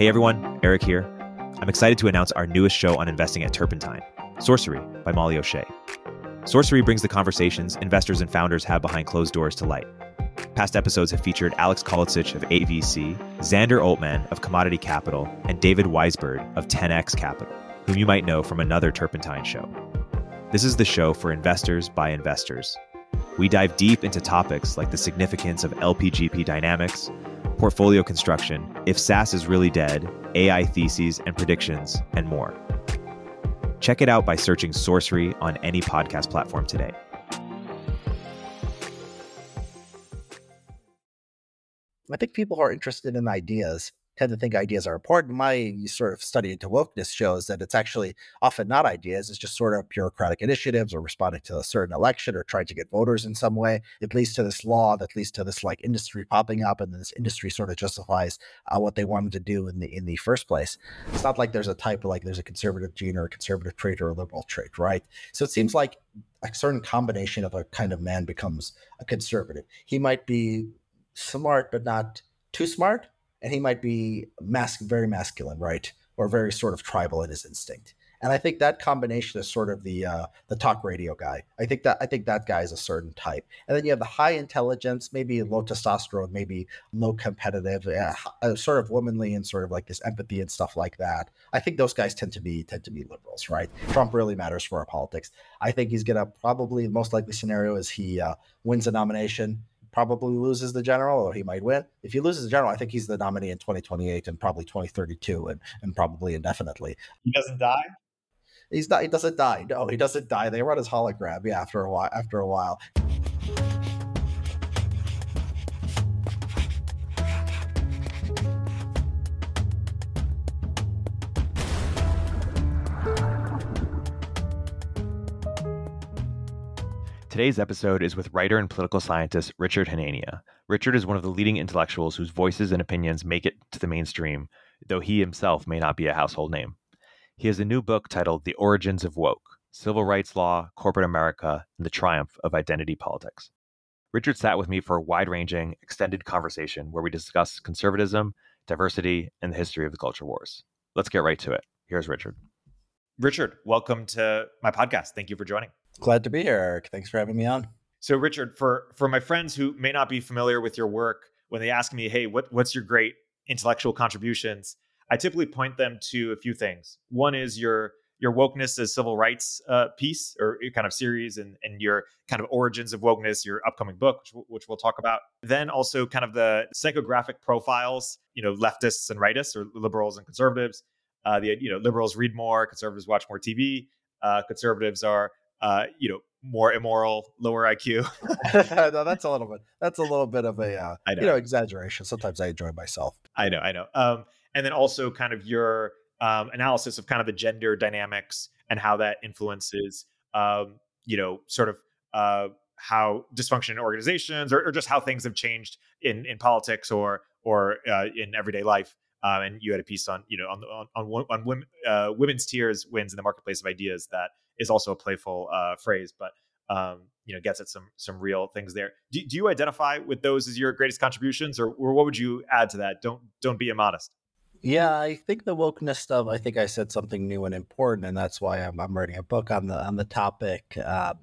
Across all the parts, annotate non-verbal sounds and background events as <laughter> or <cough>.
Hey everyone, Erik here. I'm excited to announce our newest show on investing at Turpentine, Sourcery by Molly O'Shea. Sourcery brings the conversations investors and founders have behind closed doors to light. Past episodes have featured Alex Kolodziej of AVC, Xander Altman of Commodity Capital, and David Weisberg of 10x Capital, whom you might know from another Turpentine show. This is the show for investors by investors. We dive deep into topics like the significance of LPGP dynamics, portfolio construction, if SaaS is really dead, AI theses and predictions, and more. Check it out by searching Sourcery on any podcast platform today. I think people are interested in ideas tend to think ideas are important. My sort of study into wokeness shows that it's actually often not ideas, it's just sort of bureaucratic initiatives or responding to a certain election or trying to get voters in some way. It leads to this law that leads to this like industry popping up, and this industry sort of justifies uh, what they wanted to do in the in the first place. It's not like there's a type of like there's a conservative gene or a conservative trait or a liberal trait, right? So it seems like a certain combination of a kind of man becomes a conservative. He might be smart, but not too smart and he might be mas- very masculine, right, or very sort of tribal in his instinct. And I think that combination is sort of the uh, the talk radio guy. I think that I think that guy is a certain type. And then you have the high intelligence, maybe low testosterone, maybe low competitive, uh, sort of womanly and sort of like this empathy and stuff like that. I think those guys tend to be tend to be liberals, right? Trump really matters for our politics. I think he's gonna probably the most likely scenario is he uh, wins a nomination probably loses the general or he might win. If he loses the general, I think he's the nominee in 2028 and probably 2032 and, and probably indefinitely. He doesn't die? He's not he doesn't die. No, he doesn't die. They run his hologram, yeah, after a while after a while. Today's episode is with writer and political scientist Richard Hanania. Richard is one of the leading intellectuals whose voices and opinions make it to the mainstream, though he himself may not be a household name. He has a new book titled The Origins of Woke Civil Rights Law, Corporate America, and the Triumph of Identity Politics. Richard sat with me for a wide ranging, extended conversation where we discuss conservatism, diversity, and the history of the culture wars. Let's get right to it. Here's Richard. Richard, welcome to my podcast. Thank you for joining. Glad to be here, Erik. Thanks for having me on. So, Richard, for for my friends who may not be familiar with your work, when they ask me, "Hey, what what's your great intellectual contributions?" I typically point them to a few things. One is your your wokeness as civil rights uh, piece or kind of series, and and your kind of origins of wokeness, your upcoming book, which, which we'll talk about. Then also kind of the psychographic profiles, you know, leftists and rightists, or liberals and conservatives. Uh, the you know liberals read more, conservatives watch more TV. Uh, conservatives are uh, you know, more immoral, lower IQ. <laughs> <laughs> no, that's a little bit. That's a little bit of a uh, know. you know exaggeration. Sometimes I enjoy myself. I know, I know. Um, and then also kind of your um, analysis of kind of the gender dynamics and how that influences, um, you know, sort of uh, how dysfunction in organizations or, or, just how things have changed in in politics or or uh, in everyday life. Um, and you had a piece on, you know, on on on, on women, uh, women's tears wins in the marketplace of ideas that is also a playful uh, phrase, but um, you know gets at some some real things there. Do, do you identify with those as your greatest contributions, or, or what would you add to that? Don't don't be immodest. Yeah, I think the wokeness stuff. I think I said something new and important, and that's why I'm, I'm writing a book on the on the topic. Um,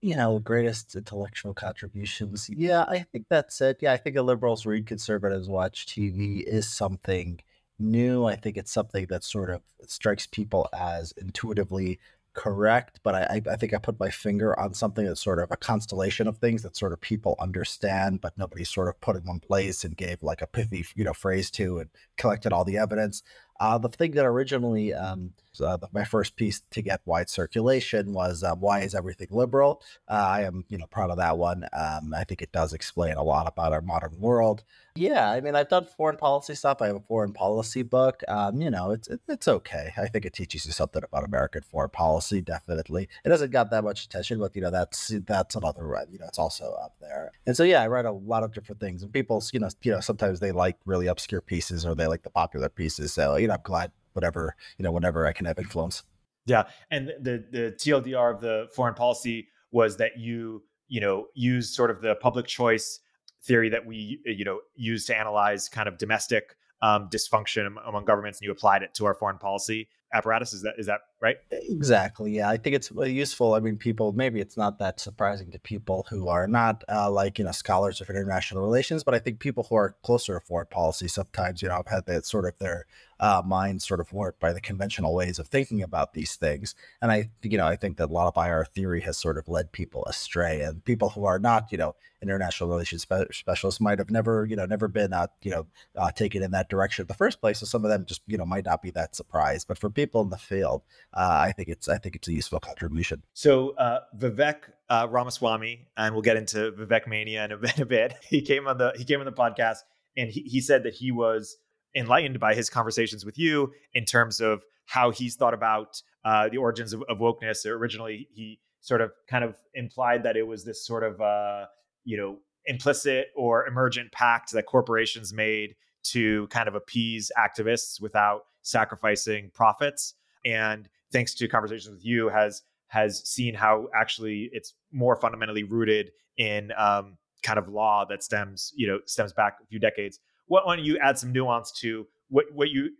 you know, greatest intellectual contributions. Yeah, I think that's it. Yeah, I think a liberals read, conservatives watch TV is something new. I think it's something that sort of strikes people as intuitively correct, but I, I think I put my finger on something that's sort of a constellation of things that sort of people understand, but nobody sort of put in one place and gave like a pithy, you know, phrase to and collected all the evidence. Uh, the thing that originally, um, uh, my first piece to get wide circulation was uh, "Why is everything liberal?" Uh, I am, you know, proud of that one. Um, I think it does explain a lot about our modern world. Yeah, I mean, I've done foreign policy stuff. I have a foreign policy book. Um, you know, it's it, it's okay. I think it teaches you something about American foreign policy. Definitely, it hasn't got that much attention, but you know, that's that's another. You know, it's also up there. And so, yeah, I write a lot of different things, and people, you know, you know, sometimes they like really obscure pieces or they like the popular pieces. So, you I'm glad whatever you know whenever I can have influence. Yeah, and the the TLDR of the foreign policy was that you you know use sort of the public choice theory that we you know use to analyze kind of domestic um, dysfunction among governments and you applied it to our foreign policy apparatus. Is that is that right? Exactly. Yeah, I think it's uh, useful. I mean, people maybe it's not that surprising to people who are not uh, like you know scholars of international relations, but I think people who are closer to foreign policy sometimes you know have had that sort of their uh, minds sort of warped by the conventional ways of thinking about these things. And I, you know, I think that a lot of IR theory has sort of led people astray, and people who are not, you know, international relations spe- specialists might have never, you know, never been, uh, you know, uh, taken in that direction in the first place. So some of them just, you know, might not be that surprised. But for people in the field, uh, I think it's, I think it's a useful contribution. So uh, Vivek uh, Ramaswamy, and we'll get into Vivek mania in a <laughs> bit. A bit. He came on the he came on the podcast, and he he said that he was enlightened by his conversations with you in terms of how he's thought about uh, the origins of, of, wokeness. Originally, he sort of kind of implied that it was this sort of uh, you know implicit or emergent pact that corporations made to kind of appease activists without sacrificing profits. And thanks to conversations with you, has has seen how actually it's more fundamentally rooted in um, kind of law that stems you know stems back a few decades. What why don't you add some nuance to what what you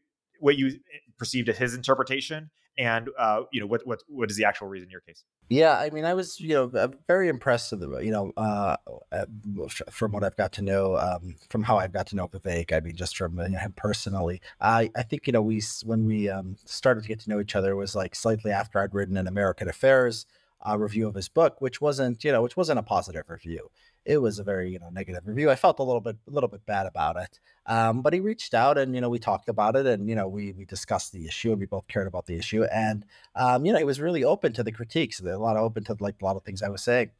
what you perceived as his interpretation and uh, you know what what what is the actual reason in your case? Yeah i mean i was you know very impressed with the you know uh, uh from what i've got to know um, from how i've got to know vivek i mean just from you know, him personally. I i think you know we when we um, started to get to know each other was like slightly after i'd written an american affairs uh, review of his book which wasn't you know which wasn't a positive review it was a very you know negative review. I felt a little bit a little bit bad about it. Um, but he reached out and you know we talked about it and you know we we discussed the issue and we both cared about the issue and um, you know he was really open to the critiques. A lot of open to like a lot of things I was saying.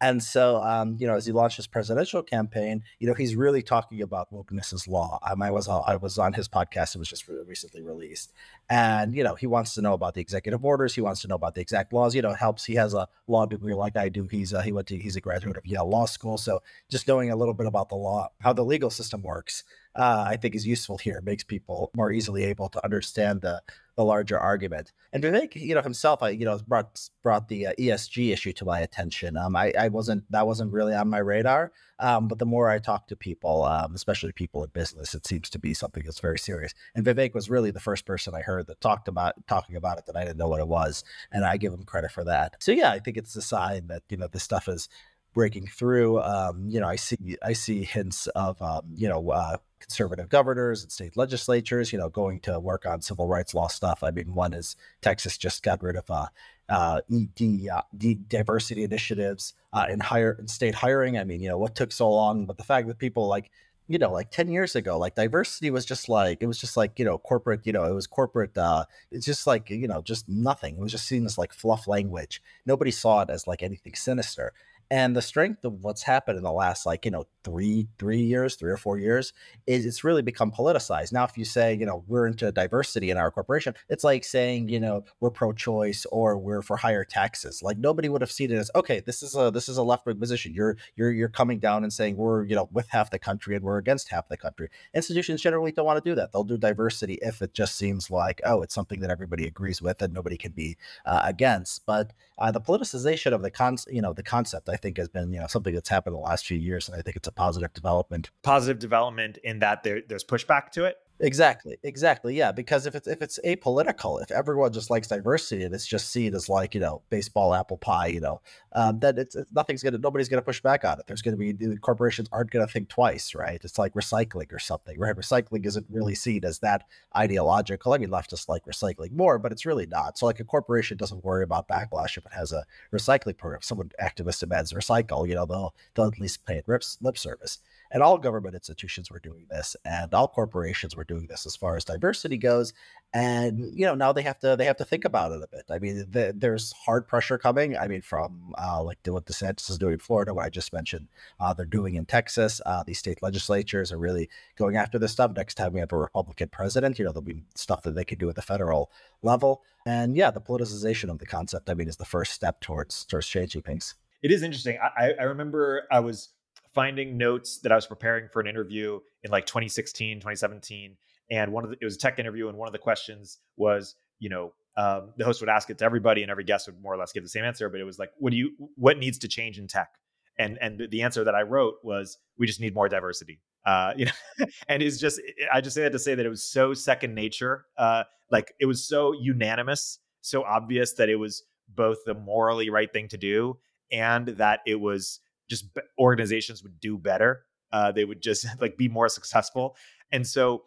And so um, you know as he launched his presidential campaign, you know he's really talking about wokeness law. Um, I was I was on his podcast. It was just recently released, and you know he wants to know about the executive orders. He wants to know about the exact laws. You know helps. He has a law degree like I do. He's he went to he's a graduate of Yale Law School so just knowing a little bit about the law, how the legal system works, uh, I think is useful here. It makes people more easily able to understand the the larger argument. And Vivek, you know, himself, I you know brought brought the uh, ESG issue to my attention. Um, I, I wasn't that wasn't really on my radar. Um, but the more I talk to people, um, especially people in business, it seems to be something that's very serious. And Vivek was really the first person I heard that talked about talking about it that I didn't know what it was, and I give him credit for that. So yeah, I think it's a sign that you know this stuff is breaking through. Um, you know, I see I see hints of um, you know uh, conservative governors and state legislatures, you know, going to work on civil rights law stuff. I mean, one is Texas just got rid of uh, uh, ED, uh, diversity initiatives uh, in higher in state hiring. I mean, you know, what took so long, but the fact that people like you know like 10 years ago like diversity was just like it was just like you know corporate you know it was corporate uh it's just like you know just nothing it was just seen as like fluff language nobody saw it as like anything sinister and the strength of what's happened in the last like you know three three years three or four years is it's really become politicized. Now if you say you know we're into diversity in our corporation it's like saying you know we're pro-choice or we're for higher taxes. Like nobody would have seen it as okay this is a this is a left-wing position. You're you're you're coming down and saying we're you know with half the country and we're against half the country. Institutions generally don't want to do that. They'll do diversity if it just seems like oh it's something that everybody agrees with and nobody can be uh, against. But uh, the politicization of the con you know the concept i think has been you know something that's happened the last few years, and I think it's a positive development. Positive development in that there, there's pushback to it. Exactly, exactly, yeah. Because if it's if it's apolitical, if everyone just likes diversity and it's just seen as like you know baseball apple pie, you know, um, then it's, it's, nothing's gonna nobody's gonna push back on it. There's gonna be corporations aren't gonna think twice, right? It's like recycling or something, right? Recycling isn't really seen as that ideological. I mean, leftists like recycling more, but it's really not. So like a corporation doesn't worry about backlash if it has a recycling program. If Someone activist demands recycle, you know, they'll they'll at least pay it lip service. And all government institutions were doing this, and all corporations were doing this as far as diversity goes. And you know now they have to they have to think about it a bit. I mean, the, there's hard pressure coming. I mean, from uh, like what DeSantis is doing in Florida, what I just mentioned, uh, they're doing in Texas. Uh, these state legislatures are really going after this stuff. Next time we have a Republican president, you know, there'll be stuff that they can do at the federal level. And yeah, the politicization of the concept, I mean, is the first step towards towards changing things. It is interesting. I, I remember I was finding notes that I was preparing for an interview in like 2016, 2017. And one of the, it was a tech interview. And one of the questions was, you know, um, the host would ask it to everybody and every guest would more or less give the same answer. But it was like, what do you, what needs to change in tech? And, and the answer that I wrote was, we just need more diversity. Uh, you know, <laughs> and it's just I just say that to say that it was so second nature. Uh, like it was so unanimous, so obvious that it was both the morally right thing to do and that it was just organizations would do better. Uh, they would just <laughs> like be more successful. And so,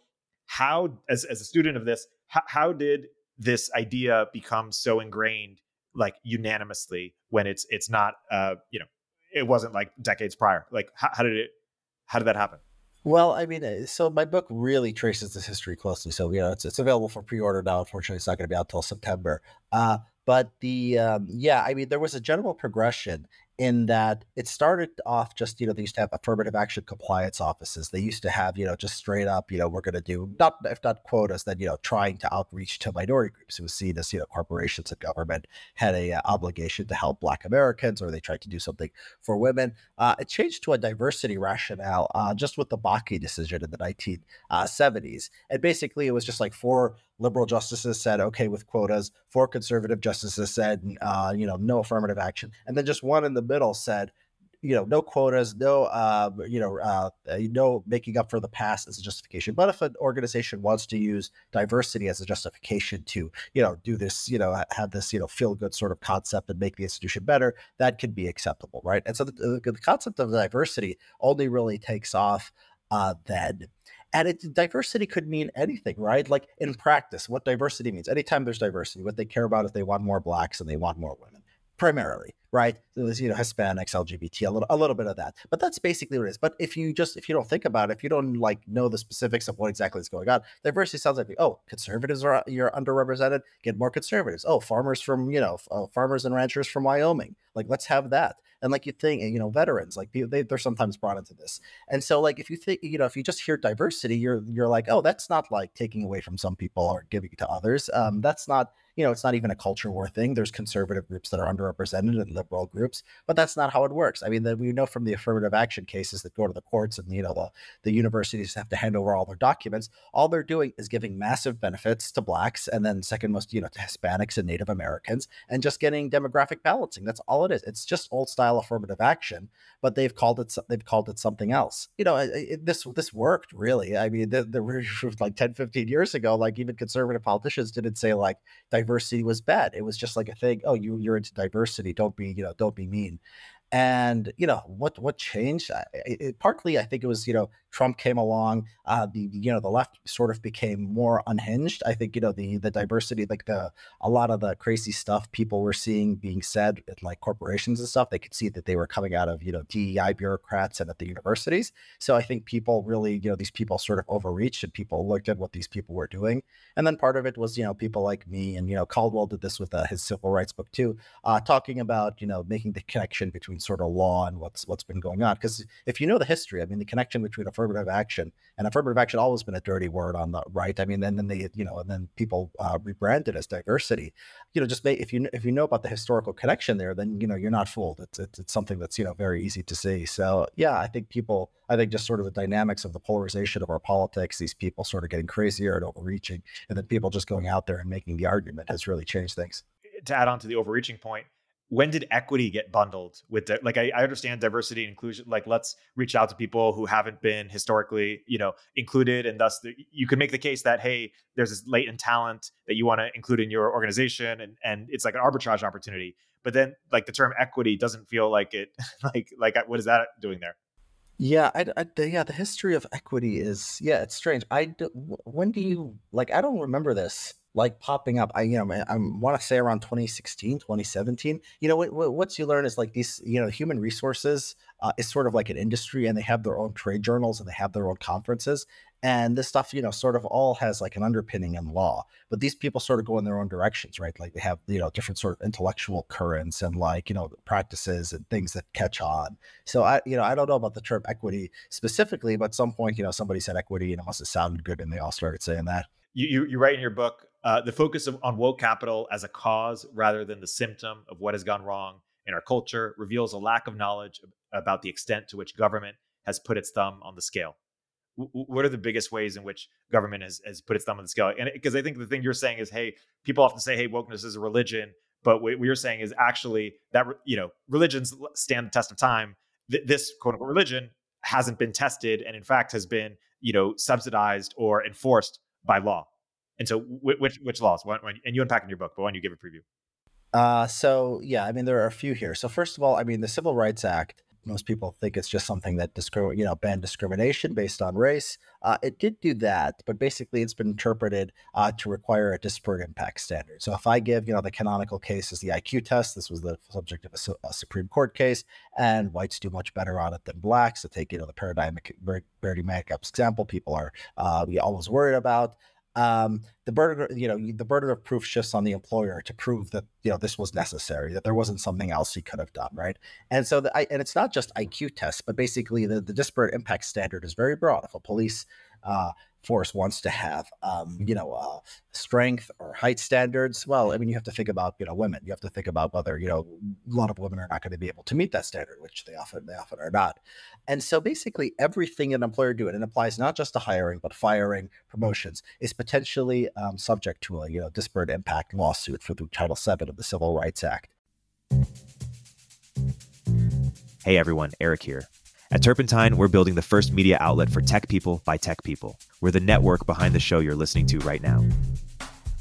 how as as a student of this, how, how did this idea become so ingrained, like unanimously, when it's it's not, uh, you know, it wasn't like decades prior. Like, how, how did it? How did that happen? Well, I mean, uh, so my book really traces this history closely. So you know, it's it's available for pre-order now. Unfortunately, it's not going to be out till September. Uh, but the um, yeah, I mean, there was a general progression in that it started off just you know they used to have affirmative action compliance offices. They used to have you know just straight up you know we're going to do not if not quotas then you know trying to outreach to minority groups. It was seen as you know corporations and government had a uh, obligation to help black americans or they tried to do something for women. Uh, it changed to a diversity rationale uh, just with the Bakke decision in the 1970s uh, and basically it was just like four liberal justices said okay with quotas. Four conservative justices said uh, you know no affirmative action. And then just one in the middle said you know no quotas no uh, you know uh, no making up for the past as a justification. But if an organization wants to use diversity as a justification to you know do this you know have this you know feel good sort of concept and make the institution better that could be acceptable right? And so the, the concept of diversity only really takes off uh, then and it, diversity could mean anything, right? Like in practice, what diversity means. Anytime there's diversity, what they care about is they want more blacks and they want more women, primarily, right? There's, you know, Hispanics, LGBT, a little, a little bit of that. But that's basically what it is. But if you just, if you don't think about it, if you don't like know the specifics of what exactly is going on, diversity sounds like, oh, conservatives are you're underrepresented, get more conservatives. Oh, farmers from, you know, uh, farmers and ranchers from Wyoming, like let's have that and like you think you know veterans like they, they're sometimes brought into this. And so like if you think you know if you just hear diversity you're you're like oh that's not like taking away from some people or giving to others. Um, that's not you know, it's not even a culture war thing. There's conservative groups that are underrepresented and liberal groups, but that's not how it works. I mean, the, we know from the affirmative action cases that go to the courts and, you know, the, the universities have to hand over all their documents. All they're doing is giving massive benefits to blacks and then second most, you know, to Hispanics and Native Americans and just getting demographic balancing. That's all it is. It's just old style affirmative action, but they've called it, they've called it something else. You know, it, this, this worked really. I mean, <laughs> like 10, 15 years ago, like even conservative politicians didn't say like, diversity was bad. It was just like a thing. Oh, you you're into diversity. Don't be you know don't be mean. And you know what what changed? It, it, partly, I think it was you know Trump came along. Uh, the you know the left sort of became more unhinged. I think you know the the diversity, like the a lot of the crazy stuff people were seeing being said at like corporations and stuff. They could see that they were coming out of you know DEI bureaucrats and at the universities. So I think people really you know these people sort of overreached and people looked at what these people were doing. And then part of it was you know people like me and you know Caldwell did this with uh, his civil rights book too, uh, talking about you know making the connection between sort of law and what's what's been going on. Because if you know the history, I mean, the connection between affirmative action and affirmative action always been a dirty word on the right. I mean, then then they you know, and then people uh, rebranded as diversity. You know, just make, if you if you know about the historical connection there, then you know you're not fooled. It's, it's it's something that's you know very easy to see. So yeah, I think people, I think just sort of the dynamics of the polarization of our politics, these people sort of getting crazier and overreaching, and then people just going out there and making the argument has really changed things. To add on to the overreaching point, when did equity get bundled with the, like I, I, understand diversity and inclusion like let's reach out to people who haven't been historically you know included and thus the, you can make the case that hey there's this latent talent that you want to include in your organization and and it's like an arbitrage opportunity but then like the term equity doesn't feel like it <laughs> like like what is that doing there yeah, I, I, yeah, the history of equity is yeah, it's strange. I do, when do you like? I don't remember this like popping up. I you know I want to say around 2016, 2017. You know what, what you learn is like these you know human resources uh, is sort of like an industry, and they have their own trade journals and they have their own conferences, and this stuff you know sort of all has like an underpinning in law. But these people sort of go in their own directions, right? Like they have you know different sort of intellectual currents and like you know practices and things that catch on. So I you know I don't know about the term equity specifically, but at some point you know somebody said equity and it must have sounded good, and they all started saying that. You, you, you write in your book uh, the focus of, on woke capital as a cause rather than the symptom of what has gone wrong in our culture reveals a lack of knowledge about the extent to which government has put its thumb on the scale. What are the biggest ways in which government has, has put its thumb on the scale? And because I think the thing you're saying is, hey, people often say, hey, wokeness is a religion, but what you're saying is actually that you know religions stand the test of time. Th- this quote unquote religion hasn't been tested and in fact has been you know subsidized or enforced by law and so which which laws and you unpack in your book but why don't you give a preview uh, so yeah, I mean there are a few here. So first of all, I mean the Civil Rights Act most people think it's just something that discrim- you know ban discrimination based on race. Uh, it did do that, but basically it's been interpreted uh, to require a disparate impact standard. So if I give you know the canonical case is the IQ test, this was the subject of a, a Supreme Court case, and whites do much better on it than blacks. To take you know the paradigmatic paradigmatic example, people are uh, always worried about um, the burden, you know, the burden of proof shifts on the employer to prove that you know this was necessary, that there wasn't something else he could have done, right? And so, the, and it's not just IQ tests, but basically the, the disparate impact standard is very broad. If a police uh, force wants to have, um, you know, uh, strength or height standards, well, I mean, you have to think about, you know, women. You have to think about whether, you know, a lot of women are not going to be able to meet that standard, which they often they often are not. And so, basically, everything an employer do, and it applies not just to hiring but firing, promotions, is potentially um, subject to a, you know, disparate impact lawsuit for the Title VII of the Civil Rights Act. Hey everyone, Erik here. At Turpentine, we're building the first media outlet for tech people by tech people. We're the network behind the show you're listening to right now.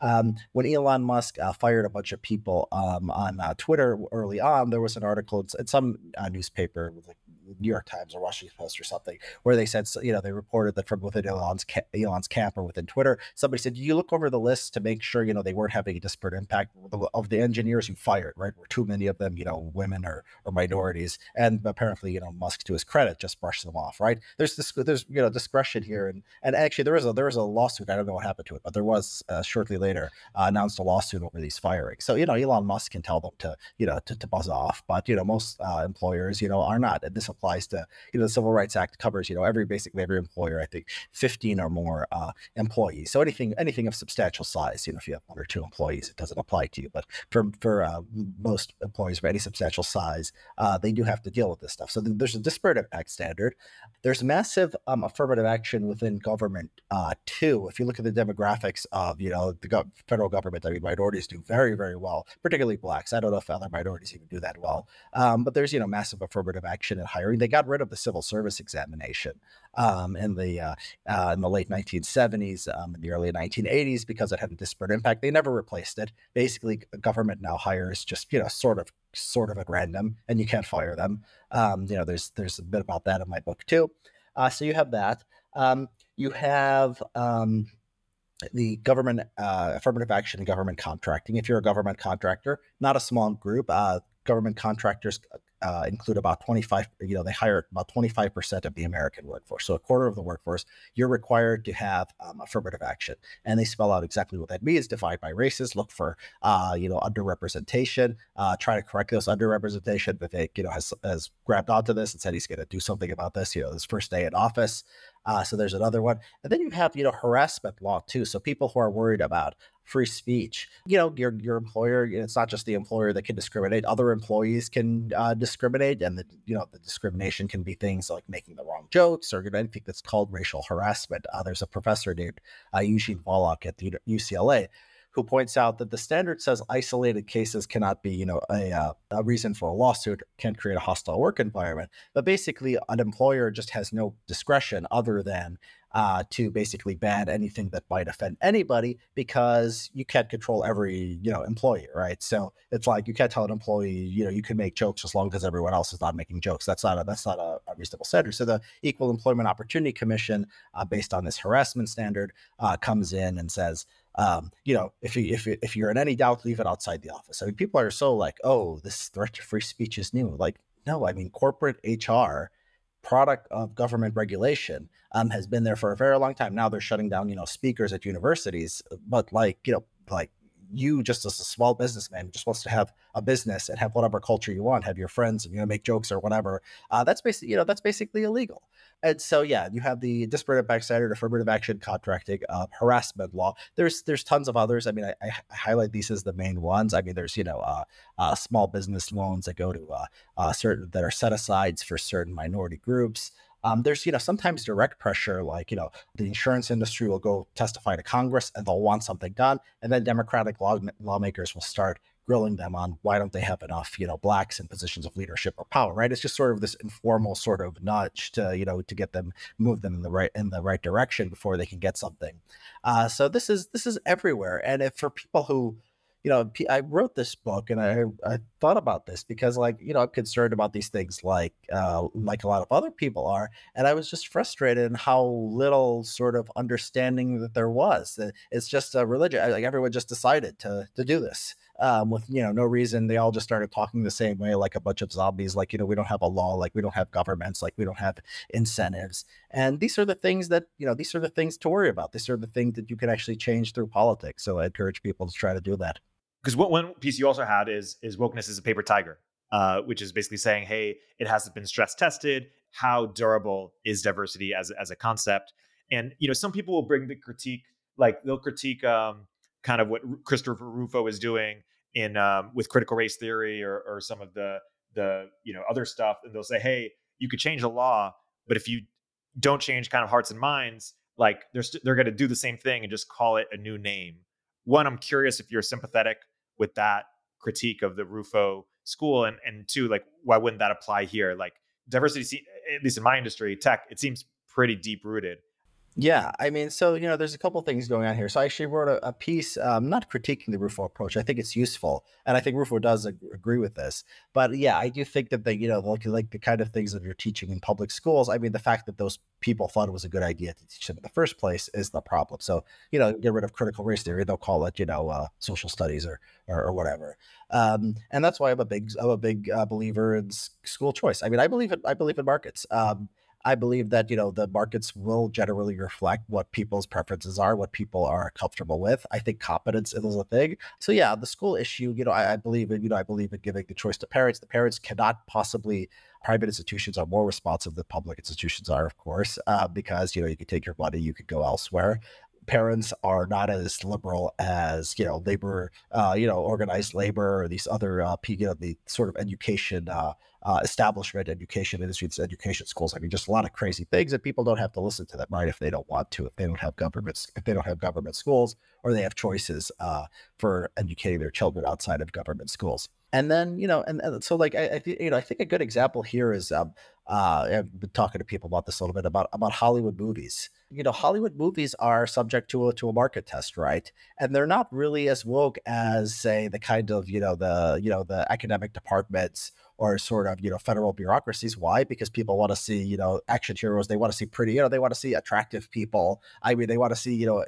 Um, when Elon Musk uh, fired a bunch of people um, on uh, Twitter early on, there was an article in some uh, newspaper, like New York Times or Washington Post or something, where they said, you know, they reported that from within Elon's ca- Elon's camp or within Twitter, somebody said, you look over the list to make sure, you know, they weren't having a disparate impact of the engineers you fired, right? Were too many of them, you know, women or, or minorities, and apparently, you know, Musk, to his credit, just brushed them off, right? There's this, there's you know, discretion here, and and actually there is a there is a lawsuit. I don't know what happened to it, but there was uh, shortly later uh, announced a lawsuit over these firings. So you know, Elon Musk can tell them to you know to, to buzz off, but you know, most uh, employers, you know, are not, and this applies to you know, the Civil Rights Act covers, you know, every basically every employer, I think 15 or more uh, employees. So anything anything of substantial size, you know, if you have one or two employees, it doesn't apply to you. But for for uh, most employees of any substantial size, uh, they do have to deal with this stuff. So there's a disparate impact standard. There's massive um, affirmative action within government uh, too. If you look at the demographics of, you know, the go- federal government, I mean, minorities do very very well, particularly blacks. I don't know if other minorities even do that well. Um, but there's you know massive affirmative action in They got rid of the civil service examination um, in the uh, uh, in the late 1970s, um, in the early 1980s, because it had a disparate impact. They never replaced it. Basically, government now hires just you know sort of sort of at random, and you can't fire them. Um, you know, there's there's a bit about that in my book too. Uh, so you have that. Um, you have um, the government uh, affirmative action and government contracting. If you're a government contractor, not a small group, uh, government contractors uh, include about 25, you know, they hire about 25% of the American workforce. So a quarter of the workforce, you're required to have um, affirmative action. And they spell out exactly what that means, divide by races, look for, uh, you know, underrepresentation, uh, try to correct those underrepresentation. they you know, has, has grabbed onto this and said he's going to do something about this, you know, his first day in office. Uh, so there's another one. And then you have, you know, harassment law too. So people who are worried about free speech. You know, your your employer. It's not just the employer that can discriminate. Other employees can uh, discriminate, and the you know the discrimination can be things like making the wrong jokes or you know, anything that's called racial harassment. Uh, there's a professor named uh, Eugene Volokh at the UCLA who points out that the standard says isolated cases cannot be, you know, a, uh, a reason for a lawsuit, can't create a hostile work environment. But basically, an employer just has no discretion other than uh, to basically ban anything that might offend anybody because you can't control every you know employee, right? So it's like you can't tell an employee you know you can make jokes as long as everyone else is not making jokes. That's not a, that's not a, a reasonable standard. So the Equal Employment Opportunity Commission, uh, based on this harassment standard, uh, comes in and says. Um, you know, if you if if you're in any doubt, leave it outside the office. I mean, people are so like, oh, this threat to free speech is new. Like, no, I mean, corporate HR product of government regulation um, has been there for a very long time. Now they're shutting down, you know, speakers at universities, but like, you know, like you just as a small businessman just wants to have a business and have whatever culture you want, have your friends and you know make jokes or whatever. Uh, that's basically you know that's basically illegal. And so yeah, you have the disparate impact standard, affirmative action contracting, uh, harassment law. There's there's tons of others. I mean, I, I, highlight these as the main ones. I mean, there's you know uh, uh, small business loans that go to uh, uh, certain that are set asides for certain minority groups. Um, there's, you know, sometimes direct pressure, like, you know, the insurance industry will go testify to Congress and they'll want something done. And then Democratic law- lawmakers will start grilling them on why don't they have enough, you know, blacks in positions of leadership or power, right? It's just sort of this informal sort of nudge to, you know, to get them move them in the right in the right direction before they can get something. Uh, so this is this is everywhere, and if for people who you know, I wrote this book and I, I thought about this because, like, you know, I'm concerned about these things, like, uh, like a lot of other people are, and I was just frustrated in how little sort of understanding that there was. It's just a religion; like everyone just decided to to do this um, with you know no reason. They all just started talking the same way, like a bunch of zombies. Like, you know, we don't have a law, like we don't have governments, like we don't have incentives, and these are the things that you know, these are the things to worry about. These are the things that you can actually change through politics. So I encourage people to try to do that because what one piece you also had is is wokeness is a paper tiger, uh, which is basically saying, hey, it hasn't been stress tested. How durable is diversity as as a concept? And you know, some people will bring the critique, like they'll critique um, kind of what Christopher Rufo is doing in um, with critical race theory or, or some of the the you know other stuff, and they'll say, hey, you could change the law, but if you don't change kind of hearts and minds, like they're st- they're going to do the same thing and just call it a new name one, I'm curious if you're sympathetic with that critique of the Rufo school, and and two, like why wouldn't that apply here? Like diversity, at least in my industry, tech, it seems pretty deep rooted. Yeah, I mean, so you know, there's a couple things going on here. So I actually wrote a, a piece, um, not critiquing the Rufo approach. I think it's useful, and I think Rufo does ag- agree with this. But yeah, I do think that the you know, like like the kind of things that you're teaching in public schools. I mean, the fact that those people thought it was a good idea to teach them in the first place is the problem. So you know, get rid of critical race theory. They'll call it you know uh, social studies or or, or whatever. Um, and that's why I'm a big I'm a big uh, believer in school choice. I mean, I believe in I believe in markets. Um, I believe that you know the markets will generally reflect what people's preferences are, what people are comfortable with. I think competence is a thing. So yeah, the school issue, you know, I, I believe in you know I believe in giving the choice to parents. The parents cannot possibly private institutions are more responsive than public institutions are, of course, uh, because you know you could take your money, you could go elsewhere parents are not as liberal as you know labor, uh, you know organized labor or these other uh, you know the sort of education uh, uh, establishment, education industries, education schools. I mean, just a lot of crazy things, and people don't have to listen to them, right? If they don't want to, if they don't have governments, if they don't have government schools, or they have choices uh, for educating their children outside of government schools. And then, you know, and, and so like I, I, you know, I think a good example here is um, uh, I've been talking to people about this a little bit about about Hollywood movies. You know, Hollywood movies are subject to a to a market test, right? And they're not really as woke as, say, the kind of you know the you know the academic departments or sort of you know federal bureaucracies. Why? Because people want to see you know action heroes. They want to see pretty. You know, they want to see attractive people. I mean, they want to see you know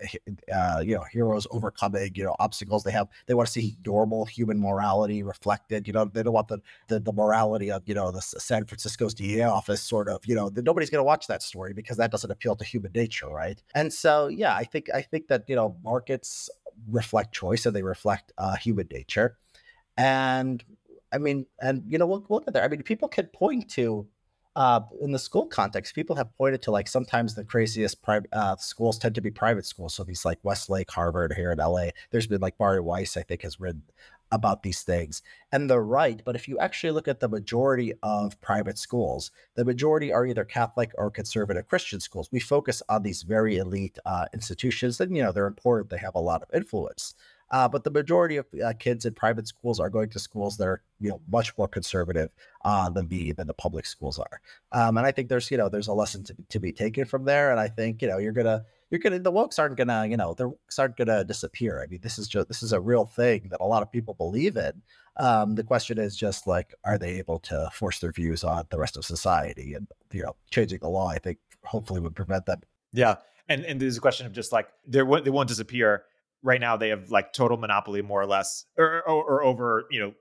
uh, you know heroes overcoming you know obstacles. They have they want to see normal human morality reflected. You know, they don't want the the, the morality of you know the San Francisco's DA office sort of. You know, nobody's going to watch that story because that doesn't appeal to human nature, right? And so yeah, I think I think that you know markets reflect choice and they reflect uh, human nature. And I mean, and you know, look, look at there. I mean, people can point to uh, in the school context, people have pointed to like sometimes the craziest private uh, schools tend to be private schools. So these like Westlake, Harvard here in LA. There's been like Bari Weiss, I think, has written about these things. And they're right. But if you actually look at the majority of private schools, the majority are either Catholic or conservative Christian schools. We focus on these very elite uh, institutions, and you know they're important. They have a lot of influence. Uh, but the majority of uh, kids in private schools are going to schools that are, you know, much more conservative uh, than the than the public schools are. Um, and I think there's, you know, there's a lesson to, to be taken from there. And I think, you know, you're gonna you're gonna the wokes aren't gonna, you know, the wokes aren't gonna disappear. I mean, this is just this is a real thing that a lot of people believe in. Um, the question is just like, are they able to force their views on the rest of society? And you know, changing the law, I think, hopefully would prevent them. Yeah, and and there's a question of just like they won't they won't disappear right now they have like total monopoly more or less or, or, or, over you know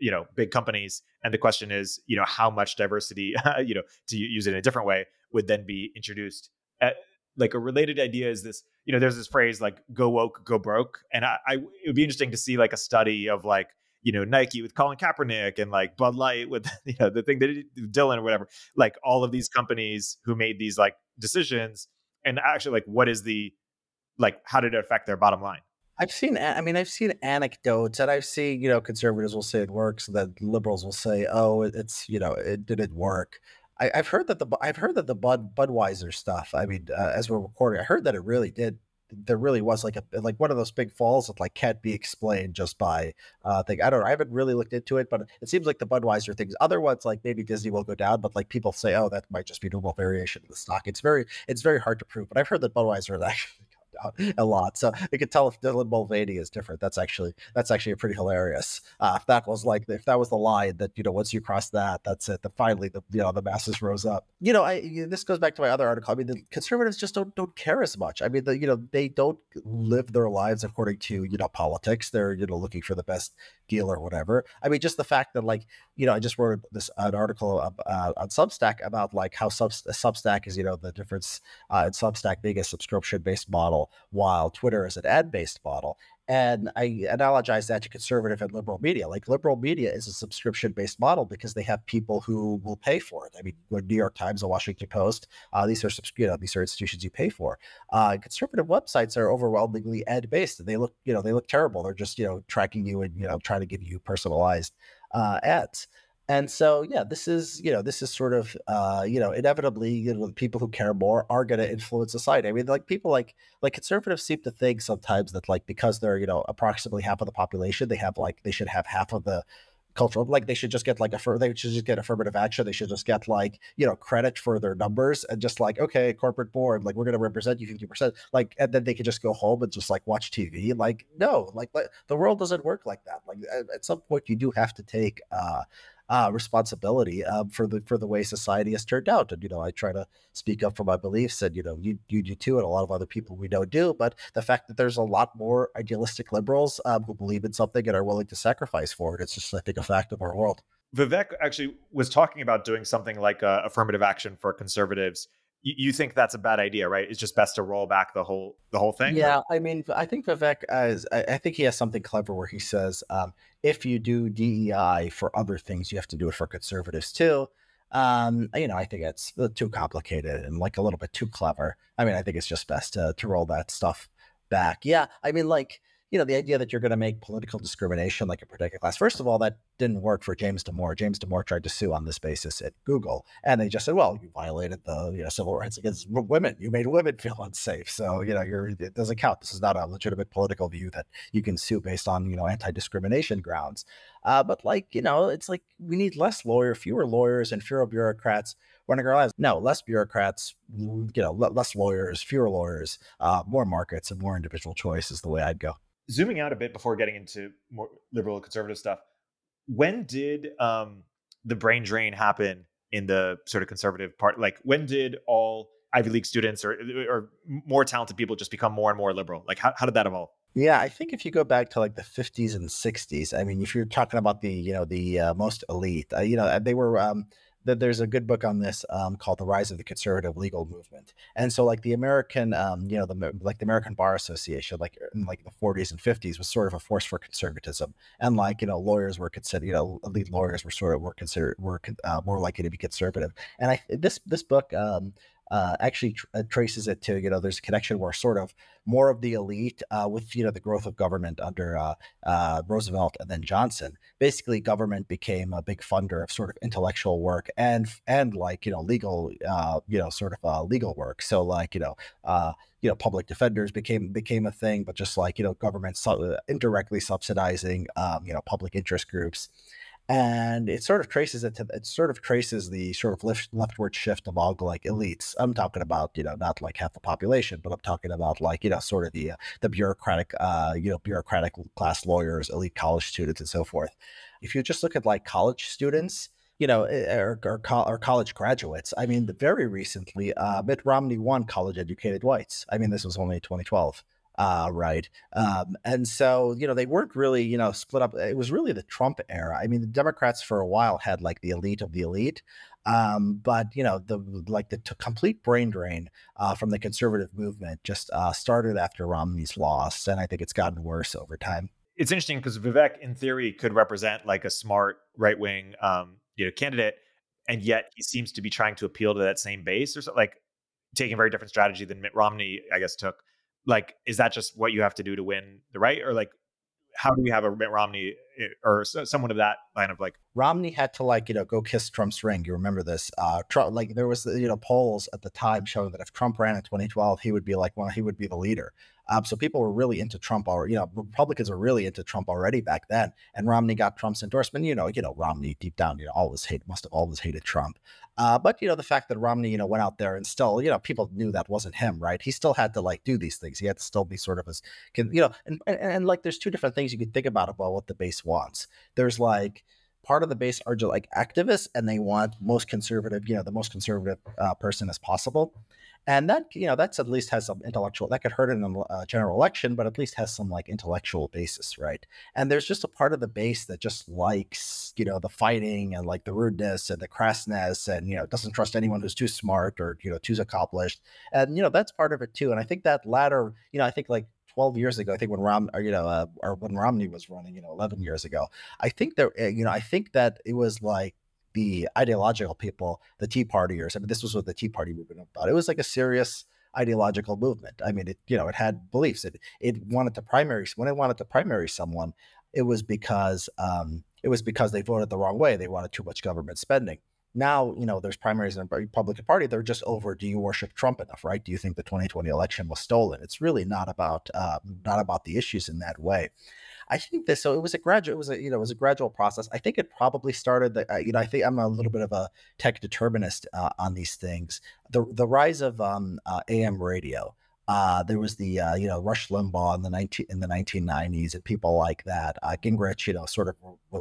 you know big companies and the question is you know how much diversity <laughs> you know to use it in a different way would then be introduced. Uh, like a related idea is this you know there's this phrase like go woke go broke and I, I, it would be interesting to see like a study of like you know Nike with Colin Kaepernick and like Bud Light with <laughs> you know the thing that Dylan or whatever. Like all of these companies who made these like decisions and actually like what is the like how did it affect their bottom line I've seen, I mean, I've seen anecdotes, and I've seen, you know, conservatives will say it works, and liberals will say, "Oh, it's, you know, it didn't work." I, have heard that the I've heard that the Bud Budweiser stuff. I mean, uh, as we're recording, I heard that it really did. There really was like a like one of those big falls that like can't be explained just by uh thing. I don't know. I haven't really looked into it, but it seems like the Budweiser things. Other ones like maybe Disney will go down, but like people say, oh, that might just be normal variation of the stock. It's very it's very hard to prove. But I've heard that Budweiser <laughs> actually a lot. So you could tell if Dylan Mulvaney is different. That's actually that's actually pretty hilarious. Uh, if that was like if that was the line that you know once you cross that, that's it. That finally the you know the masses rose up. You know, I this goes back to my other article. I mean, the conservatives just don't don't care as much. I mean, the, you know they don't live their lives according to you know politics. They're you know looking for the best deal or whatever. I mean, just the fact that like you know I just wrote this an article uh, on Substack about like how Sub, Substack is you know the difference uh, in Substack being a subscription based model while Twitter is an ad based model. And I analogize that to conservative and liberal media. Like liberal media is a subscription based model because they have people who will pay for it. I mean, the New York Times, the Washington Post, uh, these are you know these are institutions you pay for. Uh, conservative websites are overwhelmingly ad based. And they look you know they look terrible. They're just you know tracking you and you know trying to give you personalized uh, ads. And so, yeah, this is you know this is sort of uh, you know inevitably you know the people who care more are going to influence society. I mean, like people like like conservatives seem to think sometimes that like because they're you know approximately half of the population, they have like they should have half of the cultural like they should just get like a they should just get affirmative action they should just get like you know credit for their numbers and just like okay corporate board like we're going to represent you 50% like and then they could just go home and just like watch tv like no like, like the world doesn't work like that like at, at some point you do have to take uh uh, responsibility um, for the for the way society has turned out. And you know, I try to speak up for my beliefs, and you know, you you do too, and a lot of other people we know do. But the fact that there's a lot more idealistic liberals um, who believe in something and are willing to sacrifice for it, it's just I think a fact of our world. Vivek actually was talking about doing something like uh, affirmative action for conservatives you, think that's a bad idea, right? It's just best to roll back the whole the whole thing. Yeah, or? I mean, I think Vivek I, I, think he has something clever where he says, um, if you do DEI for other things, you have to do it for conservatives too. Um, you know, I think it's too complicated and like a little bit too clever. I mean, I think it's just best to to roll that stuff back. Yeah, I mean, like you know, the idea that you're going to make political discrimination like a protected class. First of all, that didn't work for James Damore. James Damore tried to sue on this basis at Google, and they just said, "Well, you violated the you know civil rights against women. You made women feel unsafe, so you know you're it doesn't count. This is not a legitimate political view that you can sue based on you know anti-discrimination grounds." Uh, but like you know, it's like we need less lawyer, fewer lawyers, and fewer bureaucrats running our lives. No, less bureaucrats, you know, less lawyers, fewer lawyers, uh, more markets, and more individual choice is the way I'd go zooming out a bit before getting into more liberal conservative stuff, when did um, the brain drain happen in the sort of conservative part? Like, when did all Ivy League students or or more talented people just become more and more liberal? Like, how, how did that evolve? Yeah, I think if you go back to like the 50s and 60s, I mean, if you're talking about the you know the uh, most elite, uh, you know, they were um, that there's a good book on this um, called "The Rise of the Conservative Legal Movement," and so like the American, um, you know, the like the American Bar Association, like in like the 40s and 50s, was sort of a force for conservatism, and like you know, lawyers were considered, you know, elite lawyers were sort of were considered were uh, more likely to be conservative, and I this this book um, uh, actually tr- uh, traces it to you know there's a connection where sort of more of the elite uh, with you know the growth of government under uh, uh, Roosevelt and then Johnson. Basically, government became a big funder of sort of intellectual work and and like you know legal uh, you know sort of legal work. So like you know you know public defenders became became a thing, but just like you know government su- indirectly subsidizing um, you know public interest groups and it sort of traces it to it sort of traces the sort of left, leftward shift of all like elites. I'm talking about you know not like half the population, but I'm talking about like you know sort of the uh, the bureaucratic uh, you know bureaucratic class lawyers, elite college students, and so forth. If you just look at like college students, you know, eh, or, or, or, college graduates. I mean, very recently, uh, Mitt Romney won college educated whites. I mean, this was only 2012 uh, right. Um, and so, you know, they weren't really, you know, split up. It was really the Trump era. I mean, the Democrats for a while had like the elite of the elite. Um, but you know, the like the t- complete brain drain uh, from the conservative movement just uh, started after Romney's loss, and I think it's gotten worse over time. It's interesting because Vivek, in theory, could represent like a smart right wing, um, you know, candidate, and yet he seems to be trying to appeal to that same base, or so, like taking a very different strategy than Mitt Romney, I guess, took. Like, is that just what you have to do to win the right, or like how do we have a Mitt Romney eh, or someone of that line of like Romney had to like you know go kiss Trump's ring. You remember this? Uh, Trump like there was you know polls at the time showing that if Trump ran in 2012, he would be like well he would be the leader. Um, so people were really into Trump already. You know, Republicans were really into Trump already back then. And Romney got Trump's endorsement. You know, you know, Romney deep down, you know, always hate, must have always hated Trump. Uh, but you know, the fact that Romney, you know, went out there and still, you know, people knew that wasn't him, right? He still had to like do these things. He had to still be sort of as, you know, and, and, and like there's two different things you can think about about what the base wants. There's like part of the base are just like activists and they want most conservative, you know, the most conservative uh, person as possible and that you know that's at least has some intellectual that could hurt in a uh, general election but at least has some like intellectual basis right? And there's just a part of the base that just likes you know the fighting and like the rudeness and the crassness and you know doesn't trust anyone who's too smart or you know too accomplished. And you know that's part of it too. And i think that latter you know i think like 12 years ago, I think when Rom, or, you know, uh, or when Romney was running, you know, 11 years ago, I think there, eh, you know, I think that it was like the ideological people, the Tea Partiers. I mean, this was what the Tea Party movement about. It was like a serious ideological movement. I mean, it you know it had beliefs. It it wanted to primary when it wanted to primary someone, it was because um, it was because they voted the wrong way. They wanted too much government spending. Now, you know, there's primaries in the Republican Party. They're just over. Do you worship Trump enough? Right? Do you think the 2020 election was stolen? It's really not about uh, not about the issues in that way. I think this. So it was a gradual. It was a you know it was a gradual process. I think it probably started. The, uh, you know I think I'm a little bit of a tech determinist uh, on these things. The the rise of um, uh, AM radio. Uh, there was the uh, you know Rush Limbaugh in the 19 in the 1990s and people like that. Uh, Gingrich, you know, sort of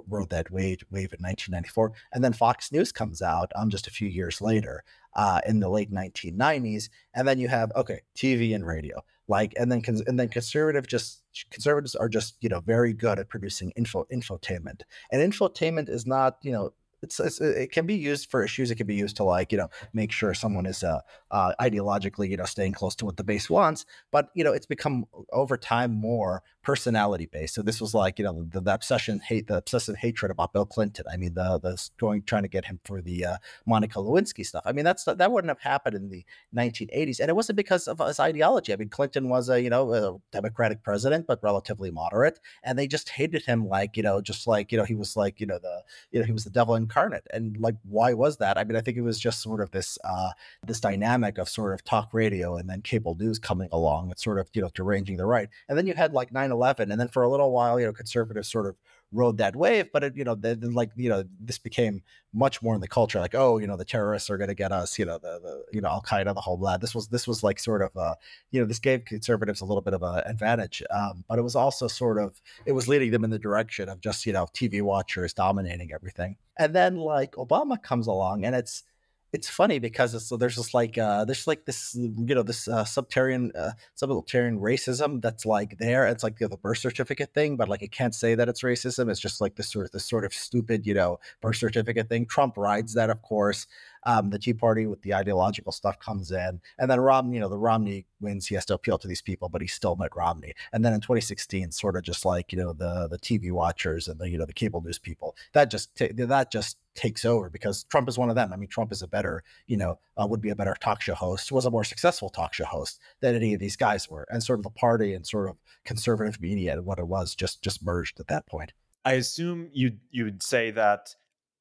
rode that wave wave in 1994, and then Fox News comes out um, just a few years later uh, in the late 1990s, and then you have okay TV and radio like and then and then conservative just conservatives are just you know very good at producing info infotainment and infotainment is not you know it's, it's, it can be used for issues. It can be used to like you know make sure someone is uh, uh, ideologically you know staying close to what the base wants. But you know it's become over time more personality based. So this was like you know the, the obsession hate the obsessive hatred about Bill Clinton. I mean the the going trying to get him for the uh, Monica Lewinsky stuff. I mean that's that wouldn't have happened in the 1980s, and it wasn't because of his ideology. I mean Clinton was a you know a Democratic president, but relatively moderate, and they just hated him like you know just like you know he was like you know the you know he was the devil incarnate. And like why was that? I mean I think it was just sort of this uh, this dynamic of sort of talk radio and then cable news coming along and sort of you know deranging the right, and then you had like 9 9-11 and then for a little while you know conservatives sort of rode that wave but it, you know then like you know this became much more in the culture like oh you know the terrorists are going to get us you know the, the you know al-qaeda the whole blah. This was this was like sort of uh you know this gave conservatives a little bit of an advantage um, but it was also sort of it was leading them in the direction of just you know tv watchers dominating everything. And then like obama comes along and it's it's funny because it's, there's just like uh, there's like this you know this uh, subterranean uh, subterranean racism that's like there. It's like you know, the birth certificate thing, but like it can't say that it's racism. It's just like this sort of this sort of stupid you know birth certificate thing. Trump rides that, of course. Um, the Tea Party with the ideological stuff comes in, and then Romney, you know, the Romney wins. He has to appeal to these people, but he's still Mitt Romney. And then in 2016, sort of just like you know the the TV watchers and the you know the cable news people, that just t- that just takes over because Trump is one of them. I mean, Trump is a better, you know, uh, would be a better talk show host, was a more successful talk show host than any of these guys were. And sort of the party and sort of conservative media and what it was just just merged at that point. I assume you you would say that,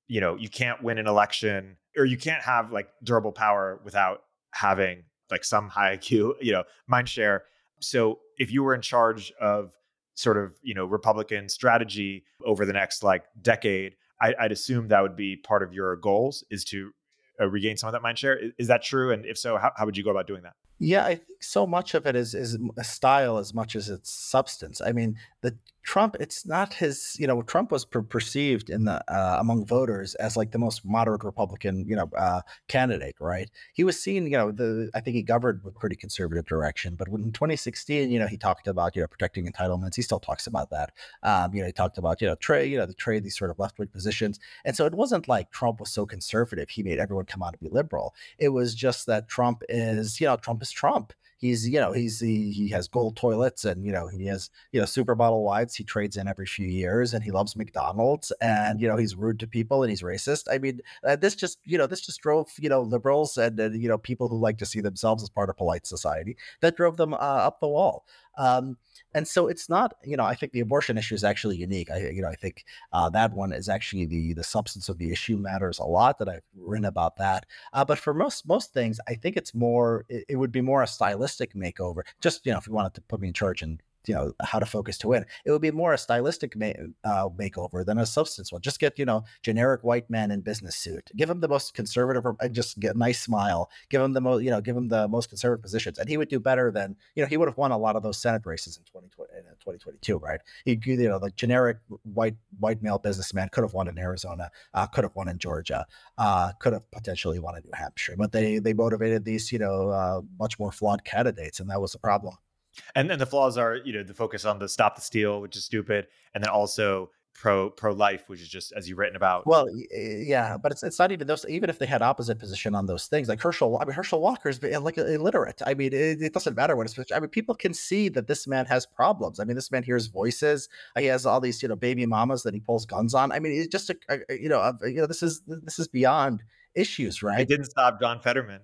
you know, you can't win an election or you can't have like durable power without having like some high <laughs> IQ, you know, mind share. So if you were in charge of sort of, you know, Republican strategy over the next like decade, I, would assume that would be part of your goals is to uh, regain some of that mind share. Is, is that true? And if so, how, how would you go about doing that? Yeah, I think so much of it is is style as much as it's substance. I mean, the Trump, it's not his, you know, Trump was per- perceived in the uh, among voters as like the most moderate Republican, you know, uh, candidate, right? He was seen, you know, the I think he governed with pretty conservative direction, but in 2016, you know, he talked about, you know, protecting entitlements. He still talks about that. Um, you know, he talked about, you know, trade, you know, the trade these sort of left wing positions, and so it wasn't like Trump was so conservative he made everyone come out to be liberal. It was just that Trump is, you know, Trump is Trump he's you know he's he, he has gold toilets and you know he has you know super bottle wives he trades in every few years and he loves McDonald's and you know he's rude to people and he's racist. I mean uh, this just you know this just drove you know liberals and uh, you know people who like to see themselves as part of polite society that drove them uh, up the wall. Um, and so it's not, you know, I think the abortion issue is actually unique. I, you know, I think uh, that one is actually the the substance of the issue matters a lot. That I've written about that. Uh, but for most most things, I think it's more. It, it, would be more a stylistic makeover. Just you know, if you wanted to put me in charge and you know how to focus to win. It would be more a stylistic ma- uh, makeover than a substance one. Just get you know generic white man in business suit. Give him the most conservative and just get a nice smile. Give him the most you know give him the most conservative positions, and he would do better than you know he would have won a lot of those Senate races in 2020 in 2022, right? He you know the generic white white male businessman could have won in Arizona, uh, could have won in Georgia, uh, could have potentially won in New Hampshire, but they they motivated these you know uh, much more flawed candidates, and that was the problem. And then the flaws are, you know, the focus on the stop the steal, which is stupid, and then also pro pro life, which is just as you've written about. Well, yeah, but it's it's not even those. Even if they had opposite position on those things, like Herschel, I mean Herschel Walker's like illiterate. I mean, it, it doesn't matter what it's. I mean, people can see that this man has problems. I mean, this man hears voices. He has all these you know baby mamas that he pulls guns on. I mean, it's just a, a you know a, you know this is this is beyond issues, right? It didn't stop John Fetterman.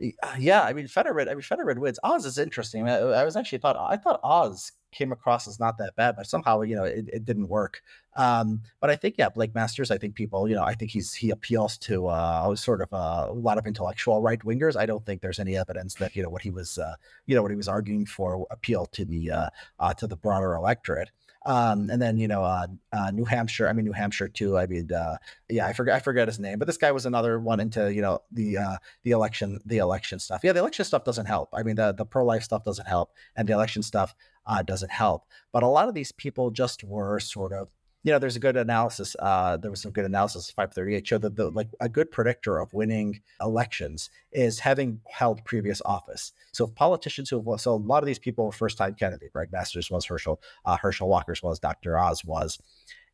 Uh, yeah, I mean Fetterman. I mean Fetterman wins. Oz is interesting. I, I, was actually thought I thought Oz came across as not that bad, but somehow you know it, it didn't work. Um, but I think yeah, Blake Masters. I think people you know I think he's he appeals to uh, sort of uh, a lot of intellectual right wingers. I don't think there's any evidence that you know what he was uh, you know what he was arguing for appealed to the uh, uh, to the broader electorate. Um, and then you know, uh, uh, New Hampshire. I mean, New Hampshire too. I mean, uh, yeah, I forget I forget his name, but this guy was another one into you know the uh, the election the election stuff. Yeah, the election stuff doesn't help. I mean, the the pro life stuff doesn't help, and the election stuff uh, doesn't help. But a lot of these people just were sort of you know, there's a good analysis. Uh, there was some good analysis. 538 showed that the like a good predictor of winning elections is having held previous office. So politicians who have so a lot of these people were first time candidate. Greg Masters was Herschel, uh, Herschel Walker's was Dr. Oz was,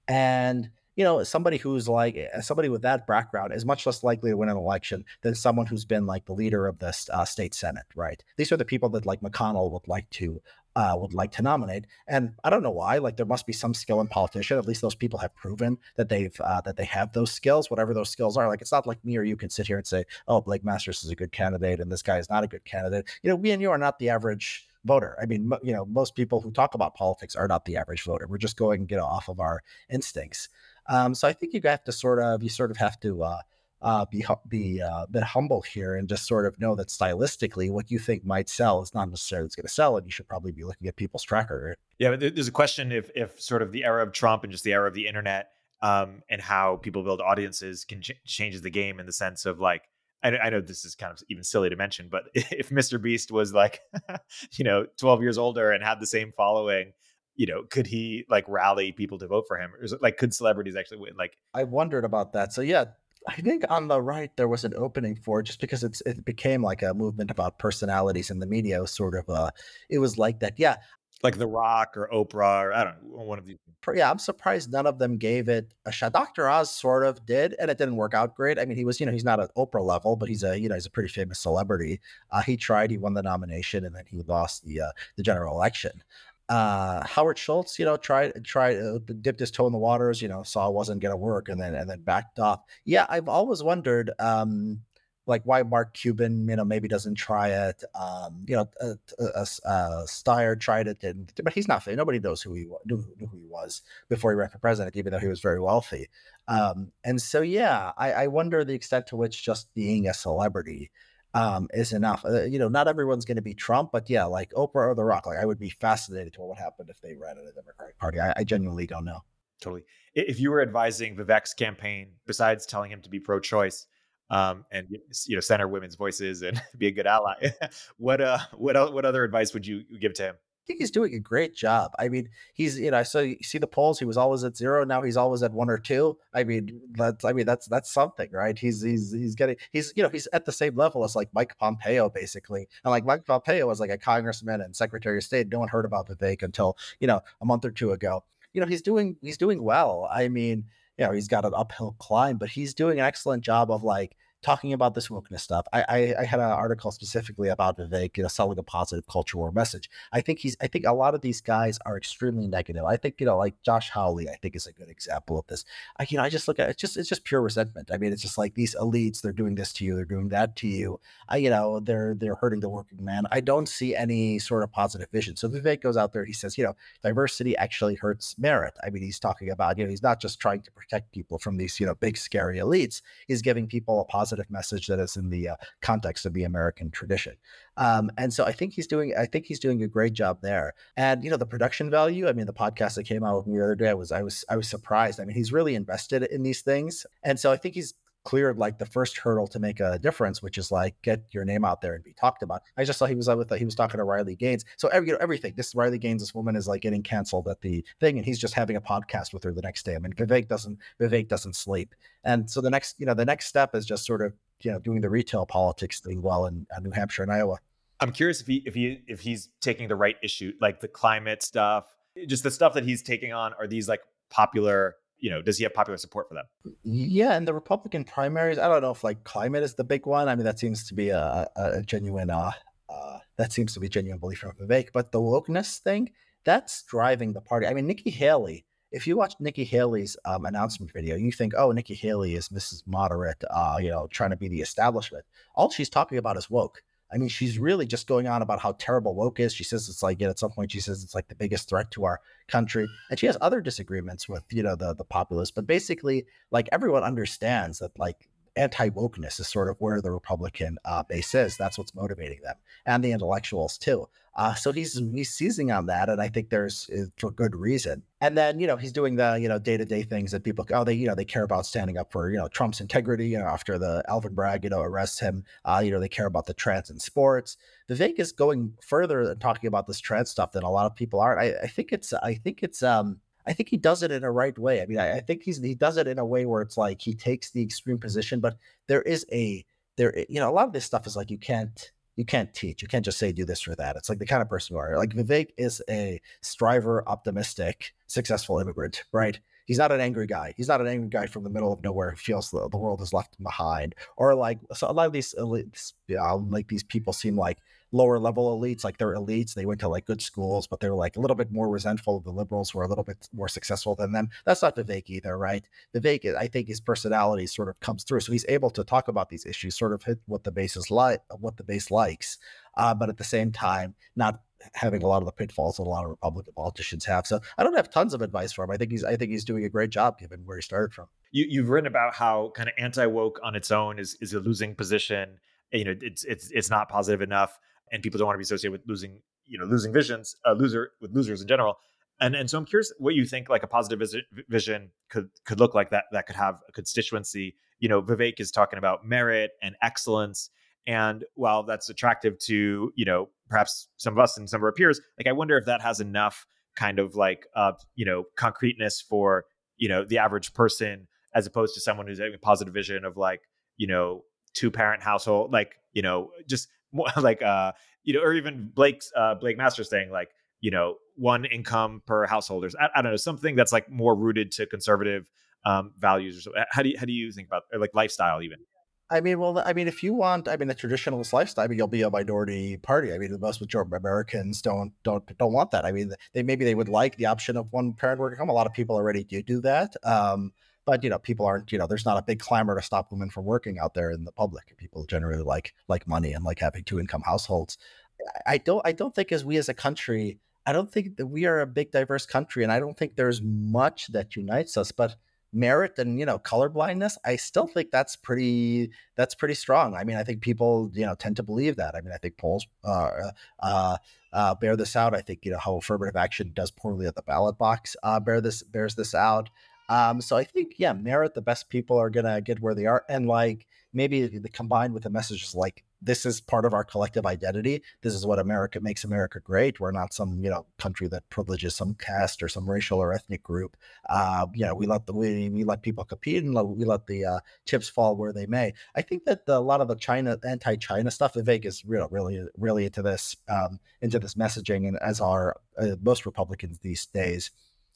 and you know, somebody who's like eh, somebody with that background is much less likely to win an election than someone who's been like the leader of the uh, state senate, right? These are the people that like McConnell would like to uh, would like to nominate. And I don't know why. Like there must be some skill in politician. At least those people have proven that they've uh, that they have those skills, whatever those skills are. Like it's not like me or you can sit here and say, "Oh, Blake Masters is a good candidate," and this guy is not a good candidate. You know, we and you are not the average voter. I mean, you know, most people who talk about politics are not the average voter. We're just going, you know, off of our instincts. Um, so I think you have to sort of you sort of have to uh, uh, be be uh, a bit humble here and just sort of know that stylistically, what you think might sell is not necessarily what's going to sell, and you should probably be looking at people's tracker. Yeah, there's a question if if sort of the era of Trump and just the era of the internet um, and how people build audiences can ch- changes the game in the sense of like. I, I know this is kind of even silly to mention, but <laughs> if Mr. Beast was like, <laughs> you know, 12 years older and had the same following, you know, could he like rally people to vote for him? Or is it like could celebrities actually win? Like I wondered about that. So yeah, I think on the right there was an opening for it just because it's it became like a movement about personalities in the media. was Sort of, uh, it was like that. Yeah, like The Rock or Oprah or I don't know one of these. Yeah, I'm surprised none of them gave it a shot. Dr. Oz sort of did, and it didn't work out great. I mean, he was you know he's not at Oprah level, but he's a you know he's a pretty famous celebrity. Uh, he tried, he won the nomination, and then he lost the uh, the general election uh, Howard Schultz, you know, tried tried uh, dipped his toe in the waters, you know, saw it wasn't gonna work, and then and then backed off. Yeah, I've always wondered, um, like why Mark Cuban, you know, maybe doesn't try it. Um, you know, uh, uh, Steyer tried it, and, but he's not. Nobody knows who he knew who he was before he ran for president, even though he was very wealthy. Um, and so, yeah, I, I wonder the extent to which just being a celebrity um, is enough. Uh, you know, not everyone's going to be Trump, but yeah, like Oprah or The Rock, like I would be fascinated to what would happen if they ran in the Democratic Party. I, I genuinely don't know. Totally. If you were advising Vivek's campaign, besides telling him to be pro-choice um, and you know center women's voices and <laughs> be a good ally, <laughs> what uh, what what other advice would you give to him? Think he's doing a great job. I mean, he's you know, I saw you see the polls. He was always at zero. Now he's always at one or two. I mean, that's I mean that's that's something, right? He's he's he's getting he's you know he's at the same level as like Mike Pompeo basically, and like Mike Pompeo was like a congressman and Secretary of State. No one heard about Vivek until you know a month or two ago. You know, he's doing he's doing well. I mean, you know, he's got an uphill climb, but he's doing an excellent job of like talking about this wokeness stuff. I, I, I had an article specifically about Vivek, you know, selling a positive culture war message. I think he's I think a lot of these guys are extremely negative. I think, you know, like Josh Hawley, I think is a good example of this. I you know, I just look at it's just it's just pure resentment. I mean, it's just like these elites, they're doing this to you, they're doing that to you. I, you know, they're they're hurting the working man. I don't see any sort of positive vision. So Vivek goes out there, he says, you know, diversity actually hurts merit. I mean, he's talking about, you know, he's not just trying to protect people from these, you know, big scary elites. He's giving people a positive positive message that is in the uh, context of the American tradition. Um, and so I think he's doing I think he's doing a great job there. And you know the production value. I mean the podcast that came out with me the other day I was I was I was surprised. I mean he's really invested in these things, and so I think he's cleared like the first hurdle to make a difference, which is like get your name out there and be talked about. I just saw he was with he was talking to Riley Gaines. So every, you know, everything. This Riley Gaines, this woman is like getting canceled at the thing, and he's just having a podcast with her the next day. I mean, Vivek doesn't Vivek doesn't sleep, and so the next you know the next step is just sort of you know doing the retail politics thing well in uh, New Hampshire and Iowa. I'm curious if he if he if he's taking the right issue, like the climate stuff, just the stuff that he's taking on. Are these like popular you know, does he have popular support for them? Yeah, and the Republican primaries, I don't know if like climate is the big one. I mean, that seems to be a, a genuine, uh, uh, that seems to be genuine belief from Vivek. But the wokeness thing, that's driving the party. I mean, Nikki Haley. If you watch Nikki Haley's um, announcement video, you think, "Oh, Nikki Haley is Mrs. Moderate, uh, you know, trying to be the establishment." All she's talking about is woke. I mean, she's really just going on about how terrible woke is. She says it's like, at some point, she says it's like the biggest threat to our country. And she has other disagreements with, you know, the the populists. But basically, like everyone understands that like anti wokeness is sort of where the Republican uh, base is. That's what's motivating them, and the intellectuals too. Uh, so he's he's seizing on that, and I think there's uh, for good reason. And then you know he's doing the you know day to day things that people oh they you know they care about standing up for you know Trump's integrity. You know after the Alvin Bragg you know arrests him, uh, you know they care about the trans in sports. Vivek is going further and talking about this trans stuff than a lot of people are. I, I think it's I think it's um I think he does it in a right way. I mean, I, I, think he's he does it in a way where it's like he takes the extreme position, but there is a there you know a lot of this stuff is like you can't you can't teach. You can't just say do this or that. It's like the kind of person you are. Like Vivek is a striver, optimistic, successful immigrant, right? He's not an angry guy. He's not an angry guy from the middle of nowhere who feels the, the world has left him behind. Or like so a lot of these uh, know, like these people seem like lower level elites, like they're elites. They went to like good schools, but they're like a little bit more resentful of the liberals who are a little bit more successful than them. That's not Vivek either, right? Vivek, I think his personality sort of comes through. So he's able to talk about these issues, sort of hit what the base is like, what the base likes, uh, but at the same time, not having a lot of the pitfalls that a lot of Republican politicians have. So I don't have tons of advice for him. I think he's I think he's doing a great job given where he started from. You, you've written about how kind of anti woke on its own is is a losing position. You know, it's it's it's not positive enough and people don't want to be associated with losing, you know, losing visions, uh, loser with losers in general. And and so I'm curious what you think like a positive vision could could look like that that could have a constituency. You know, Vivek is talking about merit and excellence. And while that's attractive to, you know, perhaps some of us and some of our peers, like I wonder if that has enough kind of like uh, you know, concreteness for, you know, the average person as opposed to someone who's having a positive vision of like, you know, two parent household, like, you know, just <laughs> like uh you know or even blake's uh blake masters saying like you know one income per householders I, I, don't know something that's like more rooted to conservative um values or so how do you how do you think about or like lifestyle even I mean, well, I mean, if you want, I mean, a traditionalist lifestyle, I mean, you'll be a minority party. I mean, the most majority Americans don't don't don't want that. I mean, they maybe they would like the option of one parent working home. A lot of people already do do that. Um, but you know people aren't you know there's not a big clamor to stop women from working out there in the public people generally like like money and like having two income households. I don't i don't think as we as a country i don't think that we are a big diverse country and i don't think there's much that unites us but merit and you know colorblindness i still think that's pretty that's pretty strong. I mean i think people you know tend to believe that. I mean i think polls uh, uh, uh, bear this out. I think you know how affirmative action does poorly at the ballot box uh, bear this bears this out um, so I think, yeah, merit, the best people are gonna get where they are. And like, maybe the, combined with the messages like this is part of our collective identity. This is what America makes America great. We're not some you know country that privileges some caste or some racial or ethnic group. Uh, you know, we let the we, we let people compete and we let the uh, chips fall where they may. I think that the, a lot of the China anti-China stuff, Vivek is real, really really into this um, into this messaging, and as are uh, most Republicans these days.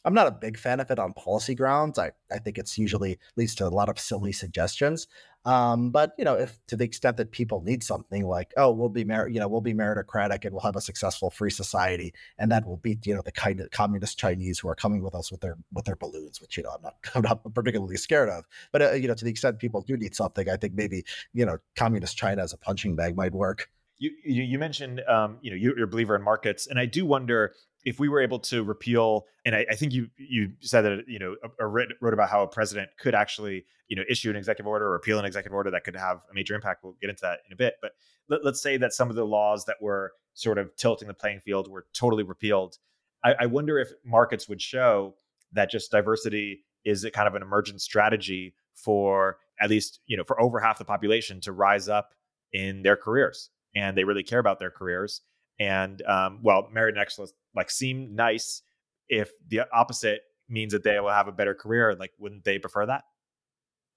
I'm not a big fan of it on policy grounds. I, I think it's usually leads to a lot of silly suggestions. Um, but you know, if to the extent that people need something like, oh, we'll be mer- you know, we'll be meritocratic and we'll have a successful free society, and that will beat you know the kind of communist Chinese who are coming with us with their with their balloons, which you know I'm not <laughs> I'm not particularly scared of. But uh, you know, to the extent people do need something, I think maybe you know, communist China as a punching bag might work. You you, you mentioned um, you know you're, you're a believer in markets, and I do wonder if we were able to repeal, and I, I think you you said that you know a, writ, wrote about how a president could actually you know issue an executive order or repeal an executive order that could have a major impact. We'll get into that in a bit, but let, us say that some of the laws that were sort of tilting the playing field were totally repealed. I, I wonder if markets would show that just diversity is a kind of an emergent strategy for at least you know for over half the population to rise up in their careers and they really care about their careers and um, well, merit and excellence like seem nice. If the opposite means that they will have a better career, like wouldn't they prefer that?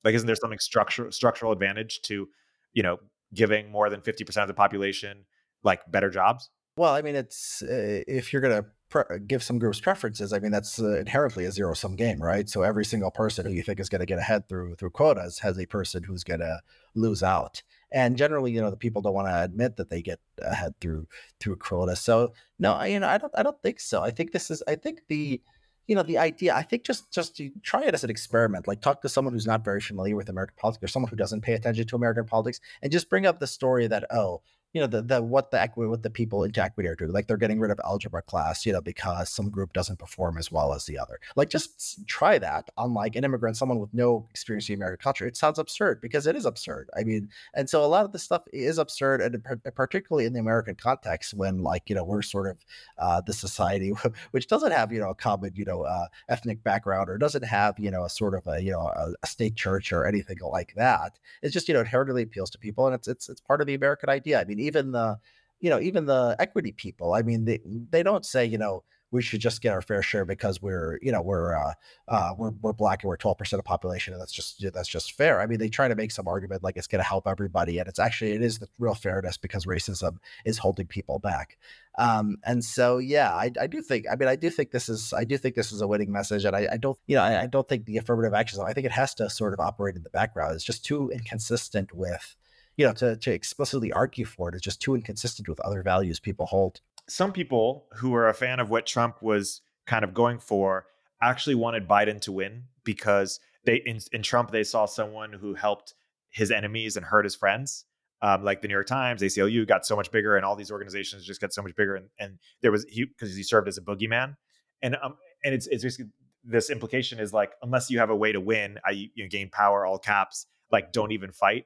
Like, isn't there something structural structural advantage to, you know, giving more than fifty percent of the population like better jobs? Well, I mean, it's uh, if you're gonna pre- give some groups preferences, I mean, that's uh, inherently a zero sum game, right? So every single person who you think is to get ahead through through quotas has a person who's to lose out. And generally, you know, the people don't want to admit that they get uh, ahead through through quotas. So no, I, you know, I don't, I don't think so. I think this is, I think the, you know, the idea. I think just just to try it as an experiment, like talk to someone who's not very familiar with American politics or someone who doesn't pay attention to American politics, and just bring up the story that oh, you know the, the what the equity what the people into equity are doing like they're getting rid of algebra class you know because some group doesn't perform as well as the other. Like just try that on like an immigrant someone with no experience in american culture. It sounds absurd because it is absurd. I mean and so a lot of this stuff is absurd and particularly in the american context when like you know we're sort of uh, the society <laughs> which doesn't have you know a common you know uh, ethnic background or doesn't have you know a sort of a you know a, a state church or anything like that. It's just you know inherently appeals to people and it's it's it's part of the american idea. I mean even the you know even the equity people. I mean they they don't say you know we should just get our fair share because we're you know we're uh, uh, we're we're black and we're 12% of the population and that's just that's just fair. I mean they try to make some argument like it's going to help everybody and it's actually it is the real fairness because racism is holding people back. Um, and so yeah I, I do think i mean i do think this is i do think this is a winning message and i, I don't you know I, I don't think the affirmative action i think it has to sort of operate in the background. It's just too inconsistent with you know, to, to explicitly argue for it is just too inconsistent with other values people hold. Some people who are a fan of what Trump was kind of going for actually wanted Biden to win because they in, in Trump they saw someone who helped his enemies and hurt his friends. Um, like the New York Times, ACLU got so much bigger, and all these organizations just got so much bigger. And, and there was he because he served as a boogeyman, and um, and it's it's just this implication is like unless you have a way to win, I you gain power, all caps, like don't even fight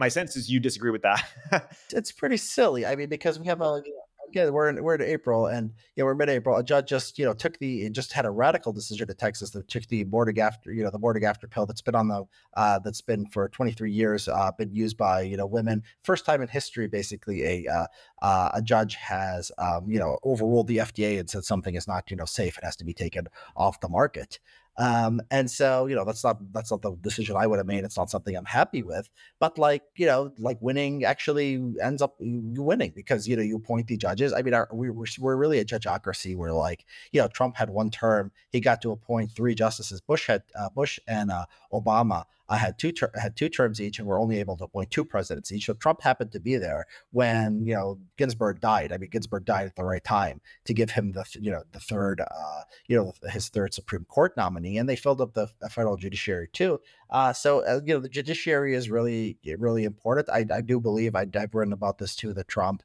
my sense is you disagree with that. <laughs> it's pretty silly. I mean, because we have a again, we're in we're in April, and you know we're mid-April. A judge just you know took the just had a radical decision to Texas that took the morning after you know the morning after pill that's been on the uh, that's been for 23 years uh, been used by you know women. First time in history, basically a uh, uh, a judge has um, you know overruled the FDA and said something is not you know safe. It has to be taken off the market. Um, and so, you know, that's not that's not the decision I would have made. It's not something I'm happy with. But like, you know, like winning actually ends up winning because you know you appoint the judges. I mean, our, we, we're we're really a judgeocracy. Where like, you know, Trump had one term, he got to appoint three justices. Bush had uh, Bush and uh, Obama I had two ter- had two terms each, and were only able to appoint two presidents each. So Trump happened to be there when you know Ginsburg died. I mean, Ginsburg died at the right time to give him the you know the third uh, you know his third Supreme Court nominee, and they filled up the federal judiciary too. Uh, so uh, you know the judiciary is really really important. I, I do believe I, I've written about this too that Trump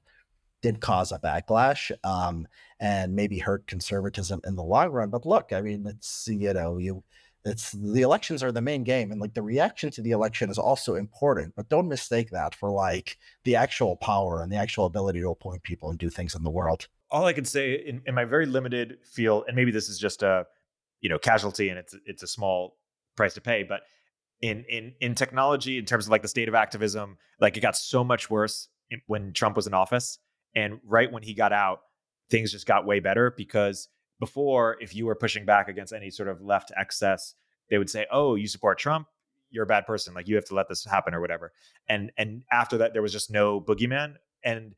did cause a backlash um, and maybe hurt conservatism in the long run. But look, I mean, it's you know you it's the elections are the main game and like the reaction to the election is also important but don't mistake that for like the actual power and the actual ability to appoint people and do things in the world. All i can say in, in my very limited field and maybe this is just a you know casualty and it's it's a small price to pay but in in in technology in terms of like the state of activism like it got so much worse when Trump was in office and right when he got out things just got way better because before if you were pushing back against any sort of left excess they would say oh you support Trump? You're a bad person. Like you have to let this happen or whatever. And and after that there was just no boogeyman. And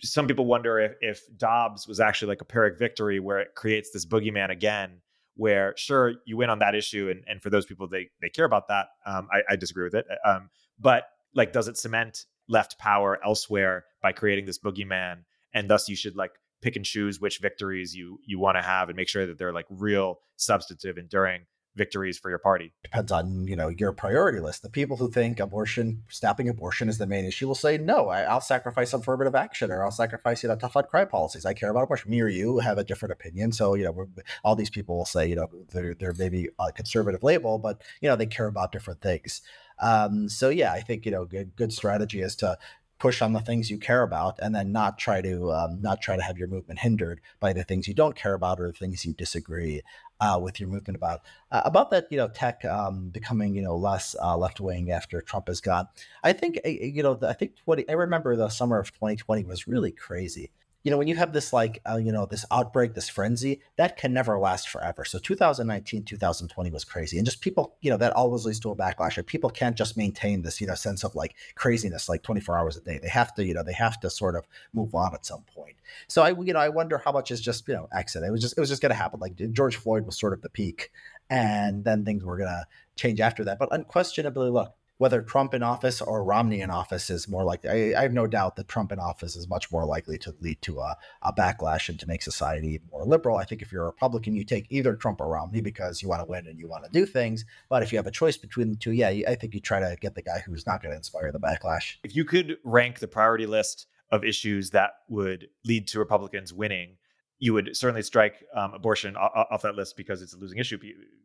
some people wonder if, if Dobbs was actually like a Pyrrhic victory where it creates this boogeyman again where sure you win on that issue and, and for those people they they care about that. Um, I, I, disagree with it. Um, but like does it cement left power elsewhere by creating this boogeyman and thus you should like pick and choose which victories you you want to have and make sure that they're like real substantive enduring victories for your party. Depends on you know your priority list. The people who think abortion, stopping abortion, is the main issue will say no. I, will sacrifice some affirmative action, or I'll sacrifice you know tough on crime policies. I care about abortion. Me or you have a different opinion, so you know all these people will say you know they're they're maybe a conservative label, but you know they care about different things. Um, so yeah, I think you know good good strategy is to push on the things you care about and then not try to um, not try to have your movement hindered by the things you don't care about or the things you disagree uh, with your movement about uh, about that you know tech um, becoming you know less uh, left wing after Trump is gone. I think eh, eh, you know I think what I remember the summer of 2020 was really crazy you know, when you have this like, uh, you know, this outbreak, this frenzy, that can never last forever. So 2019, 2020 was crazy. And just people, you know, that always leads to a backlash. And people can't just maintain this, you know, sense of like craziness like 24 hours a day. They have to, you know, they have to sort of move on at some point. So I, you know, I wonder how much is just, you know, accident. It was just, it was just going to happen. Like George Floyd was sort of the peak. And then things were going to change after that. But unquestionably, look, whether Trump in office or Romney in office is more likely. I, I, have no doubt that Trump in office is much more likely to lead to a, a, backlash and to make society more liberal. I think if you're a Republican, you take either Trump or Romney because you want to win and you want to do things. But if you have a choice between the two, yeah, I think you try to get the guy who's not going to inspire the backlash. If you could rank the priority list of issues that would lead to Republicans winning, you would certainly strike um, abortion off that list because it's a losing issue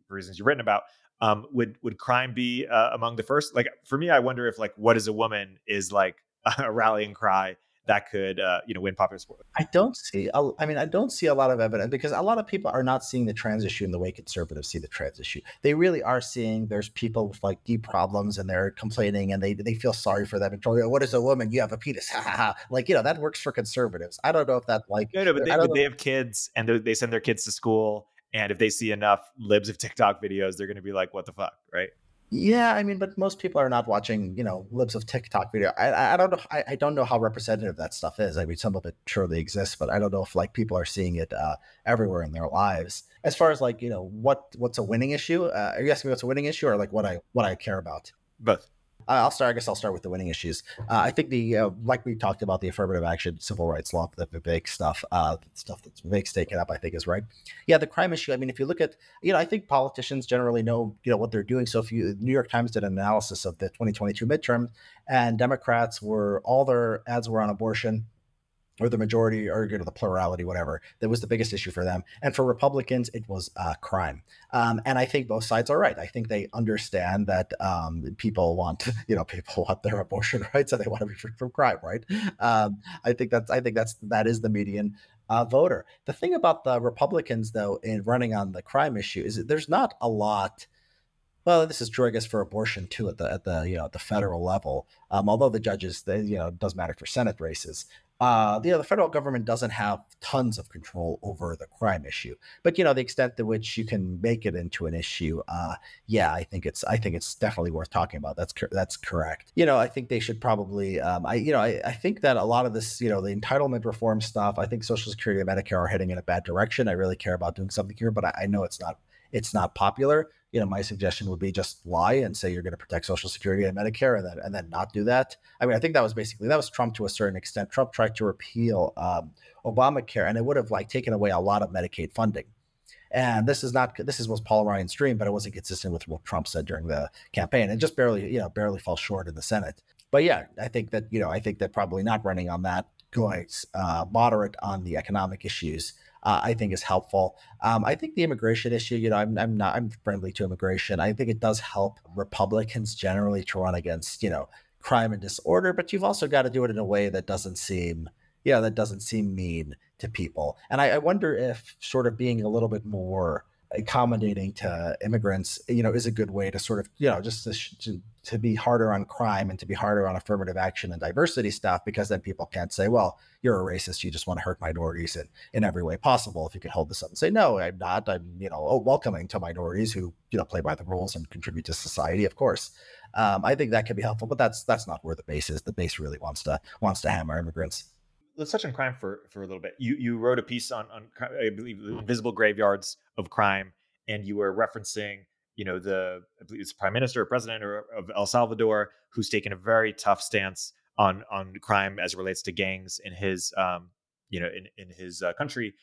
for reasons you've written about. Um, would would crime be uh, among the first? Like for me, I wonder if like "What is a woman" is like <laughs> a rallying cry that could uh, you know win popular support. I don't see. I mean, I don't see a lot of evidence because a lot of people are not seeing the trans issue in the way conservatives see the trans issue. They really are seeing there's people with like deep problems and they're complaining and they they feel sorry for them and telling what is a woman? You have a penis. <laughs> like you know that works for conservatives. I don't know if that like no no, but they, but they have kids and they send their kids to school and if they see enough libs of TikTok videos, they're going to be like, "What the fuck," right? Yeah, I mean, but most people are not watching, you know, libs of TikTok video. I, I don't know. I, I don't know how representative that stuff is. I mean, some of it surely exists, but I don't know if like people are seeing it uh, everywhere in their lives. As far as like, you know, what what's a winning issue? Uh, are you asking me what's a winning issue, or like what I what I care about? Both. I'll start. I guess I'll start with the winning issues. Uh, I think the uh, like we talked about the affirmative action, civil rights law, the Vivek stuff, uh, stuff that Vivek's taken up. I think is right. Yeah, the crime issue. I mean, if you look at, you know, I think politicians generally know, you know, what they're doing. So if you, the New York Times did an analysis of the 2022 midterm, and Democrats were all their ads were on abortion or the majority or you know, the plurality, whatever, that was the biggest issue for them. And for Republicans, it was uh, crime. Um, and I think both sides are right. I think they understand that um, people want, <laughs> you know, people want their abortion <laughs> rights and they want to be free from crime, right? Um, I think that's, I think that's, that is the median uh, voter. The thing about the Republicans, though, in running on the crime issue is that there's not a lot well, this is true, I guess, for abortion too at the at the you know at the federal level. Um, although the judges, they you know, it does matter for Senate races uh, you know, the federal government doesn't have tons of control over the crime issue, but you know, the extent to which you can make it into an issue, uh, yeah, I think it's, I think it's definitely worth talking about. That's that's correct. You know, I think they should probably, um, I, you know, I, I think that a lot of this, you know, the entitlement reform stuff, I think Social Security and Medicare are heading in a bad direction. I really care about doing something here, but I, I know it's not, it's not popular you know, my suggestion would be just lie and say you're going to protect Social Security and Medicare, and then and then not do that. I mean, I think that was basically that was Trump to a certain extent. Trump tried to repeal um, Obamacare, and it would have like taken away a lot of Medicaid funding. And this is not this is was Paul Ryan's dream, but it wasn't consistent with what Trump said during the campaign, and just barely you know barely fell short in the Senate. But yeah, I think that you know I think that probably not running on that, going uh, moderate on the economic issues uh, I think is helpful. Um, I think the immigration issue, you know, I'm, I'm not, I'm friendly to immigration. I think it does help Republicans generally to run against, you know, crime and disorder, but you've also got to do it in a way that doesn't seem, yeah, that doesn't seem mean to people. And I, I wonder if sort of being a little bit more accommodating to immigrants, you know, is a good way to sort of, you know, just to, to, to, be harder on crime and to be harder on affirmative action and diversity stuff, because then people can't say, well, you're a racist, you just want to hurt minorities in, in every way possible. If you can hold this up and say, no, I'm not, I'm, you know, welcoming to minorities who, you know, play by the rules and contribute to society, of course. Um, I think that can be helpful, but that's that's not where the base is. The base really wants to wants to hammer immigrants let's touch on crime for for a little bit. You you wrote a piece on on I believe invisible graveyards of crime, and you were referencing you know the I believe it's prime minister or president or, of El Salvador who's taken a very tough stance on on crime as it relates to gangs in his um you know in in his uh, country,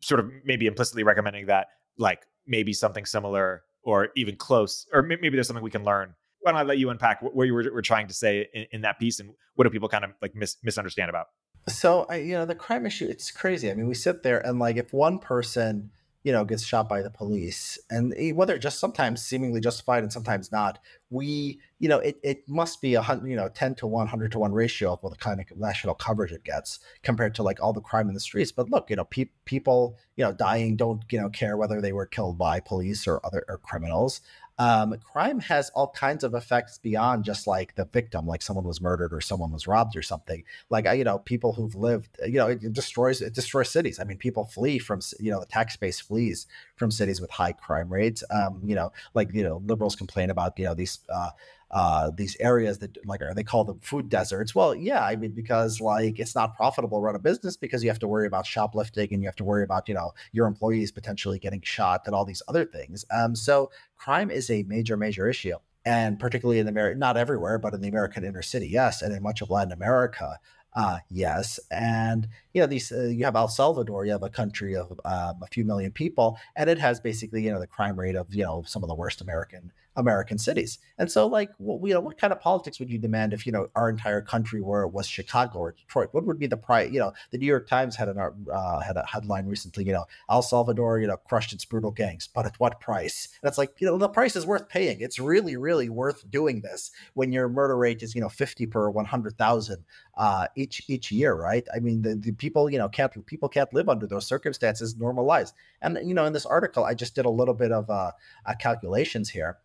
sort of maybe implicitly recommending that like maybe something similar or even close or maybe there's something we can learn why don't I let you unpack what you were, were trying to say in, in, that piece and what do people kind of like mis- misunderstand about? So, I, you know, the crime issue, it's crazy. I mean, we sit there and like if one person, you know, gets shot by the police and whether just sometimes seemingly justified and sometimes not, we, you know, it, it must be a hundred, you know, 10 to 100 to 1 ratio of what the kind of national coverage it gets compared to like all the crime in the streets. But look, you know, pe- people, you know, dying don't, you know, care whether they were killed by police or other or criminals um, crime has all kinds of effects beyond just like the victim, like someone was murdered or someone was robbed or something. Like you know, people who've lived, you know, it destroys it destroys cities. I mean, people flee from you know the tax base flees from cities with high crime rates. Um, you know, like you know, liberals complain about you know these uh, uh, these areas that like are they call them food deserts? Well, yeah, I mean because like it's not profitable to run a business because you have to worry about shoplifting and you have to worry about you know your employees potentially getting shot and all these other things. Um, so crime is a major major issue and particularly in the American, not everywhere, but in the American inner city, yes, and in much of Latin America, uh, yes. And you know, these uh, you have El Salvador, you have a country of um, a few million people, and it has basically you know the crime rate of you know some of the worst American American cities. And so, like, what, you know, what kind of politics would you demand if you know our entire country were was Chicago or Detroit? What would be the price? You know, the New York Times had an uh, had a headline recently. You know, El Salvador, you know, crushed its brutal gangs, but at what price? And it's like, you know, the price is worth paying. It's really, really worth doing this when your murder rate is you know fifty per one hundred thousand uh, each each year, right? I mean, the, the people you know can't people can't live under those circumstances normalized. And you know, in this article, I just did a little bit of uh, uh calculations here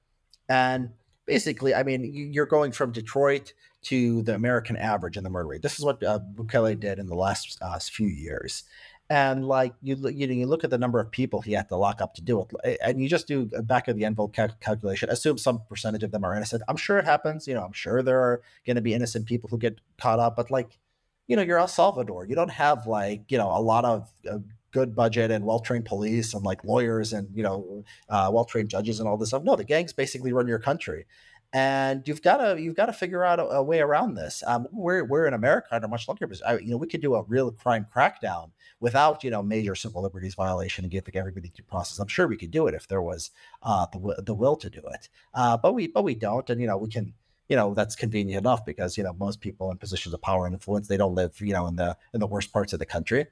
and basically, I mean, you're going from Detroit to the American average in the murder rate. This is what uh, Bukele did in the last uh, few years. And like you, you know, you look at the number of people he had to lock up to do it, and you just do a back of the envelope cal- calculation. Assume some percentage of them are innocent. I'm sure it happens. You know, I'm sure there are going to be innocent people who get caught up. But like, you know, you're El Salvador. You don't have like you know a lot of uh, good budget and well-trained police and like lawyers and you know uh, well-trained judges and all this stuff. No, the gangs basically run your country, and you've got to you've got to figure out a, a, way around this. Um, we're we're in America under much longer, I, you know, we could do a real crime crackdown without you know major civil liberties violation and giving everybody due process. I'm sure we could do it if there was uh, the the will to do it, uh, but we but we don't, and you know we can you know that's convenient enough because you know most people in positions of power and influence they don't live you know in the in the worst parts of the country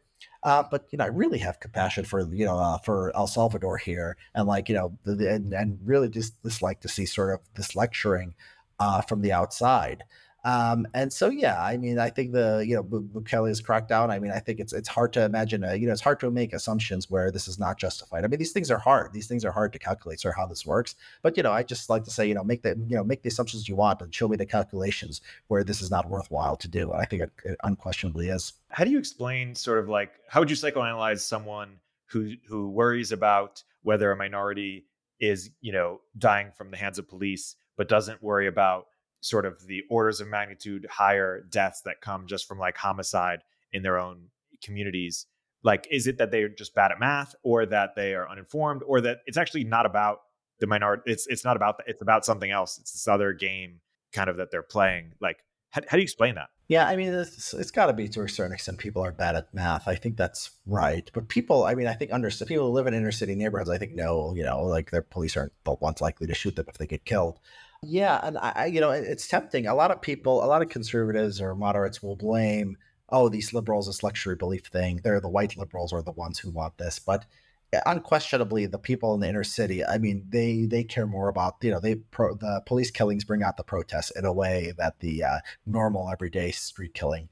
uh, but you know, I really have compassion for you know uh, for El Salvador here, and like you know, the, and and really just dislike to see sort of this lecturing uh, from the outside. Um, and so, yeah, I mean, I think the you know Bukele's crackdown. I mean, I think it's it's hard to imagine. A, you know, it's hard to make assumptions where this is not justified. I mean, these things are hard. These things are hard to calculate. So how this works. But you know, I just like to say, you know, make the you know make the assumptions you want and show me the calculations where this is not worthwhile to do. I think it, it unquestionably is. How do you explain sort of like how would you psychoanalyze someone who who worries about whether a minority is you know dying from the hands of police, but doesn't worry about sort of the orders of magnitude higher deaths that come just from like homicide in their own communities like is it that they're just bad at math or that they are uninformed or that it's actually not about the minority it's it's not about it's about something else it's this other game kind of that they're playing like how, how do you explain that? Yeah i mean it's, it's got to be to a certain extent people are bad at math i think that's right but people i mean i think under people who live in inner city neighborhoods i think know you know like their police aren't the ones likely to shoot them if they get killed yeah, and I, you know, it's tempting. A lot of people, a lot of conservatives or moderates will blame, oh, these liberals, this luxury belief thing. They're the white liberals are the ones who want this, but eh, unquestionably, the people in the inner city. I mean, they they care more about you know they pro, the police killings bring out the protests in a way that the uh, normal everyday street killing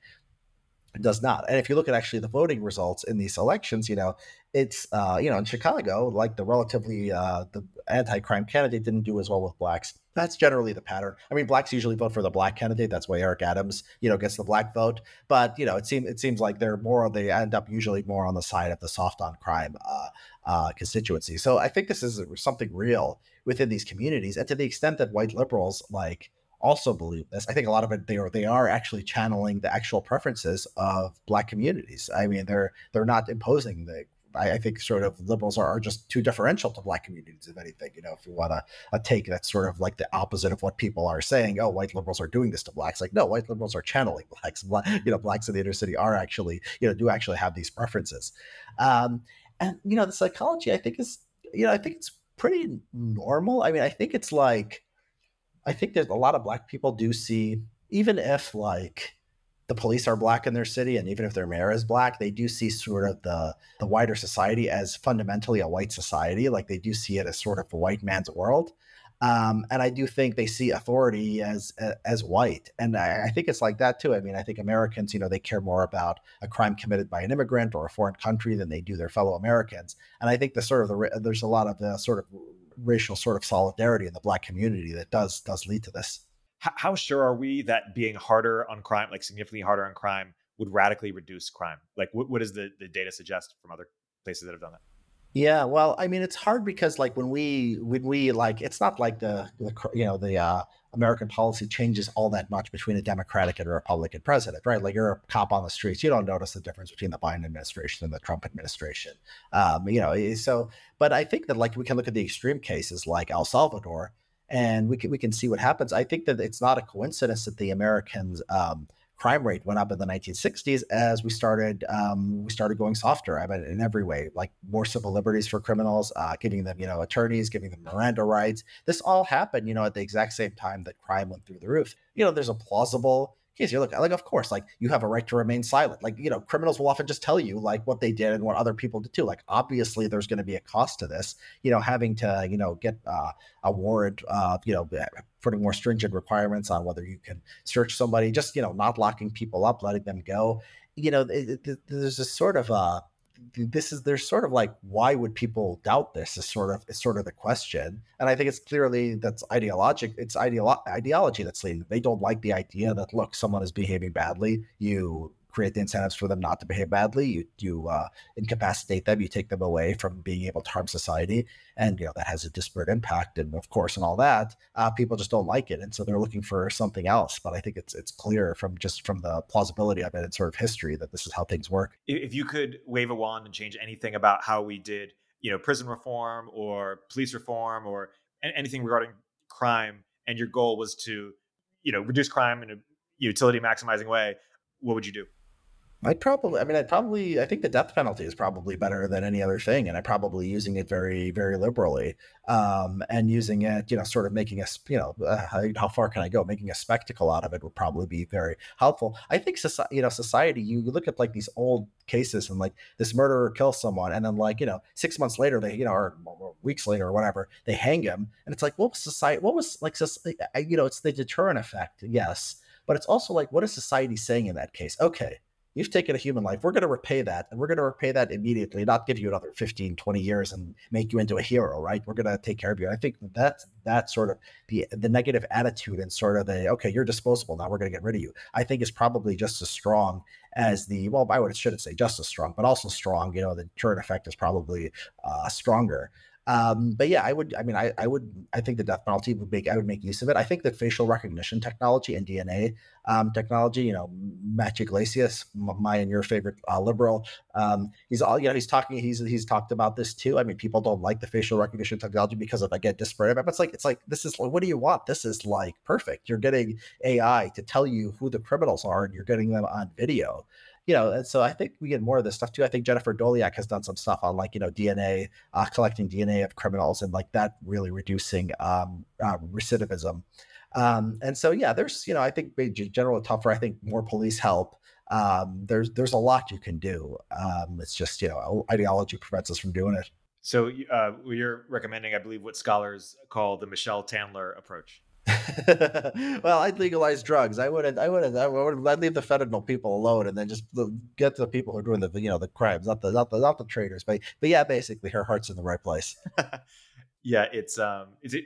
does not. And if you look at actually the voting results in these elections, you know, it's uh, you know, in Chicago, like the relatively uh, the anti-crime candidate didn't do as well with blacks. That's generally the pattern. I mean, blacks usually vote for the black candidate. That's why Eric Adams, you know, gets the black vote. But you know, it seems it seems like they're more they end up usually more on the side of the soft on crime uh, uh, constituency. So I think this is something real within these communities, and to the extent that white liberals like also believe this. I think a lot of it they are they are actually channeling the actual preferences of black communities. I mean, they're they're not imposing the. I, I think sort of liberals are, are just too differential to black communities, if anything. You know, if you want a, a take that's sort of like the opposite of what people are saying, oh, white liberals are doing this to blacks. Like, no, white liberals are channeling blacks. Black, you know, blacks in the inner city are actually, you know, do actually have these preferences. Um, and you know, the psychology, I think is, you know, I think it's pretty normal. I mean, I think it's like I think that a lot of black people do see, even if like the police are black in their city, and even if their mayor is black, they do see sort of the the wider society as fundamentally a white society. Like they do see it as sort of a white man's world. Um, and I do think they see authority as as white, and I, I, think it's like that too. I mean, I think Americans, you know, they care more about a crime committed by an immigrant or a foreign country than they do their fellow Americans. And I think the sort of the there's a lot of the sort of racial sort of solidarity in the black community that does does lead to this. How sure are we that being harder on crime, like significantly harder on crime, would radically reduce crime? Like, what, what does the, the data suggest from other places that have done that? Yeah, well, I mean, it's hard because like when we when we like, it's not like the, the you know the uh, American policy changes all that much between a Democratic and a Republican president, right? Like you're a cop on the streets, you don't notice the difference between the Biden administration and the Trump administration, um, you know. Eh, so, but I think that like we can look at the extreme cases like El Salvador, and we can we can see what happens. I think that it's not a coincidence that the Americans um, crime rate went up in the 1960s as we started um, we started going softer. I mean, in every way, like more civil liberties for criminals, uh, giving them you know attorneys, giving them Miranda rights. This all happened you know at the exact same time that crime went through the roof. You know, there's a plausible case. You're like, like, of course, like you have a right to remain silent. Like, you know, criminals will often just tell you like what they did and what other people did too. Like, obviously, there's going to be a cost to this. You know, having to, you know, get uh, a warrant, uh, you know, putting more stringent requirements on whether you can search somebody, just you know, not locking people up, letting them go. You know, it, it, there's a sort of uh, this is there's sort of like why would people doubt this is sort of is sort of the question. And i think it's clearly that's ideologic it's ideolo- ideology that's leading they don't like the idea that look someone is behaving badly. You create the incentives for them not to behave badly. You you uh, incapacitate them. You take them away from being able to harm society, and you know that has a disparate impact. And of course, and all that, uh, people just don't like it, and so they're looking for something else. But I think it's it's clear from just from the plausibility of it and sort of history that this is how things work. If you could wave a wand and change anything about how we did, you know, prison reform or police reform or anything regarding crime, and your goal was to, you know, reduce crime in a utility maximizing way, what would you do? I'd probably, I mean, I'd probably, I think the death penalty is probably better than any other thing. And I'm probably using it very, very liberally um, and using it, you know, sort of making a, you know, uh, how, how, far can I go? Making a spectacle out of it would probably be very helpful. I think, society, you know, society, you look at like these old cases and like this murderer kills someone and then like, you know, six months later, they, you know, or, or weeks later or whatever, they hang him. And it's like, what was society, what was like, you know, it's the deterrent effect. Yes. But it's also like, what is society saying in that case? Okay you've taken a human life. We're going to repay that. And we're going to repay that immediately, not give you another 15, 20 years and make you into a hero, right? We're going to take care of you. I think that's that sort of the the negative attitude and sort of the, okay, you're disposable. Now we're going to get rid of you. I think is probably just as strong as the, well, I would, shouldn't say just as strong, but also strong. You know, the turn effect is probably uh, stronger. Um, but yeah, I would. I mean, I, I would. I think the death penalty would make. I would make use of it. I think that facial recognition technology and DNA um, technology. You know, Matt Yglesias, my and your favorite uh, liberal. Um, he's all. You know, he's talking. He's he's talked about this too. I mean, people don't like the facial recognition technology because of again disparate. But it's like it's like this is what do you want? This is like perfect. You're getting AI to tell you who the criminals are, and you're getting them on video you know, and so I think we get more of this stuff too. I think Jennifer Doleac has done some stuff on like, you know, DNA, uh, collecting DNA of criminals and like that really reducing um, uh, recidivism. Um, and so, yeah, there's, you know, I think general tougher. I think more police help. Um, there's there's a lot you can do. Um, it's just you know ideology prevents us from doing it. So uh, you're recommending, I believe, what scholars call the Michelle Tandler approach. <laughs> well, I'd legalize drugs. I wouldn't. I wouldn't. I would. I'd leave the fentanyl people alone, and then just get to the people who are doing the you know the crimes, not the not the not the traders. But but yeah, basically, her heart's in the right place. <laughs> yeah, it's um, it's it,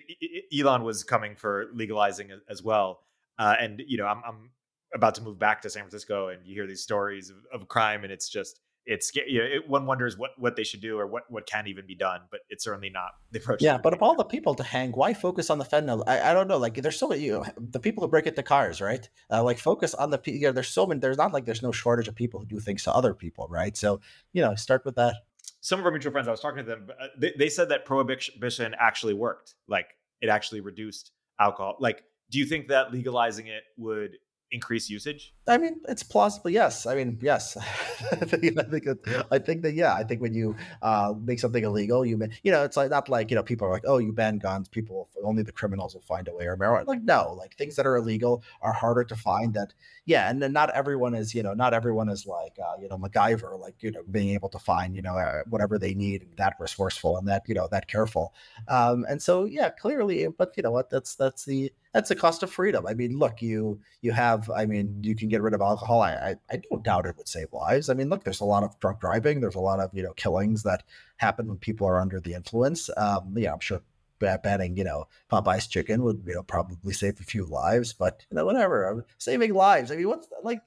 Elon was coming for legalizing as well, uh, and you know, I'm I'm about to move back to San Francisco, and you hear these stories of, of crime, and it's just it's you know, it, one wonders what what they should do or what what can even be done, but it's certainly not the approach. Yeah, but of all the people to hang, why focus on the fentanyl? I, I don't know. Like, there's so many you know, the people who break into cars, right? Uh, like, focus on the you know, there's so many. There's not like there's no shortage of people who do things to other people, right? So you know, start with that. Some of our mutual friends, I was talking to them. Uh, they, they said that prohibition actually worked. Like, it actually reduced alcohol. Like, do you think that legalizing it would increase usage? I mean, it's plausible. Yes. I mean, yes. <laughs> I think, I think, I think that, yeah, I think when you uh, make something illegal, you, mean you know, it's like not like, you know, people are like, oh, you ban guns, people, only the criminals will find a way or marijuana. Like, no, like things that are illegal are harder to find that, yeah. And then not everyone is, you know, not everyone is like, uh, you know, MacGyver, like, you know, being able to find, you know, uh, whatever they need, that resourceful and that, you know, that careful. Um, and so, yeah, clearly, but you know what, that's, that's the, that's the cost of freedom. I mean, look, you you have, I mean, you can get rid of alcohol. I, I, I don't doubt it would save lives. I mean, look, there's a lot of drunk driving. There's a lot of you know killings that happen when people are under the influence. Um, yeah, I'm sure banning, you know, Popeye's chicken would, you know, probably save a few lives, but you know, whatever. I'm Saving lives. I mean, what's like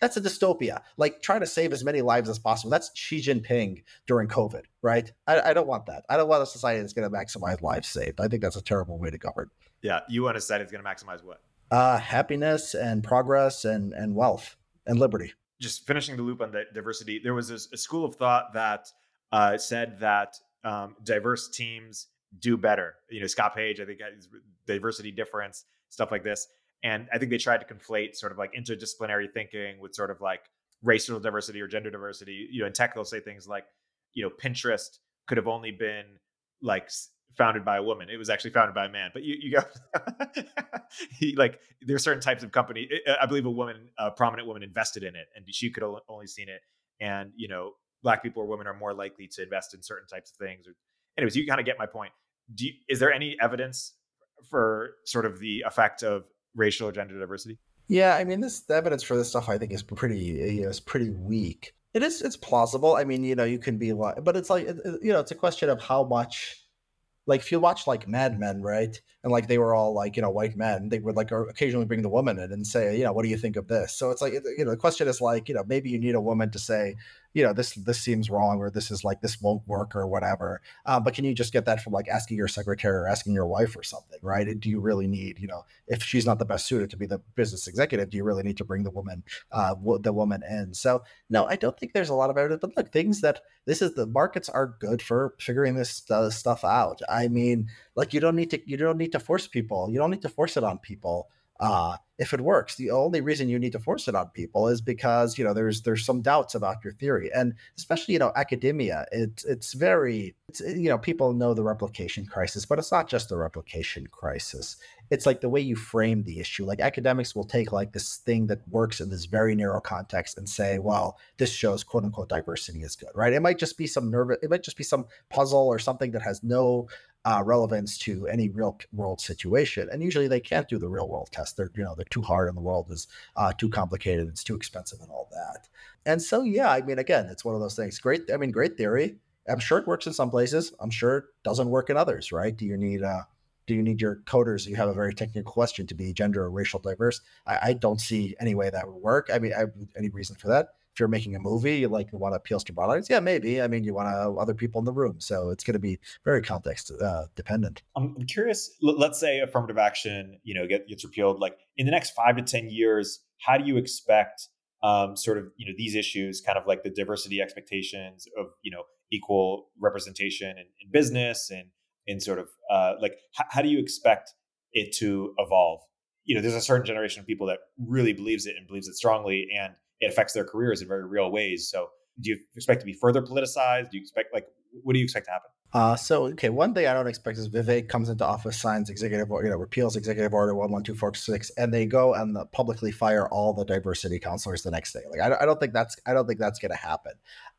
that's a dystopia. Like trying to save as many lives as possible. That's Xi Jinping during COVID, right? I, I don't want that. I don't want a society that's going to maximize lives saved. I think that's a terrible way to govern. Yeah, you want to society it's going to maximize what? Uh, happiness and progress and and wealth and liberty. Just finishing the loop on the diversity, there was a, a school of thought that uh, said that um, diverse teams do better. You know, Scott Page, I think, diversity difference, stuff like this. And I think they tried to conflate sort of like interdisciplinary thinking with sort of like racial diversity or gender diversity. You know, in tech, they'll say things like, you know, Pinterest could have only been like founded by a woman. It was actually founded by a man. But you, you go, <laughs> he like are certain types of company. Eh, eh, I believe a woman, a prominent woman, invested in it, and she could only seen it. And you know, black people or women are more likely to invest in certain types of things. Or, anyways, you kind of get my point. You, is there any evidence for sort of the effect of racial or gender diversity? Yeah, I mean, this the evidence for this stuff I think is pretty you know, is pretty weak. It is it's plausible. I mean, you know, you can be but it's like you know, it's a question of how much like if you watch like Mad Men, right? And like they were all like, you know, white men, they would like occasionally bring the woman in and say, you know, what do you think of this? So it's like, you know, the question is like, you know, maybe you need a woman to say, you know this this seems wrong or this is like this won't work or whatever um, but can you just get that from like asking your secretary or asking your wife or something right? Do you really need you know if she's not the best suited to be the business executive do you really need to bring the woman uh, the woman in? So no i don't think there's a lot of evidence but look things that this is the markets are good for figuring this uh, stuff out. I mean like you don't need to you don't need to force people you don't need to force it on people uh, if it works. The only reason you need to force it on people is because you know there's there's some doubts about your theory, and especially you know academia. It's it's very it's, you know people know the replication crisis, but it's not just the replication crisis. It's like the way you frame the issue. Like academics will take like this thing that works in this very narrow context and say, well, this shows quote unquote diversity is good, right? It might just be some nervous, it might just be some puzzle or something that has no uh, relevance to any real world situation. And usually they can't do the real world test. They're you know they're too hard and the world is uh, too complicated. It's too expensive and all that. And so yeah, I mean again, it's one of those things. Great. I mean, great theory. I'm sure it works in some places. I'm sure it doesn't work in others. Right? Do you need uh, do you need your coders? You have a very technical question to be gender or racial diverse. I, I don't see any way that would work. I mean, I, any reason for that? If you're making a movie, you like you want to appeal to broad audience, yeah, maybe. I mean, you want to other people in the room, so it's going to be very context uh, dependent. I'm curious. Let's say affirmative action, you know, get, gets repealed. Like in the next five to ten years, how do you expect um, sort of you know these issues, kind of like the diversity expectations of you know equal representation in, in business and in sort of uh, like h- how do you expect it to evolve? You know, there's a certain generation of people that really believes it and believes it strongly, and it affects their careers in very real ways. So do you expect to be further politicized? Do you expect like what do you expect to happen? Uh, so okay, one thing I don't expect is Vivek comes into office, signs executive you know repeals executive order one one two four six, and they go and the, publicly fire all the diversity counselors the next day. Like I, I don't think that's I don't think that's going to happen.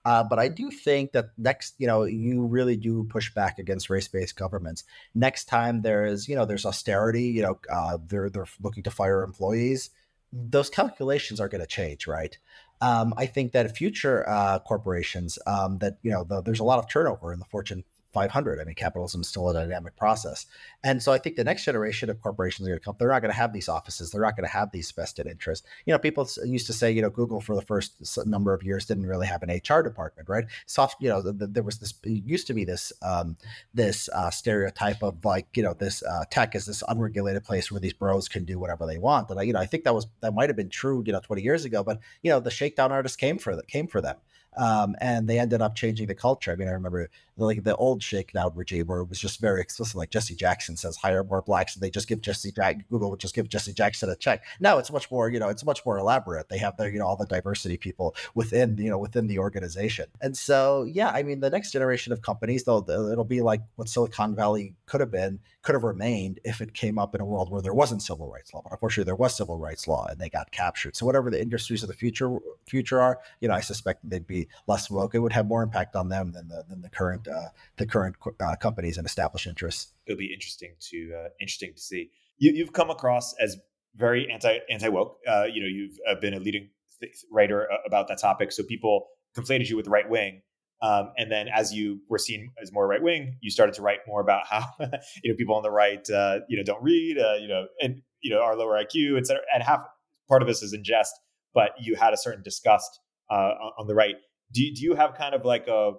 Uh, but I do think that next, you know, you really do push back against race-based governments. Next time there is, you know, there's austerity. You know, uh, they're they're looking to fire employees. Those calculations are going to change, right? Um, I think that future uh, corporations um, that you know the, there's a lot of turnover in the Fortune 500. I mean, capitalism is still a dynamic process. And so I think the next generation of corporations are going to come. They're not going to have these offices. They're not going to have these vested interests. You know, people used to say, you know, Google for the first number of years didn't really have an HR department, right? Soft, you know, the, the, there was this, used to be this, um, this uh, stereotype of like, you know, this uh, tech is this unregulated place where these bros can do whatever they want. And I, you know, I think that was, that might have been true, you know, 20 years ago, but, you know, the shakedown artists came for that, came for them. Um, and they ended up changing the culture. I mean, I remember like the old shakedown regime where it was just very explicit, like Jesse Jackson says, hire more blacks, and they just give Jesse Jack mm-hmm. Google would just give Jesse Jackson a check. Now it's much more, you know, it's much more elaborate. They have their, you know, all the diversity people within, you know, within the organization. And so, yeah, I mean, the next generation of companies, though, it'll be like what Silicon Valley could have been, could have remained if it came up in a world where there wasn't civil rights law. But unfortunately, there was civil rights law, and they got captured. So whatever the industries of the future future are, you know, I suspect they'd be less woke. It would have more impact on them than the than the current uh, the current uh, companies and established interests. It'll be interesting to uh, interesting to see. You, have come across as very anti anti woke. Uh, you know, you've uh, been a leading th- writer uh, about that topic, so people conflated you with the right wing. Um, and then, as you were seen as more right wing, you started to write more about how <laughs> you know people on the right, you know, don't read, you know, and you know, are lower IQ, et cetera. And half part of this is in jest, but you had a certain disgust on the right do, do you have kind of like a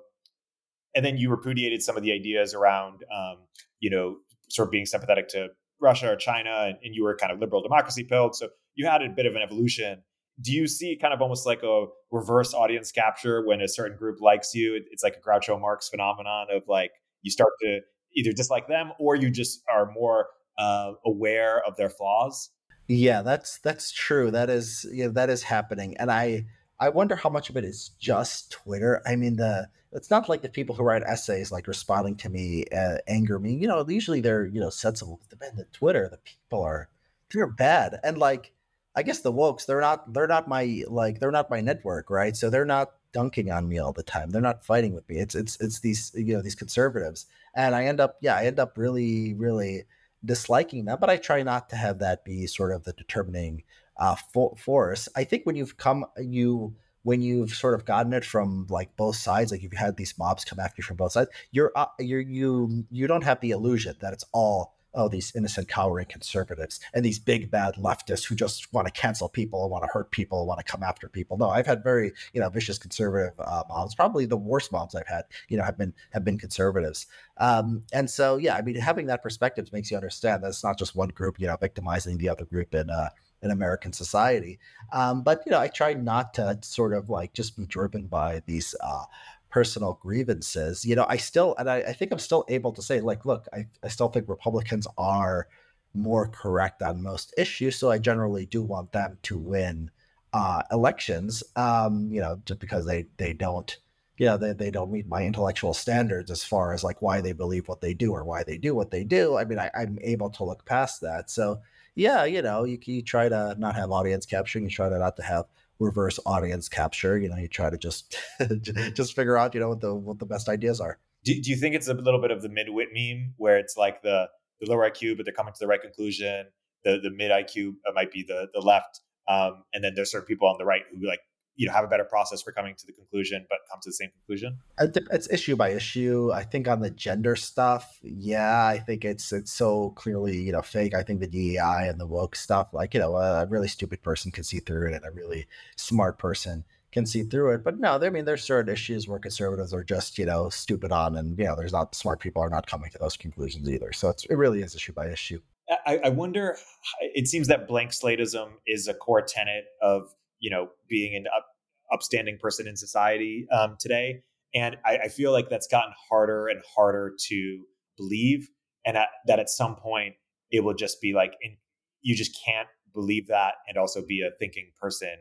and then you repudiated some of the ideas around um, you know sort of being sympathetic to russia or china and, and, you were kind of liberal democracy pilled. So you had a bit of an evolution. Do you see kind of almost like a reverse audience capture when a certain group likes you? It's like a groucho marx phenomenon of like you start to either dislike them or you just are more uh, aware of their flaws? Yeah that's that's true. That is yeah that is happening. And i I wonder how much of it is just Twitter. I mean, the it's not like the people who write essays like responding to me uh, anger me. You know, usually they're you know sensible. But the Twitter, the people are they're bad, and like I guess the wokes, they're not they're not my like they're not my network, right? So they're not dunking on me all the time. They're not fighting with me. It's it's it's these you know these conservatives, and I end up yeah I end up really really disliking them. But I try not to have that be sort of the determining uh, for, force. I think when you've come, you when you've sort of gotten it from like both sides, like you've had these mobs come after you from both sides, you're uh, you're you you don't have the illusion that it's all oh these innocent cowering conservatives and these big bad leftists who just want to cancel people want to hurt people want to come after people. No i've had very you know vicious conservative uh, mobs probably the worst mobs i've had you know have been have been conservatives. Um, and so yeah i mean having that perspective makes you understand that it's not just one group you know victimizing the other group and uh, in American society. Um, but you know, I try not to sort of like just be driven by these uh, personal grievances. You know, I still, and I, I, think I'm still able to say, like, look, I, I still think Republicans are more correct on most issues. So I generally do want them to win uh, elections. Um, you know, just because they they don't. You know, they, they don't meet my intellectual standards as far as like why they believe what they do or why they do what they do. I mean, I, I'm able to look past that. So yeah, you know, you, you try to not have audience capturing, you try to not to have reverse audience capture. You know, you try to just <laughs> just figure out, you know, what the what the best ideas are. Do, do you think it's a little bit of the mid-wit meme where it's like the the lower IQ, but they're coming to the right conclusion. The the mid IQ uh, might be the the left, um, and then there's certain people on the right who like you know have a better process for coming to the conclusion but come to the same conclusion? It's issue by issue. I think on the gender stuff yeah i think it's it's so clearly you know fake. I think the dei and the woke stuff like you know a really stupid person can see through it and a really smart person can see through it. But no i mean there's certain issues where conservatives are just you know stupid on and you know there's not smart people are not coming to those conclusions either. So it's, it really is issue by issue. I, I wonder it seems that blank slateism is a core tenet of you know being an up, upstanding person in society um, today and I, I, feel like that's gotten harder and harder to believe and at, that at some point it will just be like in, you just can't believe that and also be a thinking person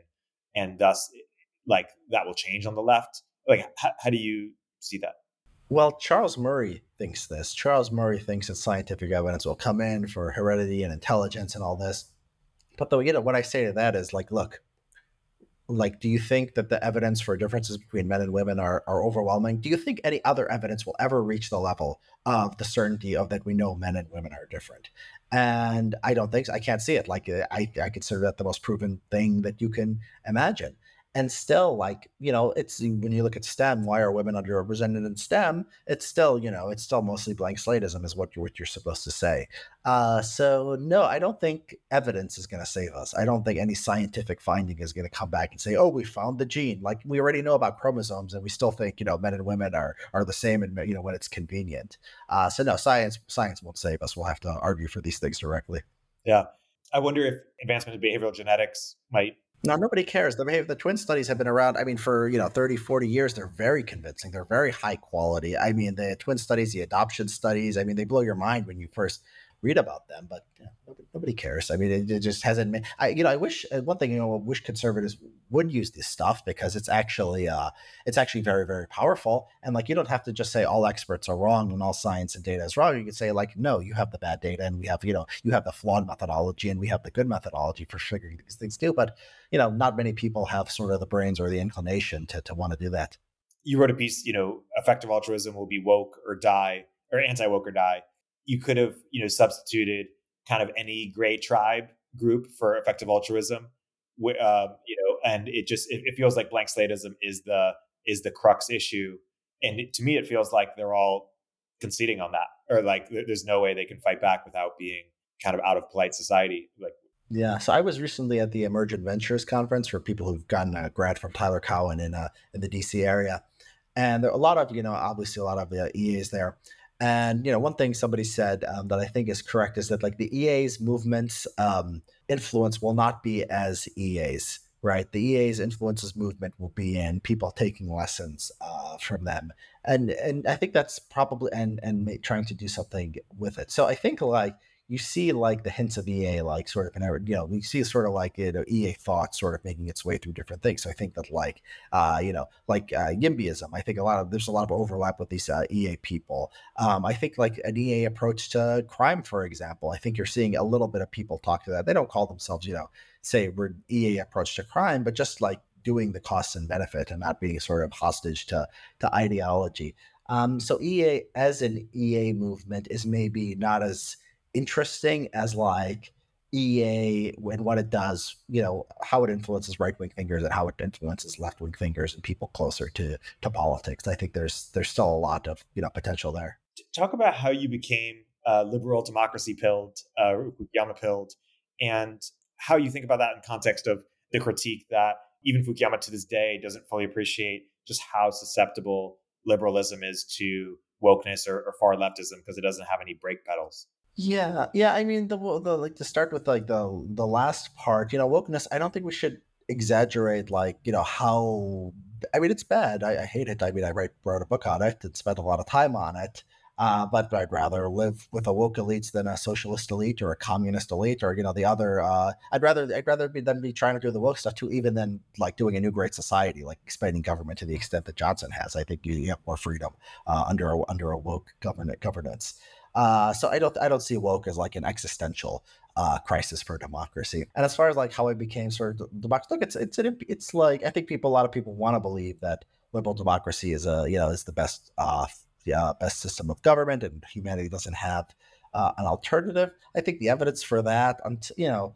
and thus like that will change on the left like how, how do you see that Well, Charles Murray thinks this. Charles Murray thinks that scientific evidence will come in for heredity and intelligence and all this. But though, you know, what I say to that is like, look, like, do you think that the evidence for differences between men and women are, are overwhelming? Do you think any other evidence will ever reach the level of the certainty of that we know men and women are different? And I don't think so. I can't see it. Like, I, I consider that the most proven thing that you can imagine and still like you know it's when you look at stem why are women underrepresented in stem? It's still you know it's still mostly blank slateism is what you're, what you're supposed to say. Uh, so no i don't think evidence is going to save us. I don't think any scientific finding is going to come back and say oh we found the gene. Like we already know about chromosomes and we still think you know men and women are are the same and you know when it's convenient. Uh, so no science science won't save us. We'll have to argue for these things directly. Yeah. I wonder if advancement in behavioral genetics might now, nobody cares. The, the twin studies have been around, I mean, for, you know, 30, 40 years. They're very convincing. They're very high quality. I mean, the twin studies, the adoption studies, I mean, they blow your mind when you first read about them, but nobody, nobody, cares. I mean, it, it, just hasn't been. I you know, I wish uh, one thing you know, I wish conservatives would use this stuff because it's actually uh, it's actually very very powerful. And like, you don't have to just say all experts are wrong and all science and data is wrong. You can say like, no, you have the bad data, and we have you know, you have the flawed methodology, and we have the good methodology for figuring these things too. But you know, not many people have sort of the brains or the inclination to to want to do that. You wrote a piece, you know, effective altruism will be woke or die, or anti woke or die you could have you know substituted kind of any gray tribe group for effective altruism uh, you know and it just it, it, feels like blank slateism is the is the crux issue and it, to me it feels like they're all conceding on that or like there's no way they can fight back without being kind of out of polite society like yeah, so I was recently at the Emergent Ventures conference for people who've gotten a grant from Tyler Cowen in uh, in the DC area, and there are a lot of you know obviously a lot of the EAs there, and you know, one thing somebody said um, that I think is correct is that like the EA's movements um, influence will not be as EA's right. The EA's influences movement will be in people taking lessons uh, from them, and and I think that's probably and and trying to do something with it. So I think like you see like the hints of EA, like sort of, in, you know, we see sort of like you know, EA thought sort of making its way through different things. So I think that like, uh, you know, like uh, YIMBYism, I think a lot of there's a lot of overlap with these uh, EA people. Um, I think like an EA approach to crime, for example, I think you're seeing a little bit of people talk to that. They don't call themselves, you know, say we're EA approach to crime, but just like doing the costs and benefit and not being sort of hostage to to ideology. Um, so EA as an EA movement is maybe not as interesting as like EA and what it does, you know, how it influences right wing thinkers and how it influences left wing thinkers and people closer to to politics. I think there's there's still a lot of you know potential there. Talk about how you became uh, liberal democracy pilled, uh, Fukuyama pilled, and how you think about that in context of the critique that even Fukuyama to this day doesn't fully appreciate just how susceptible liberalism is to wokeness or, or far leftism because it doesn't have any brake pedals. Yeah, yeah. I mean, the the like to start with like the the last part, you know, wokeness. I don't think we should exaggerate like you know how. I mean, it's bad. I, I hate it. I mean, I write wrote a book on it and spent a lot of time on it. Uh, but I'd rather live with a woke elite than a socialist elite or a communist elite or you know the other. Uh, I'd rather I'd rather be than be trying to do the woke stuff too, even than like doing a new great society, like expanding government to the extent that Johnson has. I think you, you have more freedom uh, under a, under a woke government governance. Uh, so I don't I don't see woke as like an existential uh, crisis for democracy. And as far as like how it became sort of democracy, look, it's it's an, it's like I think people a lot of people want to believe that liberal democracy is a you know is the best uh, yeah, best system of government and humanity doesn't have uh, an alternative. I think the evidence for that, you know,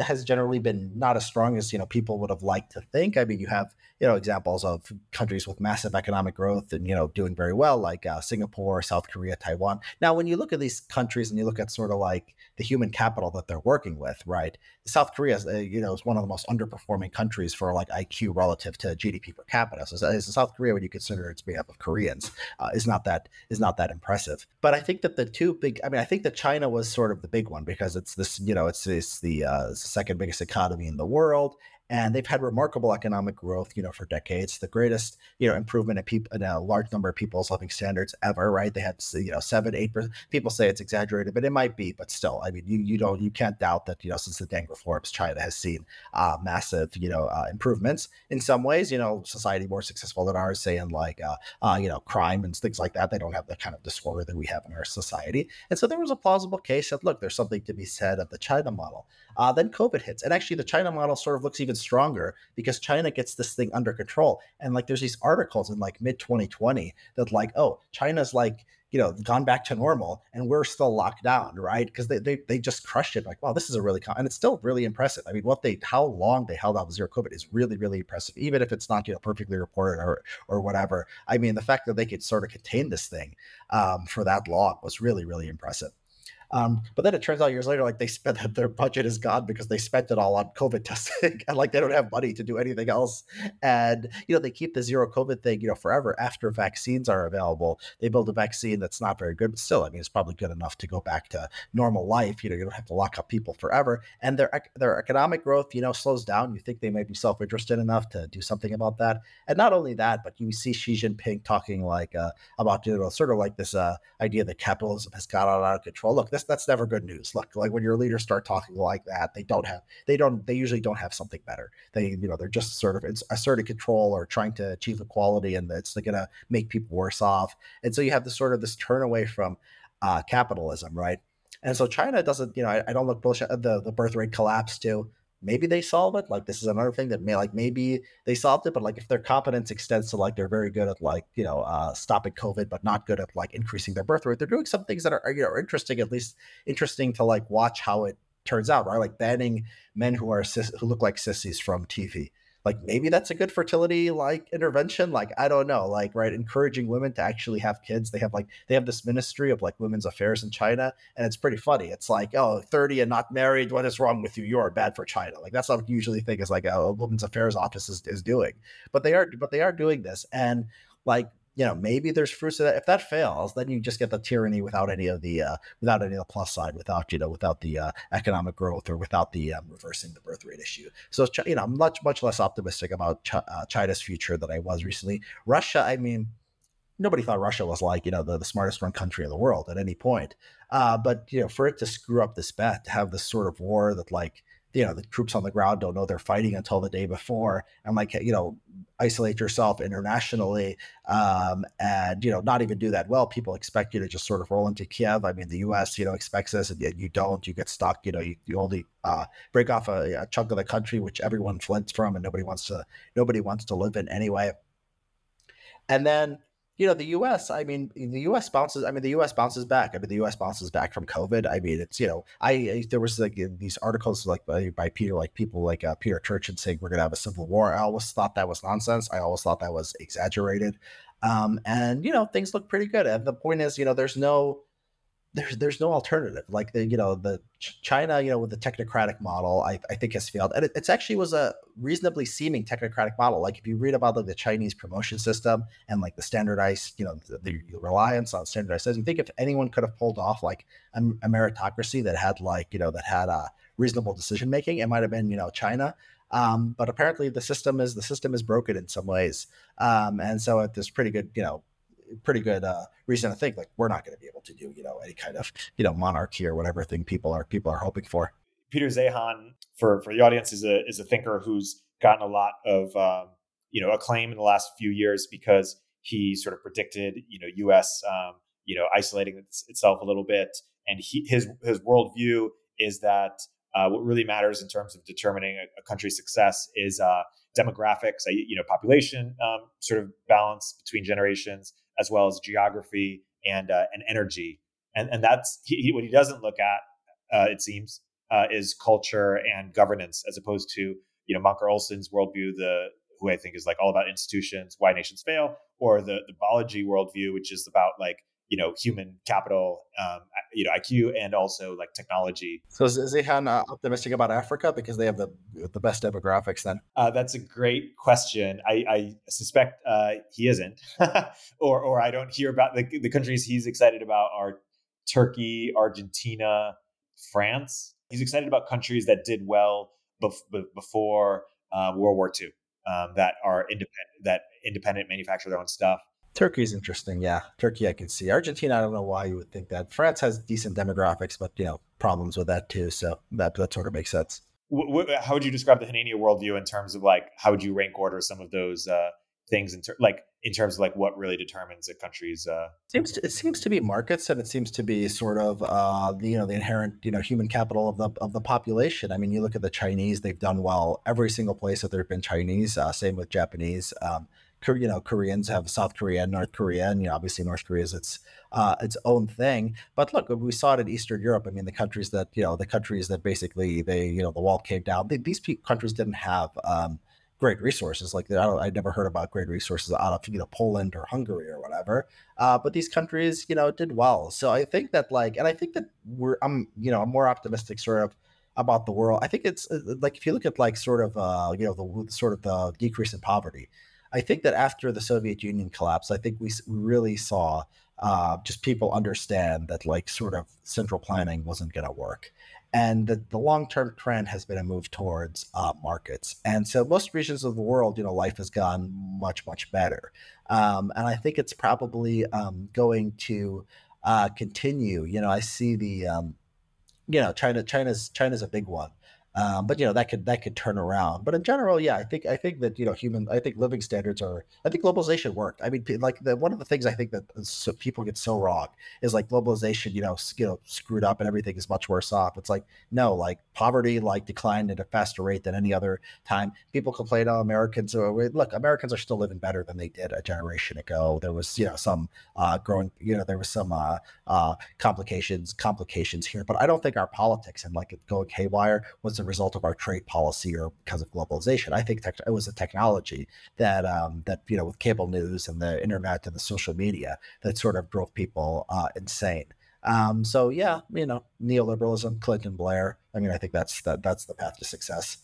has generally been not as strong as you know people would have liked to think. I mean, you have you know examples of countries with massive economic growth and you know doing very well, like uh, Singapore, South Korea, Taiwan. Now, when you look at these countries and you look at sort of like the human capital that they're working with, right? South Korea, uh, you know, is one of the most underperforming countries for like IQ relative to GDP per capita. So, so South Korea, when you consider it's made up of Koreans, uh, is not that is not that impressive. But I think that the two big, I mean, I think that China was sort of the big one because it's this, you know, it's it's the uh, it's the second biggest economy in the world, and they've had remarkable economic growth, you know, for decades. The greatest, you know, improvement in in a large number of people's living standards ever. Right? They had, you know, seven, eight percent. People say it's exaggerated, but it might be. But still, I mean, you you don't you can't doubt that you know since the Deng reforms, China has seen uh, massive, you know, uh, improvements in some ways. You know, society more successful than ours, say in like, uh, uh, you know, crime and things like that. They don't have the kind of disorder that we have in our society, and so there was a plausible case that look, there's something to be said of the China model. Uh, then COVID hits, and actually the China model sort of looks even stronger because China gets this thing under control. And like, there's these articles in like mid 2020 that like, oh, China's like you know gone back to normal and we're still locked down right because they, they they just crushed it like wow this is a really con-. and it's still really impressive i mean what they how long they held out zero covid is really really impressive even if it's not you know perfectly reported or or whatever i mean the fact that they could sort of contain this thing um, for that long was really really impressive um, but then it turns out years later, like they spent <laughs> their budget is gone because they spent it all on COVID testing, <laughs> and like they don't have money to do anything else. And you know they keep the zero COVID thing, you know, forever after vaccines are available. They build a vaccine that's not very good, but still, I mean, it's probably good enough to go back to normal life. You know, you don't have to lock up people forever. And their their economic growth, you know, slows down. You think they might be self interested enough to do something about that. And not only that, but you see Xi Jinping talking like uh, about you know sort of like this uh, idea that capitalism has got out of control. Look, this that's never good news. Look, like when your leaders start talking like that, they don't have they don't they usually don't have something better. They you know they're just sort of asserting control or trying to achieve equality, and it's going to make people worse off. And so you have this sort of this turn away from uh, capitalism, right? And so China doesn't, you know, I, I don't look bullshit. The the birth rate collapse too maybe they solve it. Like this is another thing that may like maybe they solved it, but like if their competence extends to like they're very good at like you know uh, stopping COVID, but not good at like increasing their birth rate, they're doing some things that are you know interesting, at least interesting to like watch how it turns out. Right, like banning men who are who look like sissies from TV like maybe that's a good fertility like intervention like i don't know like right encouraging women to actually have kids. They have like they have this ministry of like women's affairs in china and it's pretty funny. It's like oh 30 and not married what is wrong with you? You're bad for china. Like that's what you usually think is like a women's affairs office is, is doing. But they are but they are doing this and like you know maybe there's fruits of that. If that fails then you just get the tyranny without any of the uh, without any of the plus side without you know without the uh, economic growth or without the um, reversing the birth rate issue. So you know i'm much much less optimistic about Ch- uh, china's future than i was recently. Russia i mean nobody thought russia was like you know the, the smartest run country in the world at any point. Uh, but you know for it to screw up this bet to have this sort of war that like you know the troops on the ground don't know they're fighting until the day before and like you know isolate yourself internationally um, and you know not even do that well people expect you to just sort of roll into kiev. I mean the us you know expects this and you don't. You get stuck you know you, you only uh, break off a, a chunk of the country which everyone flints from and nobody wants to nobody wants to live in anyway. And then you know the U.S. I mean, the U.S. bounces. I mean, the U.S. bounces back. I mean, the U.S. bounces back from COVID. I mean, it's you know, I, I there was like these articles like by, by Peter, like people like uh, Peter Turchin saying we're gonna have a civil war. I always thought that was nonsense. I always thought that was exaggerated. Um, and you know, things look pretty good. And the point is, you know, there's no there's there's no alternative. Like the you know the China you know with the technocratic model, I, I think has failed, and it it's actually was a reasonably seeming technocratic model. Like if you read about like, the Chinese promotion system and like the standardized you know the, the reliance on standardized you think if anyone could have pulled off like a, a meritocracy that had like you know that had a reasonable decision making, it might have been you know China. Um, but apparently the system is the system is broken in some ways, um, and so it, there's pretty good you know pretty good uh, reason to think like we're not going to be able to do you know any kind of you know monarchy or whatever thing people are people are hoping for. Peter Zeihan, for for the audience, is a is a thinker who's gotten a lot of um, you know acclaim in the last few years because he sort of predicted you know U.S. Um, you know isolating itself a little bit, and he, his his worldview is that uh, what really matters in terms of determining a, a country's success is uh, demographics, you know, population um, sort of balance between generations, as well as geography and uh, and energy. And and that's he, what he doesn't look at. Uh, it seems uh, is culture and governance, as opposed to you know Mancur Olson's worldview, the who I think is like all about institutions, why nations fail, or the the Balaji worldview, which is about like you know human capital um, you know iq and also like technology. So is Zeihan uh, optimistic about africa because they have the the best demographics then? Uh, that's a great question. I, I suspect uh, he isn't. <laughs> Or or i don't hear about the, the countries he's excited about are turkey argentina france. He's excited about countries that did well bef- before um, World War II um, that are independent that independent manufacture their own stuff. Turkey's interesting, yeah. Turkey, I can see. Argentina, I don't know why you would think that. France has decent demographics, but you know problems with that too. So that that sort of makes sense. how would you describe the Hanania worldview in terms of like how would you rank order some of those uh, things in ter- like in terms of like what really determines a country's uh seems to, it seems to be markets and it seems to be sort of uh the, you know the inherent you know human capital of the of the population i mean you look at the chinese they've done well every single place that there've been chinese uh, same with japanese um you know koreans have south korea and north korea and you know obviously north korea is its uh, its own thing but look we saw it in eastern europe i mean the countries that you know the countries that basically they you know the wall came down they, these countries didn't have um great resources. Like I, I never heard about great resources out of you know Poland or Hungary or whatever. Uh, but these countries, you know, did well. So I think that like, and I think that we're I'm you know I'm more optimistic sort of about the world. I think it's uh, like if you look at like sort of uh, you know the sort of the decrease in poverty. I think that after the Soviet Union collapsed, I think we, we really saw uh, just people understand that like sort of central planning wasn't going to work. And the, the long-term trend has been a move towards uh, markets. And so most regions of the world you know life has gone much much better. Um, and i think it's probably um, going to uh, continue. You know i see the um, you know china china's china's a big one um, but you know that could that could turn around. But in general, yeah, I think I think that you know human I think living standards are I think globalization worked. I mean, like the, one of the things I think that so people get so wrong is like globalization, you know, you know, screwed up and everything is much worse off. It's like no, like poverty like declined at a faster rate than any other time. People complain, oh, Americans are look, Americans are still living better than they did a generation ago. There was you know some uh, growing, you know, there was some uh, uh, complications complications here, but I don't think our politics and like going haywire was a result of our trade policy or because of globalization. I think tech, it was a technology that um, that you know with cable news and the internet and the social media that sort of drove people uh, insane. Um, so yeah, you know, neoliberalism, Clinton, Blair. I mean, I think that's that that's the path to success.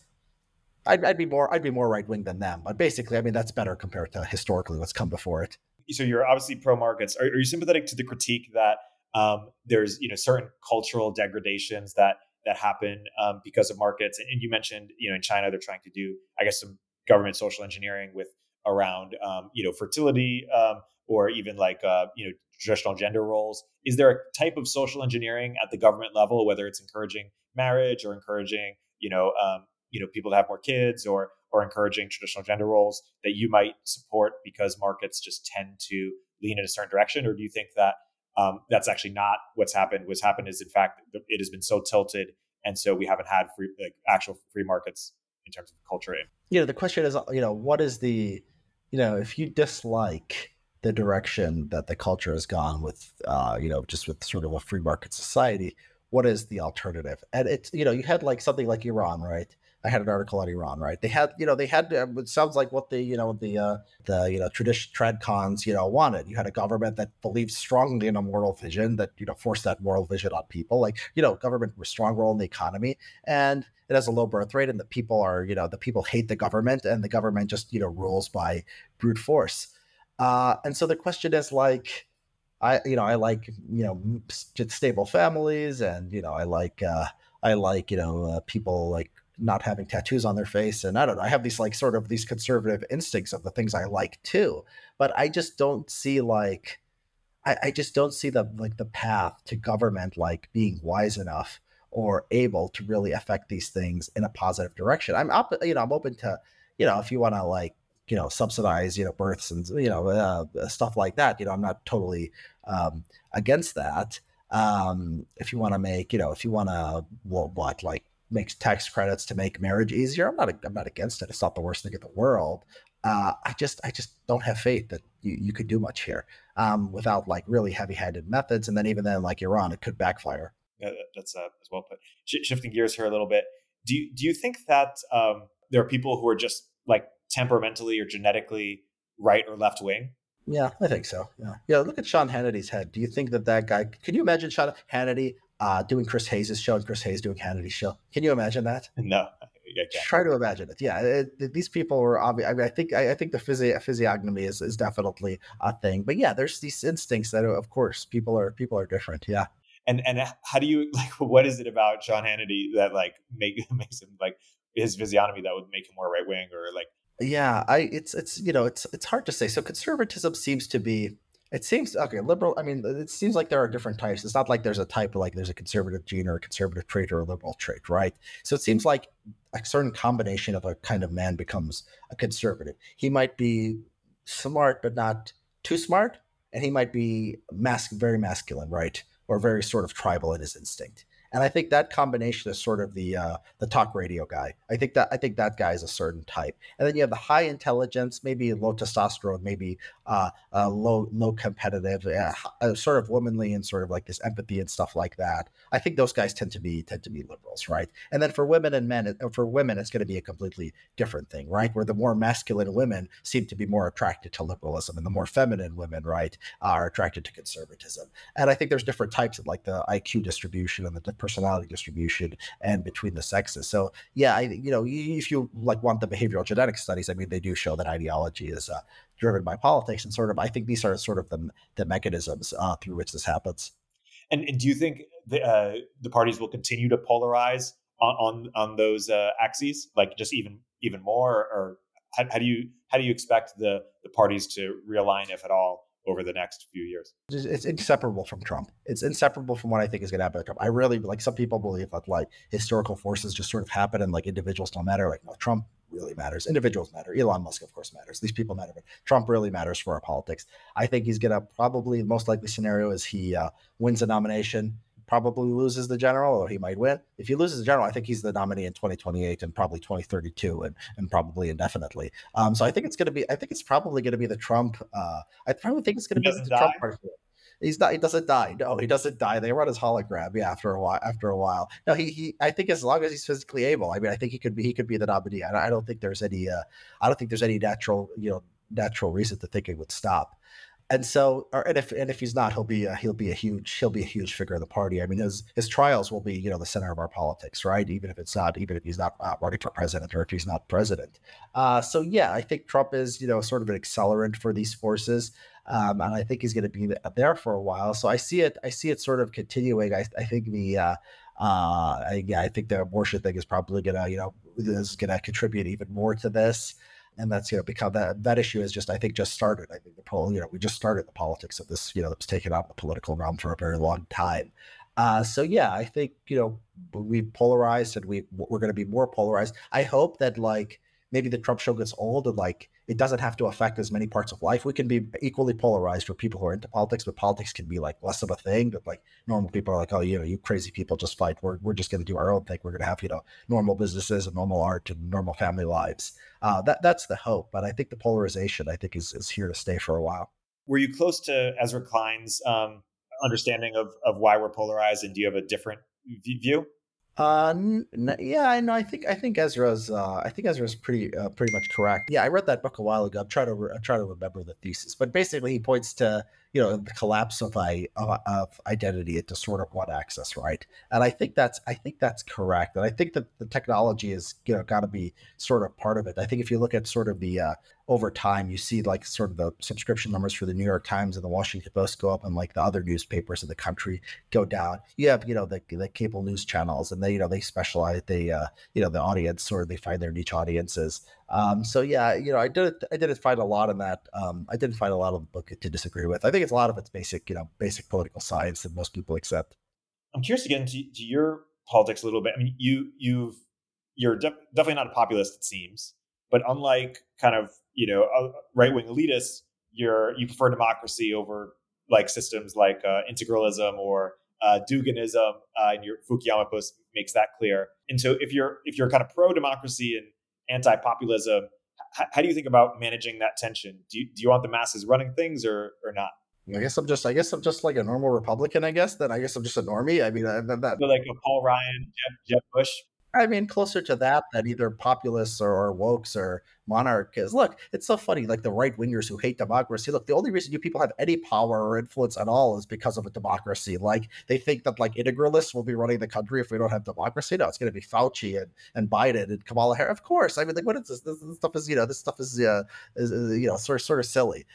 I'd, I'd be more I'd be more right wing than them, but basically, I mean, that's better compared to historically what's come before it. So you're obviously pro markets. Are, are, you sympathetic to the critique that um, there's you know certain cultural degradations that that happen um, because of markets. And you mentioned, you know, in China, they're trying to do, I guess, some government social engineering with around, um, you know, fertility um, or even like, uh, you know, traditional gender roles. Is there a type of social engineering at the government level, whether it's encouraging marriage or encouraging, you know, um, you know, people to have more kids or or encouraging traditional gender roles that you might support because markets just tend to lean in a certain direction, or do you think that um, that's actually not what's happened. What's happened is, in fact, it has been so tilted, and so we haven't had free, like actual free markets in terms of culture. You know, the question is, you know, what is the, you know, if you dislike the direction that the culture has gone with, uh, you know, just with sort of a free market society, what is the alternative? And it's, you know, you had like something like Iran, right? I had an article on Iran, right? They had, you know, they had. Uh, it sounds like what the, you know, the uh, the you know tradition tradcons, you know, wanted. You had a government that believed strongly in a moral vision that you know forced that moral vision on people. Like you know, government with strong role in the economy, and it has a low birth rate, and the people are, you know, the people hate the government, and the government just you know rules by brute force. Uh, and so the question is like, I you know I like you know stable families, and you know I like uh, I like you know uh, people like not having tattoos on their face and i don't know i have these like sort of these conservative instincts of the things i like too but i just don't see like I, I just don't see the like the path to government like being wise enough or able to really affect these things in a positive direction. I'm up you know i'm open to you know if you want to like you know subsidize you know births and you know uh, stuff like that you know i'm not totally um, against that. Um, if you want to make you know if you want to well, what like makes tax credits to make marriage easier. I'm not I'm not against it. It's not the worst thing in the world. Uh, I just I just don't have faith that you, you could do much here um, without like really heavy handed methods. And then even then, like Iran, it could backfire. Yeah, that's uh, as well put. Sh- shifting gears here a little bit. Do you, do you think that um, there are people who are just like temperamentally or genetically right or left wing? Yeah, I think so. Yeah, yeah. Look at Sean Hannity's head. Do you think that that guy? Can you imagine Sean Hannity uh, doing Chris Hayes' show and Chris Hayes doing Hannity's show. Can you imagine that? <laughs> No. Try to imagine it. Yeah, it, these people were obvious. I, mean, I think I, I, think the physi- physiognomy is, is definitely a thing. But yeah, there's these instincts that, of course, people are people are different. Yeah. and and how do you <laughs> like what is it about Sean Hannity that like make <laughs> makes him like his physiognomy that would make him more right wing or like yeah i it's it's you know it's it's hard to say so conservatism seems to be it seems okay liberal i mean it seems like there are different types. It's not like there's a type like there's a conservative gene or a conservative trait or a liberal trait right? So it seems like a certain combination of a kind of man becomes a conservative. He might be smart but not too smart and he might be mas- very masculine right? Or very sort of tribal in his instinct and I think that combination is sort of the uh, the talk radio guy. I think that I think that guy is a certain type. And then you have the high intelligence, maybe low testosterone, maybe uh, uh, low low competitive, uh, uh, sort of womanly and sort of like this empathy and stuff like that. I think those guys tend to be tend to be liberals, right? And then for women and men, for women, it's going to be a completely different thing, right? Where the more masculine women seem to be more attracted to liberalism, and the more feminine women, right, are attracted to conservatism. And I think there's different types of like the IQ distribution and the personality distribution and between the sexes. So yeah, I, you know, if you like want the behavioral genetics studies, I mean, they do show that ideology is uh, driven by politics, and sort of I think these are sort of the the mechanisms uh, through which this happens. And, and do you think the uh, the parties will continue to polarize on on, on those uh, axes, like just even even more, or, or how, how do you how do you expect the the parties to realign, if at all, over the next few years. It's inseparable from Trump. It's inseparable from what I think is going to happen to Trump. I really like some people believe that like historical forces just sort of happen and like individuals don't matter. Like no, Trump really matters. Individuals matter. Elon Musk, of course, matters. These people matter, but Trump really matters for our politics. I think he's going to probably the most likely scenario is he uh, wins a nomination probably loses the general, or he might win. If he loses the general, I think he's the nominee in 2028 and probably 2032 and, and probably indefinitely. Um, so I think it's going to be, I think it's probably going to be the Trump. Uh, I probably think it's going to be the die? Trump party. He's not. He doesn't die. No, he doesn't die. They run his hologram. Yeah, after a while. After a while. No, he. he I think as long as he's physically able. I mean, I think he could be. He could be the nominee. I, I don't think there's any. Uh, I don't think there's any natural. You know, natural reason to think it would stop and so, or, and if and if he's not, he'll be a, he'll be a huge he'll be a huge figure of the party. I mean, his his trials will be you know the center of our politics, right? Even if it's not, even if he's not uh, running for president or if he's not president. Uh, so yeah, I think Trump is you know sort of an accelerant for these forces, um, and I think he's going to be there for a while. So I see it I see it sort of continuing. I, I think the uh, uh, I, yeah, I think the abortion thing is probably gonna, you know, is gonna contribute even more to this and that's you know because that that issue is just I think just started. I think the poll you know we just started the politics of this you know that's taken on the political realm for a very long time. Uh, so yeah, I think you know we polarized and we we're going to be more polarized. I hope that like maybe the Trump show gets old and like it doesn't have to affect as many parts of life. We can be equally polarized for people who are into politics, but politics can be like less of a thing. But like normal people are like, oh, you know, you crazy people just fight. We're we're just going to do our own thing. We're going to have you know normal businesses and normal art and normal family lives. Uh, that that's the hope. But I think the polarization I think is is here to stay for a while. Were you close to Ezra Klein's um, understanding of of why we're polarized, and do you have a different view? Uh, n- yeah, I know. I think I think Ezra's. Uh, I think Ezra's pretty uh, pretty much correct. Yeah, I read that book a while ago. I'm trying to re- I'm trying to remember the thesis, but basically he points to you know the collapse of I of identity into sort of one axis, right? And I think that's I think that's correct, and I think that the technology is you know got to be sort of part of it. I think if you look at sort of the uh, over time, you see like sort of the subscription numbers for the New York Times and the Washington Post go up, and like the other newspapers in the country go down. You have you know the the cable news channels, and they you know they specialize they uh, you know the audience or they find their niche audiences. Um, so yeah, you know, I did I didn't find a lot in that. Um, I didn't find a lot of the book to disagree with. I think it's a lot of it's basic, you know, basic political science that most people accept. I'm curious to get into to your politics a little bit. I mean, you you've you're de- definitely not a populist, it seems, but unlike kind of you know right wing elitists, you're you prefer democracy over like systems like uh, integralism or uh, Duginism. Uh, and your Fukuyama post makes that clear. And so if you're if you're kind of pro democracy and anti-populism. H- how do you think about managing that tension? Do you, do you want the masses running things or or not? I guess I'm just I guess I'm just like a normal Republican. I guess then I guess I'm just a normie. I mean I, that, so like a Paul Ryan, Jeb, Jeb Bush I mean, closer to that than either populists or, or wokes or monarchists. Look, it's so funny. Like the right wingers who hate democracy. Look, the only reason you people have any power or influence at all is because of a democracy. Like they think that like integralists will be running the country if we don't have democracy. No, it's going to be Fauci and, and Biden and Kamala Harris. Of course. I mean, like what is this? This, this stuff is you know this stuff is uh is, is you know sort of sort of silly.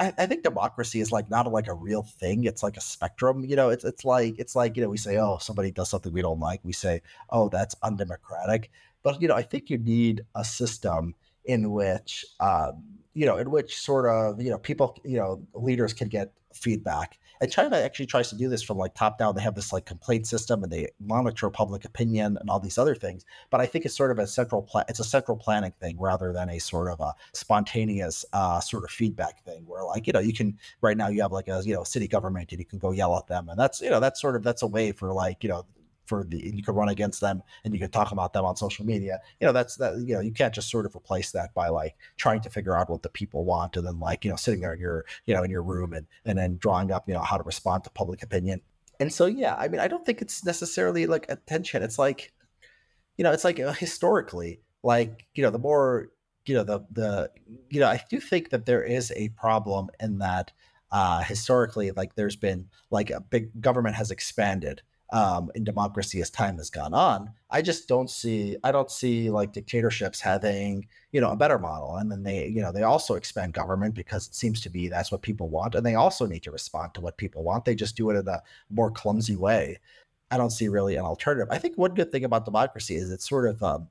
I, think democracy is like not like a real thing. It's like a spectrum. You know, it's it's like it's like you know we say oh somebody does something we don't like. We say oh that's undemocratic. But you know I think you need a system in which um, you know in which sort of you know people you know leaders can get feedback and China actually tries to do this from like top down. They have this like complaint system and they monitor public opinion and all these other things. But I think it's sort of a central plan. It's a central planning thing rather than a sort of a spontaneous uh, sort of feedback thing where like you know you can right now you have like a you know city government and you can go yell at them and that's you know that's sort of that's a way for like you know for the you could run against them and you could talk about them on social media. You know that's that you know you can't just sort of replace that by like trying to figure out what the people want and then like you know sitting there in your you know in your room and and then drawing up you know how to respond to public opinion. And so yeah i mean i don't think it's necessarily like attention. It's like you know it's like uh, historically like you know the more you know the the you know i do think that there is a problem in that uh historically like there's been like a big government has expanded um, in democracy as time has gone on. I just don't see I don't see like dictatorships having you know a better model, and then they you know they also expand government because it seems to be that's what people want, and they also need to respond to what people want. They just do it in a more clumsy way. I don't see really an alternative. I think one good thing about democracy is it's sort of um,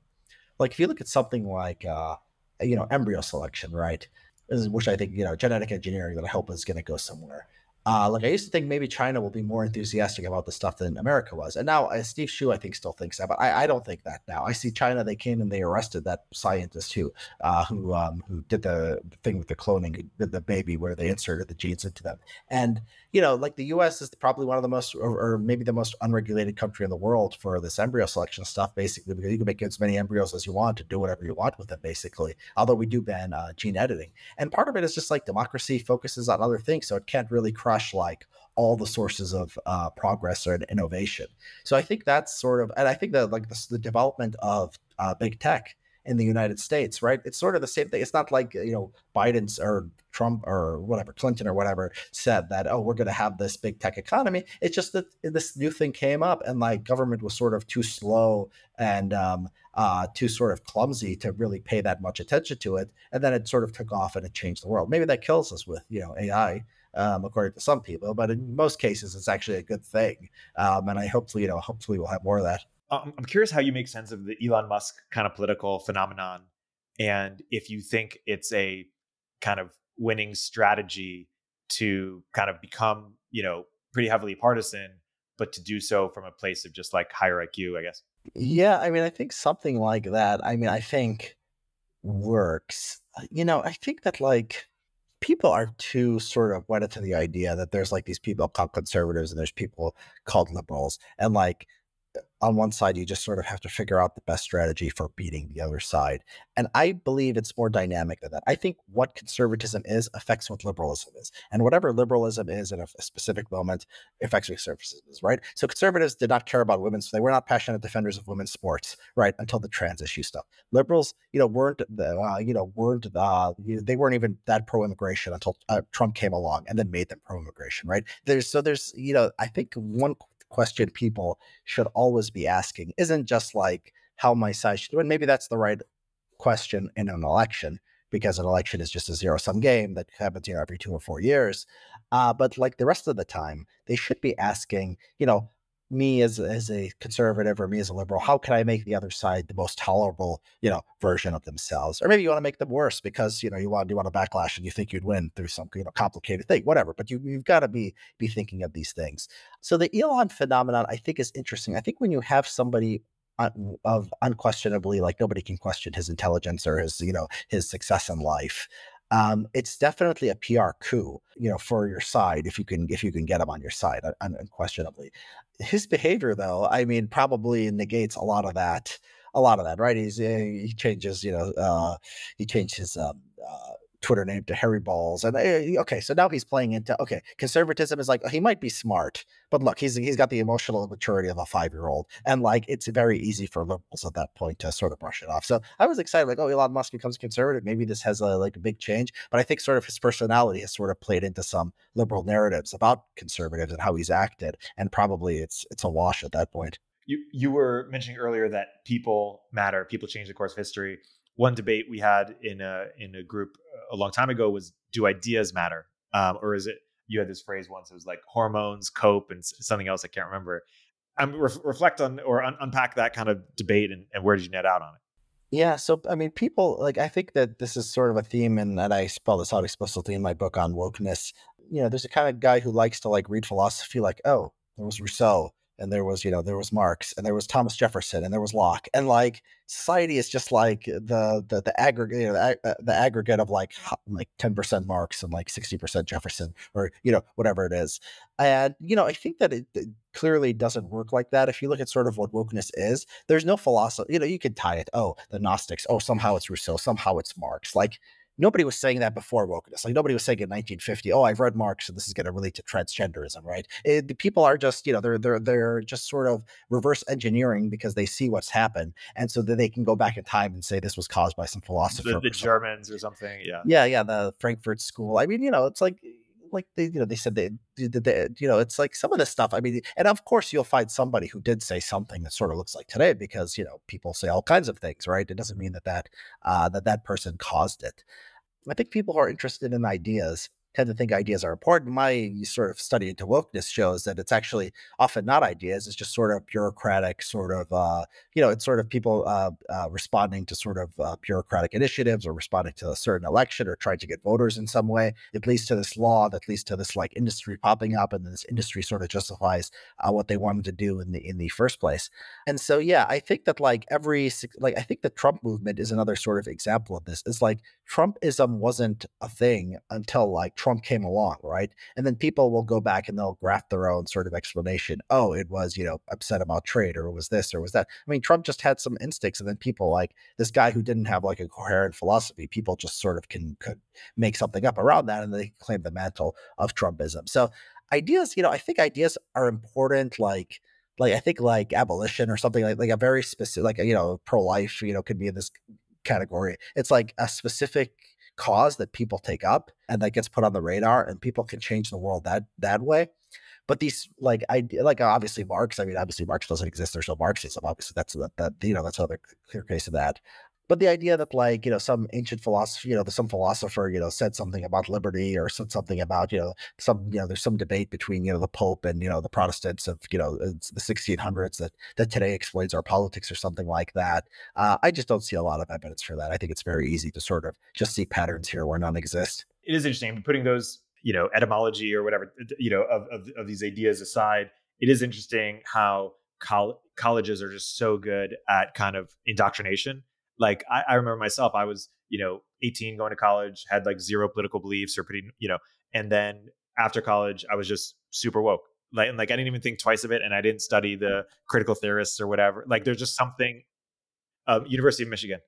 like if you look at something like uh, you know embryo selection, right? Which I think you know genetic engineering that I hope is going to go somewhere uh, like I used to think maybe China will be more enthusiastic about the stuff than America was, and now uh, Steve Hsu I think still thinks that, but I, I, don't think that now. I see China; they came and they arrested that scientist who uh, who um, who did the thing with the cloning, the baby where they inserted the genes into them, and you know, like the U.S. is probably one of the most, or, or, maybe the most unregulated country in the world for this embryo selection stuff, basically, because you can make as many embryos as you want to do whatever you want with them, basically. Although we do ban uh, gene editing, and part of it is just like democracy focuses on other things, so it can't really crush like all the sources of uh, progress or innovation. So I think that's sort of, and I think that like the, the development of uh, big tech in the United States, right? It's sort of the same thing. It's not like, you know, Biden's or Trump or whatever, Clinton or whatever said that, oh, we're going to have this big tech economy. It's just that this new thing came up and like government was sort of too slow and um, uh, too sort of clumsy to really pay that much attention to it. And then it sort of took off and it changed the world. Maybe that kills us with, you know, AI. Um, according to some people, but in most cases, it's actually a good thing. Um, and I hopefully, you know, hopefully we'll have more of that. Um, I'm curious how you make sense of the Elon Musk kind of political phenomenon, and if you think it's a kind of winning strategy to kind of become, you know, pretty heavily partisan, but to do so from a place of just like higher IQ, I guess. Yeah, I mean, I think something like that. I mean, I think works. Uh, you know, I think that like people are too sort of wedded to the idea that there's like these people called conservatives and there's people called liberals, and like on one side, you just sort of have to figure out the best strategy for beating the other side. And I believe it's more dynamic than that. I think what conservatism is affects what liberalism is. And whatever liberalism is in a, a specific moment affects what conservatism is, right? So conservatives did not care about women, so they were not passionate defenders of women's sports, right? Until the trans issue stuff. Liberals, you know, weren't, the, uh, you know, weren't, uh, they weren't even that pro immigration until uh, Trump came along and then made them pro immigration, right? There's, so there's, you know, I think one question people should always be asking isn't just like how my side should win. Maybe that's the right question in an election because an election is just a zero sum game that happens you know every two or four years. Uh, but like the rest of the time, they should be asking, you know, me as as a conservative or me as a liberal, how can I make the other side the most tolerable, you know, version of themselves? Or maybe you want to make them worse because you know you want you want to backlash and you think you'd win through some you know complicated thing, whatever. But you you've got to be be thinking of these things. So the Elon phenomenon, I think, is interesting. I think when you have somebody of unquestionably like nobody can question his intelligence or his you know his success in life um, it's definitely a PR coup, you know, for your side if you can if you can get him on your side, unquestionably. His behavior, though, I mean, probably negates a lot of that. A lot of that, right? He's eh, he changes, you know, uh, he changed his um, uh, Twitter name to Harry Balls. And uh, okay, so now he's playing into okay, conservatism is like he might be smart, but look, he's he's got the emotional maturity of a five year old, and like it's very easy for liberals at that point to sort of brush it off. So I was excited, like oh, Elon Musk becomes conservative, maybe this has a like a big change. But I think sort of his personality has sort of played into some liberal narratives about conservatives and how he's acted, and probably it's it's a wash at that point. You you were mentioning earlier that people matter, people change the course of history one debate we had in a in a group a long time ago was do ideas matter um, or is it you had this phrase once? It was like hormones, cope, and something else I can't remember. Um, re- reflect on or un- unpack that kind of debate, and, and where did you net out on it? Yeah, so I mean, people like I think that this is sort of a theme, and that I spell this out explicitly in my book on wokeness. You know, there's a kind of guy who likes to like read philosophy, like, oh, there was Rousseau, and there was you know there was Marx and there was Thomas Jefferson and there was Locke and like society is just like the the the aggregate you know, the, uh, the aggregate of like like 10% Marx and like 60% Jefferson or you know whatever it is. And you know I think that it, it, clearly doesn't work like that. If you look at sort of what wokeness is there's no philosophy you know you could tie it oh the Gnostics oh somehow it's Rousseau somehow it's Marx. Like nobody was saying that before wokeness. Like nobody was saying in 1950, "Oh, I've read Marx, and this is going to relate to transgenderism." Right? It, the people are just, you know, they're they're they're just sort of reverse engineering because they see what's happened, and so that they can go back in time and say this was caused by some philosopher, the, the Germans or something. Yeah, yeah, yeah. The Frankfurt School. I mean, you know, it's like like they you know they said they, did they you know it's like some of this stuff i mean and of course you'll find somebody who did say something that sort of looks like today because you know people say all kinds of things right it doesn't mean that that uh, that that person caused it I think people who are interested in ideas tend to think ideas are important. My sort of study into wokeness shows that it's actually often not ideas. It's just sort of bureaucratic, sort of, uh, you know, it's sort of people uh, uh, responding to sort of uh, bureaucratic initiatives or responding to a certain election or trying to get voters in some way. It leads to this law that leads to this like industry popping up, and this industry sort of justifies uh, what they wanted to do in the in the first place. And so, yeah, I think that like every like I think the Trump movement is another sort of example of this. It's like Trumpism wasn't a thing until like Trump came along, right? And then people will go back and they'll graft their own sort of explanation. Oh, it was, you know, upset about trade or it was this or was that. I mean, Trump just had some instincts and then people like this guy who didn't have like a coherent philosophy, people just sort of can could make something up around that and they claim the mantle of Trumpism. So ideas, you know, I think ideas are important like like I think like abolition or something like like a very specific like you know pro life you know could be in this category. It's like a specific cause that people take up and that gets put on the radar and people can change the world that that way. But these like i like obviously marx i mean obviously marx doesn't exist. There's no marxism obviously that's that, that you know that's another clear case of that but the idea that like you know some ancient philosophy you know some philosopher you know said something about liberty or said something about you know some you know there's some debate between you know the pope and you know the protestants of you know the 1600s that that today explains our politics or something like that uh, i just don't see a lot of evidence for that i think it's very easy to sort of just see patterns here where none exist it is interesting putting those you know etymology or whatever you know of, of, of these ideas aside it is interesting how col- colleges are just so good at kind of indoctrination like I, I remember myself, I was, you know, 18 going to college, had like zero political beliefs or pretty, you know, and then after college, I was just super woke. Like, and like I didn't even think twice of it, and I didn't study the critical theorists or whatever. Like, there's just something. Uh, University of Michigan.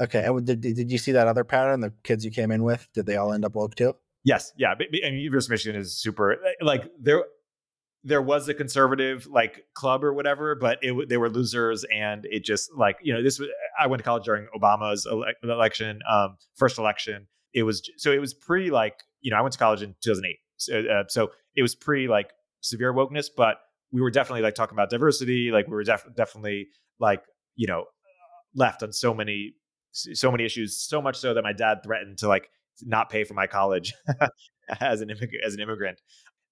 Okay, and did did you see that other pattern? The kids you came in with, did they all end up woke too? Yes, yeah. But, but, I mean, University of Michigan is super. Like there, there was a conservative like club or whatever, but it they were losers, and it just like you know this was. I went to college during Obama's ele- election, um, first election. It was so it was pre like you know I went to college in 2008, so, uh, so it was pre like severe wokeness, but we were definitely like talking about diversity, like we were def- definitely like you know left on so many so many issues, so much so that my dad threatened to like not pay for my college <laughs> as an as an immigrant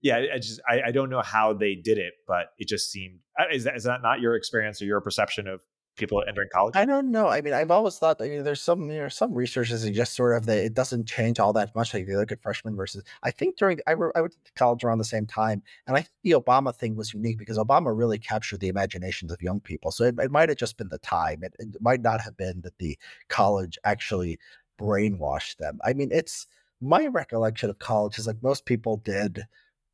yeah, I just I, I, don't know how they did it, but it just seemed uh, is that is that not your experience or your perception of people entering college? I don't know. I mean, I've always thought that you know, there's some you know, some research that suggests sort of that it doesn't change all that much. Like if you look at freshmen versus, I think during I, re, I went to college around the same time, and I think the Obama thing was unique because Obama really captured the imaginations of young people. So it, it might have just been the time. It, it might not have been that the college actually brainwashed them. I mean, it's my recollection of college is like most people did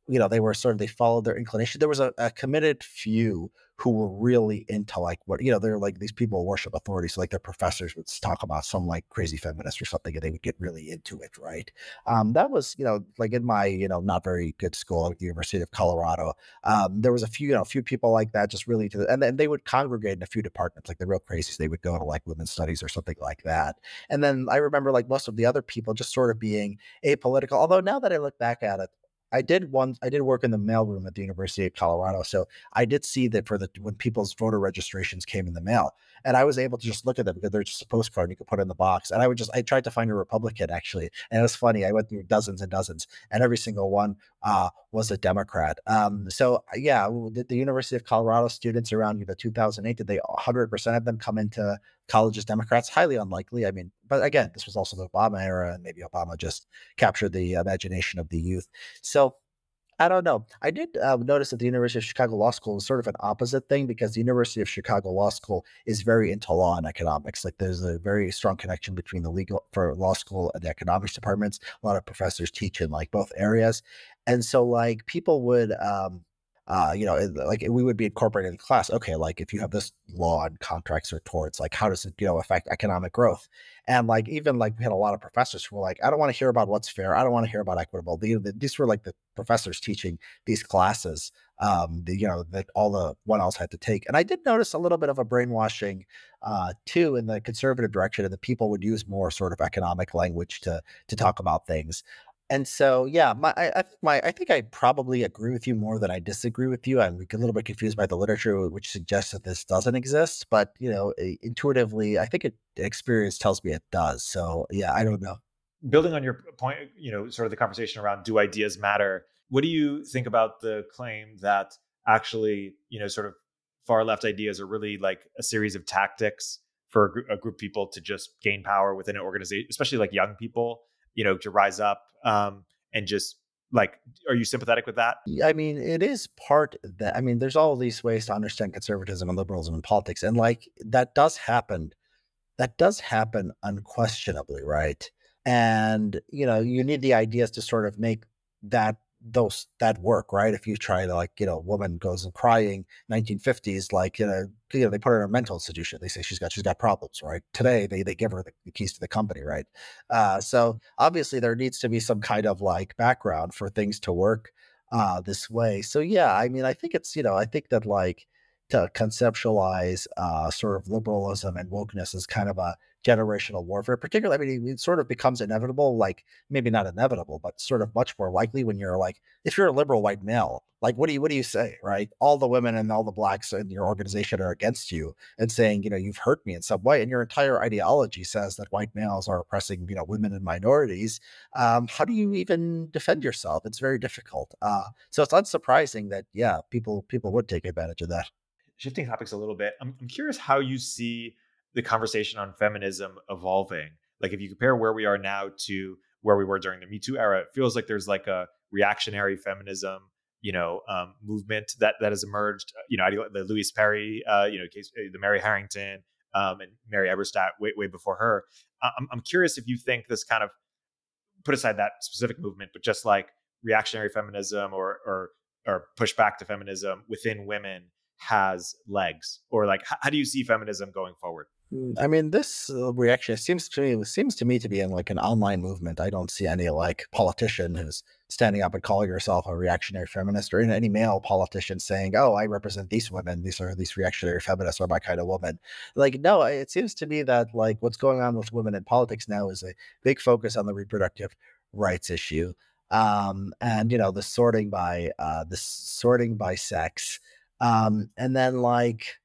you know, they were sort of they followed their inclination. There was a, a, committed few who were really into like what you know, they're like these people worship authority. So like their professors would talk about some like crazy feminist or something, and they would get really into it, right? Um, that was you know like in my you know not very good school at the University of Colorado. Um, there was a few you know a few people like that just really to and then they would congregate in a few departments like the real crazies. They would go to like women's studies or something like that. And then I remember like most of the other people just sort of being apolitical. Although now that I look back at it, I did one. I did work in the mailroom at the University of Colorado, so I did see that for the when people's voter registrations came in the mail, and I was able to just look at them because they're just a postcard you could put in the box. And I would just I tried to find a Republican actually, and it was funny. I went through dozens and dozens, and every single one uh, was a Democrat. Um, so yeah, the, the University of Colorado students around you know 2008 did they 100 percent of them come into college as Democrats? Highly unlikely. I mean, but again, this was also the Obama era, and maybe Obama just captured the imagination of the youth. So I don't know. I did uh, notice that the University of Chicago Law School is sort of an opposite thing because the University of Chicago Law School is very into law and economics. Like there's a very strong connection between the legal for law school and the economics departments. A lot of professors teach in like both areas, and so like people would um, uh, you know, like we would be incorporated in class. Okay, like if you have this law and contracts or torts, like how does it, you know, affect economic growth? And like even like we had a lot of professors who were like, I don't want to hear about what's fair. I don't want to hear about equitable. The, the, these were like the professors teaching these classes, um, the, you know, that all the one else had to take. And I did notice a little bit of a brainwashing uh, too in the conservative direction, and the people would use more sort of economic language to to talk about things. And so, yeah, my I, my I think I probably agree with you more than I disagree with you. I'm a little bit confused by the literature, which suggests that this doesn't exist, but you know, intuitively, I think it, experience tells me it does. So, yeah, I don't know. Building on your point, you know, sort of the conversation around do ideas matter? What do you think about the claim that actually, you know, sort of far left ideas are really like a series of tactics for a, group, a group of people to just gain power within an organization, especially like young people? You know, to rise up um, and just like are you sympathetic with that? I mean it is part that i mean there's all these ways to understand conservatism and liberalism in politics and like that does happen that does happen unquestionably right? And you know you need the ideas to sort of make that those that work, right? If you try to like, you know, a woman goes and crying 1950s, like, you know, you know, they put her in a mental institution. They say she's got she's got problems, right? Today they they give her the, the keys to the company, right? Uh, so obviously there needs to be some kind of like background for things to work uh this way. So yeah, I mean, I think it's, you know, I think that like to conceptualize uh sort of liberalism and wokeness as kind of a generational warfare, particularly, I mean, it sort of becomes inevitable, like maybe not inevitable, but sort of much more likely when you're like, if you're a liberal white male, like what do you what do you say, right? All the women and all the blacks in your organization are against you and saying, you know, you've hurt me in some way, and your entire ideology says that white males are oppressing, you know, women and minorities. Um, how do you even defend yourself? It's very difficult. Uh, so it's unsurprising that yeah, people people would take advantage of that. Shifting topics a little bit, I'm, I'm curious how you see the conversation on feminism evolving. Like if you compare where we are now to where we were during the Me Too era, it feels like there's like a reactionary feminism, you know, um, movement that that has emerged. Uh, you know, the Louise Perry, uh, you know, case, uh, the Mary Harrington, um, and Mary Eberstadt way, way before her. I'm, I'm curious if you think this kind of put aside that specific movement, but just like reactionary feminism or or or pushback to feminism within women has legs, or like how, how do you see feminism going forward? Mm, I mean, this uh, reaction seems to me seems to me to be in like an online movement. I don't see any like politician who's standing up and calling herself a reactionary feminist, or any male politician saying, "Oh, I represent these women. These are these reactionary feminists are my kind of woman." Like, no, it seems to me that like what's going on with women in politics now is a big focus on the reproductive rights issue, um, and you know the sorting by uh, the sorting by sex, um, and then like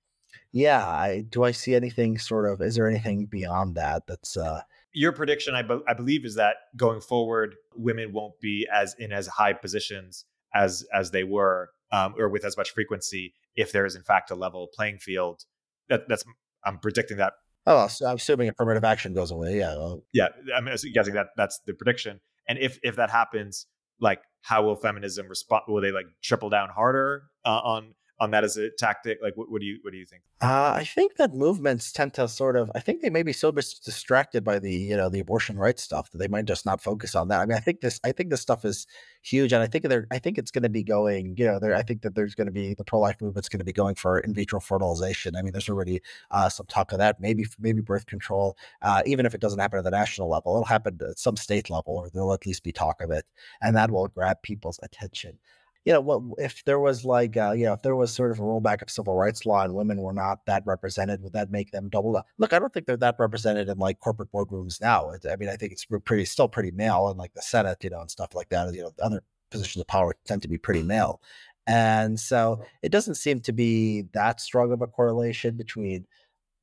yeah, I do I see anything sort of is there anything beyond that that's uh your prediction I, be- I believe is that going forward women won't be as in as high positions as as they were um, or with as much frequency if there is in fact a level playing field. That that's i'm predicting that oh so i'm assuming affirmative action goes away yeah well, yeah i'm guessing that that's the prediction. And if if that happens like how will feminism respond will they like triple down harder uh, on on that as a tactic? Like, what, what do you what do you think? Uh, I think that movements tend to sort of. I think they may be so distracted by the you know the abortion rights stuff that they might just not focus on that. I mean, I think this I think this stuff is huge, and I think they're I think it's going to be going. You know, there I think that there's going to be the pro life movement's going to be going for in vitro fertilization. I mean, there's already uh, some talk of that. Maybe maybe birth control, uh, even if it doesn't happen at the national level, it'll happen at some state level, or there'll at least be talk of it, and that will grab people's attention you know, what if there was like, uh, you know, if there was sort of a rollback of civil rights law and women were not that represented, would that make them double up? Look, I don't think they're that represented in like corporate boardrooms now. I mean, I think it's pretty, still pretty male in like the Senate, you know, and stuff like that. You know, other positions of power tend to be pretty male. And so it doesn't seem to be that strong of a correlation between,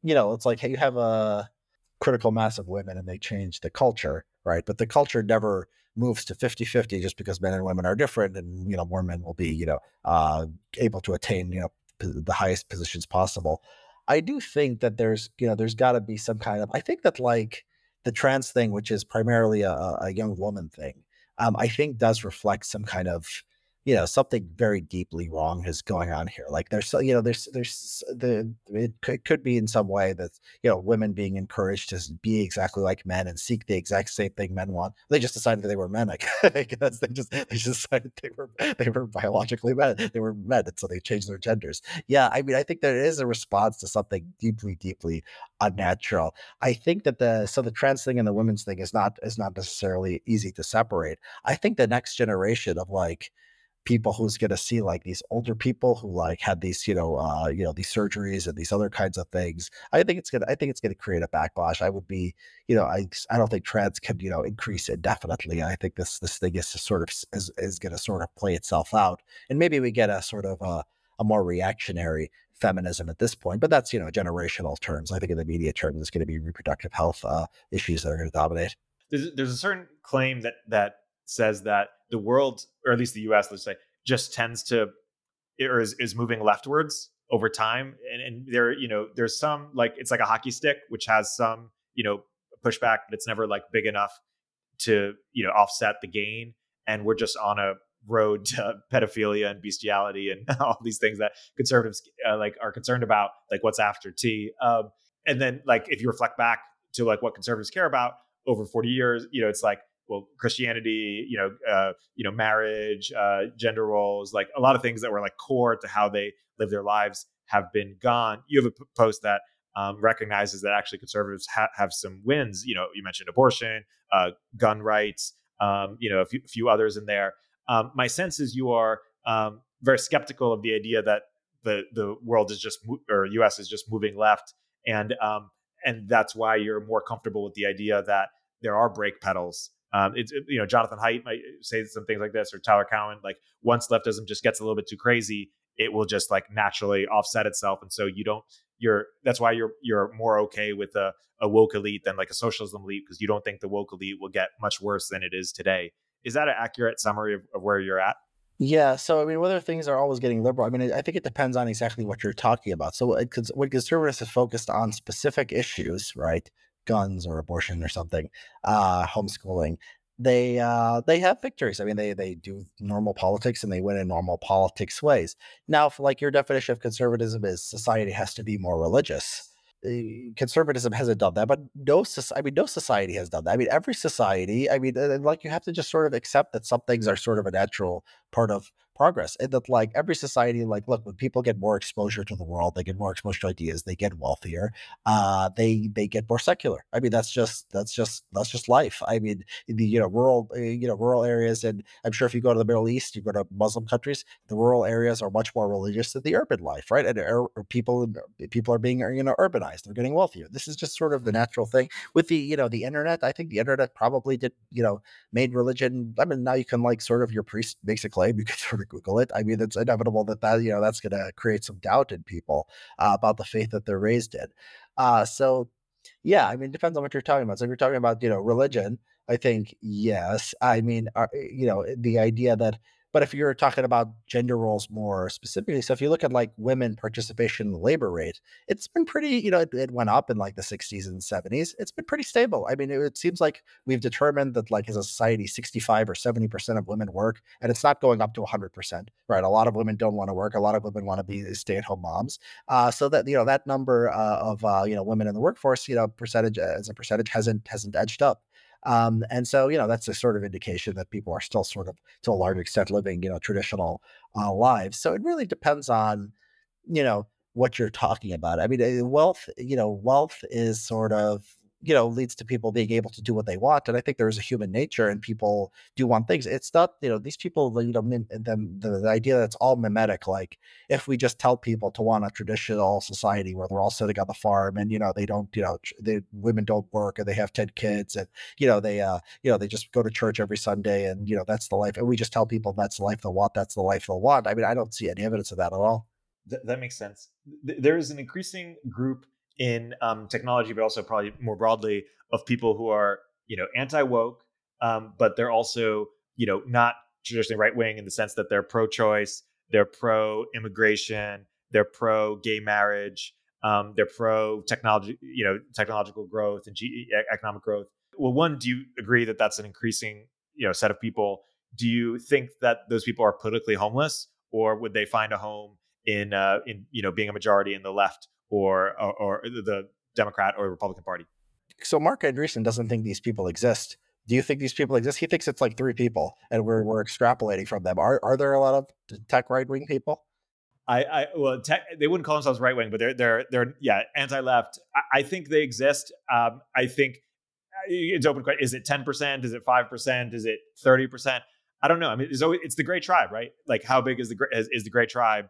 you know, it's like hey, you have a critical mass of women and they change the culture, right? But the culture never moves to 50-50 just because men and women are different and you know more men will be you know uh, able to attain you know the highest positions possible. I do think that there's you know there's got to be some kind of i think that like the trans thing which is primarily a, a young woman thing um, i think does reflect some kind of you know something very deeply wrong is going on here like there's you know there's there's the it could, be in some way that you know women being encouraged to be exactly like men and seek the exact same thing men want. They just decided they were men <laughs> i guess. They just they just decided they were they were biologically men. They were men and so they changed their genders. Yeah i mean i think there is a response to something deeply deeply unnatural. I think that the so the trans thing and the women's thing is not is not necessarily easy to separate. I think the next generation of like people who's going to see like these older people who like had these you know uh you know these surgeries and these other kinds of things i think it's gonna i think it's gonna create a backlash. I would be you know i i don't think trans can you know increase indefinitely i think this this thing is sort of is, is gonna sort of play itself out and maybe we get a sort of a, a more reactionary feminism at this point but that's you know generational terms. I think in the media terms it's going to be reproductive health uh issues that are going to dominate. There's, there's a certain claim that that says that the world, or at least the U.S., let's say, just tends to or is, is moving leftwards over time, and, and there, you know, there's some like it's like a hockey stick, which has some, you know, pushback, but it's never like big enough to you know offset the gain, and we're just on a road <laughs> to pedophilia and bestiality and <laughs> all these things that conservatives uh, like are concerned about, like what's after tea. Um, and then like if you reflect back to like what conservatives care about over 40 years, you know, it's like well christianity you know uh, you know marriage uh, gender roles like a lot of things that were like core to how they live their lives have been gone. You have a post that um, recognizes that actually conservatives ha- have some wins. You know you mentioned abortion uh, gun rights um, you know a few, a few, others in there. Um, my sense is you are um, very skeptical of the idea that the the world is just mo- or us is just moving left and um, and that's why you're more comfortable with the idea that there are brake pedals um, it's you know Jonathan Haidt might say some things like this, or Tyler Cowen. Like once leftism just gets a little bit too crazy, it will just like naturally offset itself, and so you don't. You're that's why you're you're more okay with a, a woke elite than like a socialism elite because you don't think the woke elite will get much worse than it is today. Is that an accurate summary of, of where you're at? Yeah, so I mean, whether things are always getting liberal, I mean, I think it depends on exactly what you're talking about. So, because when conservatives is focused on specific issues, right, guns or abortion or something, uh, homeschooling, they uh, they have victories. I mean, they they do normal politics and they win in normal politics ways. Now, if, like your definition of conservatism is society has to be more religious. Eh, conservatism hasn't done that, but no, I mean, no society has done that. I mean, every society. I mean, like you have to just sort of accept that some things are sort of a natural part of progress and that like every society like look when people get more exposure to the world they get more exposure to ideas they get wealthier uh they they get more secular. I mean that's just that's just that's just life. I mean in the you know rural uh, you know rural areas and i'm sure if you go to the middle east you go to muslim countries the rural areas are much more religious than the urban life right? And er, people people are being you know urbanized they're getting wealthier. This is just sort of the natural thing. With the you know the internet i think the internet probably did you know made religion i mean now you can like sort of your priest makes a claim you can sort of Google it. I mean, it's inevitable that that you know that's going to create some doubt in people uh, about the faith that they're raised in. Uh, so, yeah, I mean, it depends on what you're talking about. So, if you're talking about you know religion, I think yes. I mean, uh, you know, the idea that but if you're talking about gender roles more specifically, so if you look at like women participation in the labor rate, it's been pretty, you know, it, it went up in like the 60s and 70s. It's been pretty stable. I mean, it, it, seems like we've determined that like as a society, 65 or 70% of women work, and it's not going up to 100%, right? A lot of women don't want to work. A lot of women want to be stay at home moms. Uh, so that, you know, that number uh, of, uh, you know, women in the workforce, you know, percentage as a percentage hasn't, hasn't edged up. Um, and so, you know, that's a sort of indication that people are still sort of, to a large extent, living, you know, traditional uh, lives. So it really depends on, you know, what you're talking about. I mean, eh, wealth, you know, wealth is sort of you know leads to people being able to do what they want and i think there is a human nature and people do want things. It's not you know these people you know the, the, the idea that it's all mimetic like if we just tell people to want a traditional society where they're all sitting on the farm and you know they don't you know the women don't work and they have 10 kids and you know they uh you know they just go to church every sunday and you know that's the life and we just tell people that's the life they'll want that's the life they'll want. I mean i don't see any evidence of that at all. Th- that makes sense. There is an increasing group in um, technology, but also probably more broadly of people who are you know anti woke, um, but they're also you know not traditionally right wing in the sense that they're pro choice, they're pro immigration, they're pro gay marriage, um, they're pro technology, you know, technological growth and G- economic growth. Well, one, do you agree that that's an increasing you know set of people? Do you think that those people are politically homeless, or would they find a home in uh, in you know being a majority in the left or, or, or the Democrat or Republican Party. So Marc Andreessen doesn't think these people exist. Do you think these people exist? He thinks it's like three people, and we're we're extrapolating from them. Are are there a lot of tech right wing people? I, I well, tech, they wouldn't call themselves right wing, but they're they're they're yeah anti left. I, I, think they exist. Um, I think uh, it's open. Is it ten percent? Is it five percent? Is it thirty percent? I don't know. I mean, it's always, it's the Grey Tribe, right? Like, how big is the is, is the Grey Tribe?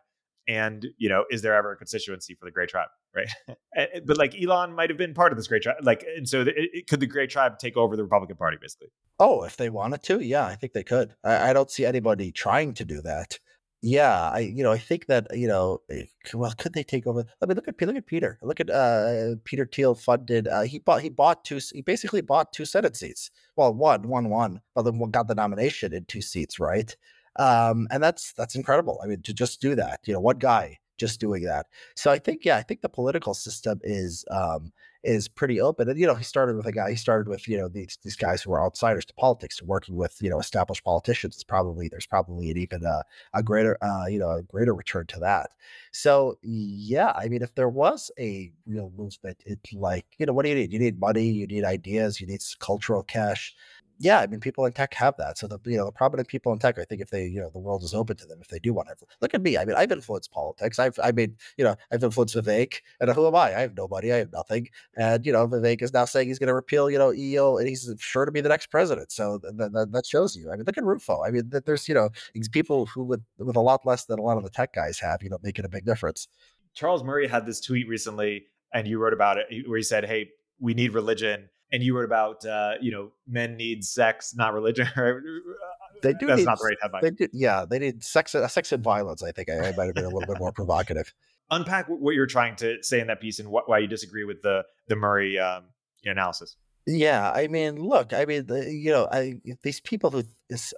And you know is there ever a constituency for the grey tribe right? <laughs> <laughs> But like elon might have been part of this grey tribe like and so it, it, could the grey tribe take over the republican party basically? Oh if they wanted to yeah i think they could. I, I, don't see anybody trying to do that. Yeah i you know i think that you know eh, well could they take over i mean look at look at peter. Look at uh peter thiel funded uh he bought he bought two he basically bought two senate seats. Well one one one but then got the nomination in two seats right um, and that's that's incredible. I mean, to just do that, you know, one guy just doing that. So I think, yeah, I think the political system is um, is pretty open. And you know, he started with a guy. He started with you know these these guys who are outsiders to politics, working with you know established politicians. It's probably there's probably an even uh, a greater uh, you know a greater return to that. So yeah, I mean, if there was a real movement, it's like you know, what do you need? You need money, you need ideas, you need cultural cash yeah, I mean, people in tech have that. So the you know the prominent people in tech, I think if they you know the world is open to them if they do want to. Look at me. I mean, I've influenced politics. I've I mean you know I've influenced Vivek, and who am I? I have nobody. I have nothing. And you know Vivek is now saying he's going to repeal you know EO, and he's sure to be the next president. So th- th- that shows you. I mean, look at Rufo. I mean, there's you know people who with with a lot less than a lot of the tech guys have, you know, making a big difference. Charles Murray had this tweet recently, and you wrote about it, where he said, "Hey, we need religion." And you wrote about uh, you know men need sex, not religion. <laughs> they do. That's need, not the right headline. They do, yeah, they need sex, uh, sex and violence. I think I, I might have been a little bit more provocative. Unpack what you're trying to say in that piece and what, why you disagree with the the Murray um, analysis. Yeah, I mean, look, I mean, the, you know, I, these people who,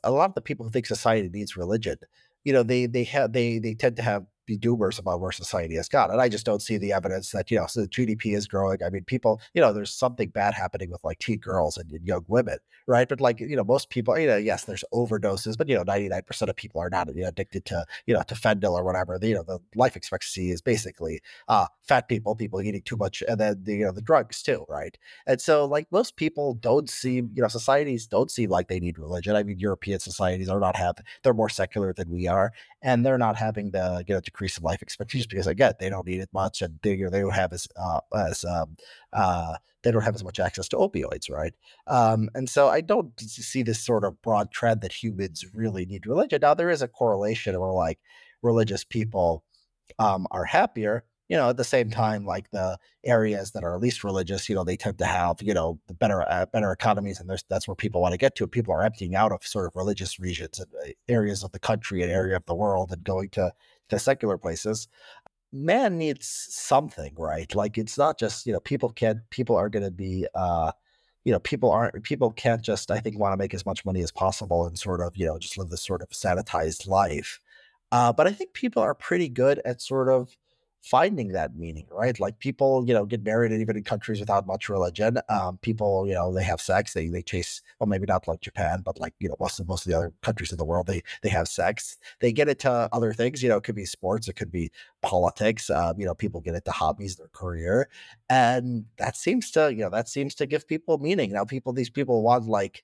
a lot of the people who think society needs religion, you know, they they have they they tend to have be doomers about where society has gone. And I just don't see the evidence that, you know, so the GDP is growing. I mean, people, you know, there's something bad happening with like teen girls and, and young women, right? But like, you know, most people, you know, yes, there's overdoses, but, you know, 99% of people are not you know, addicted to, you know, to fentanyl or whatever. The, you know, the life expectancy is basically uh, fat people, people eating too much, and then, the, you know, the drugs too, right? And so, like, most people don't seem, you know, societies don't seem like they need religion. I mean, European societies are not have, they're more secular than we are, and they're not having the, you know, decrease in life expectancies because I again they don't need it much and they, they don't have as uh, as um, uh, they don't have as much access to opioids, right? Um, and so I don't see this sort of broad trend that humans really need religion. Now there is a correlation where like religious people um, are happier, you know, at the same time, like the areas that are least religious, you know, they tend to have, you know, the better uh, better economies, and that's where people want to get to. People are emptying out of sort of religious regions and uh, areas of the country and area of the world, and going to the secular places. Man needs something, right? Like it's not just you know people can't people are going to be. uh you know, people aren't people can't just I think want to make as much money as possible and sort of you know just live this sort of sanitized life. Uh, but I think people are pretty good at sort of finding that meaning, right? Like people, you know, get married even in countries without much religion. Um, people, you know, they have sex, they they chase, well, maybe not like Japan, but like, you know, most of most of the other countries in the world, they they have sex. They get into other things, you know, it could be sports, it could be politics. Um, you know, people get into hobbies, their career. And that seems to, you know, that seems to give people meaning. Now people, these people want like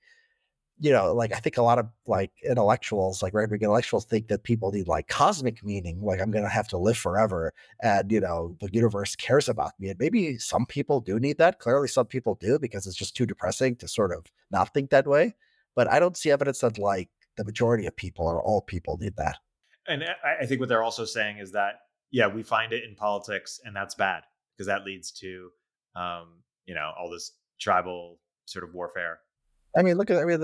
you know, like I think a lot of like intellectuals, like right wing intellectuals, think that people need like cosmic meaning, like I'm gonna have to live forever, and you know the universe cares about me. And maybe some people do need that. Clearly, some people do because it's just too depressing to sort of not think that way. But I don't see evidence that like the majority of people or all people need that. And I think what they're also saying is that yeah, we find it in politics, and that's bad because that leads to um, you know all this tribal sort of warfare I mean, look at I mean,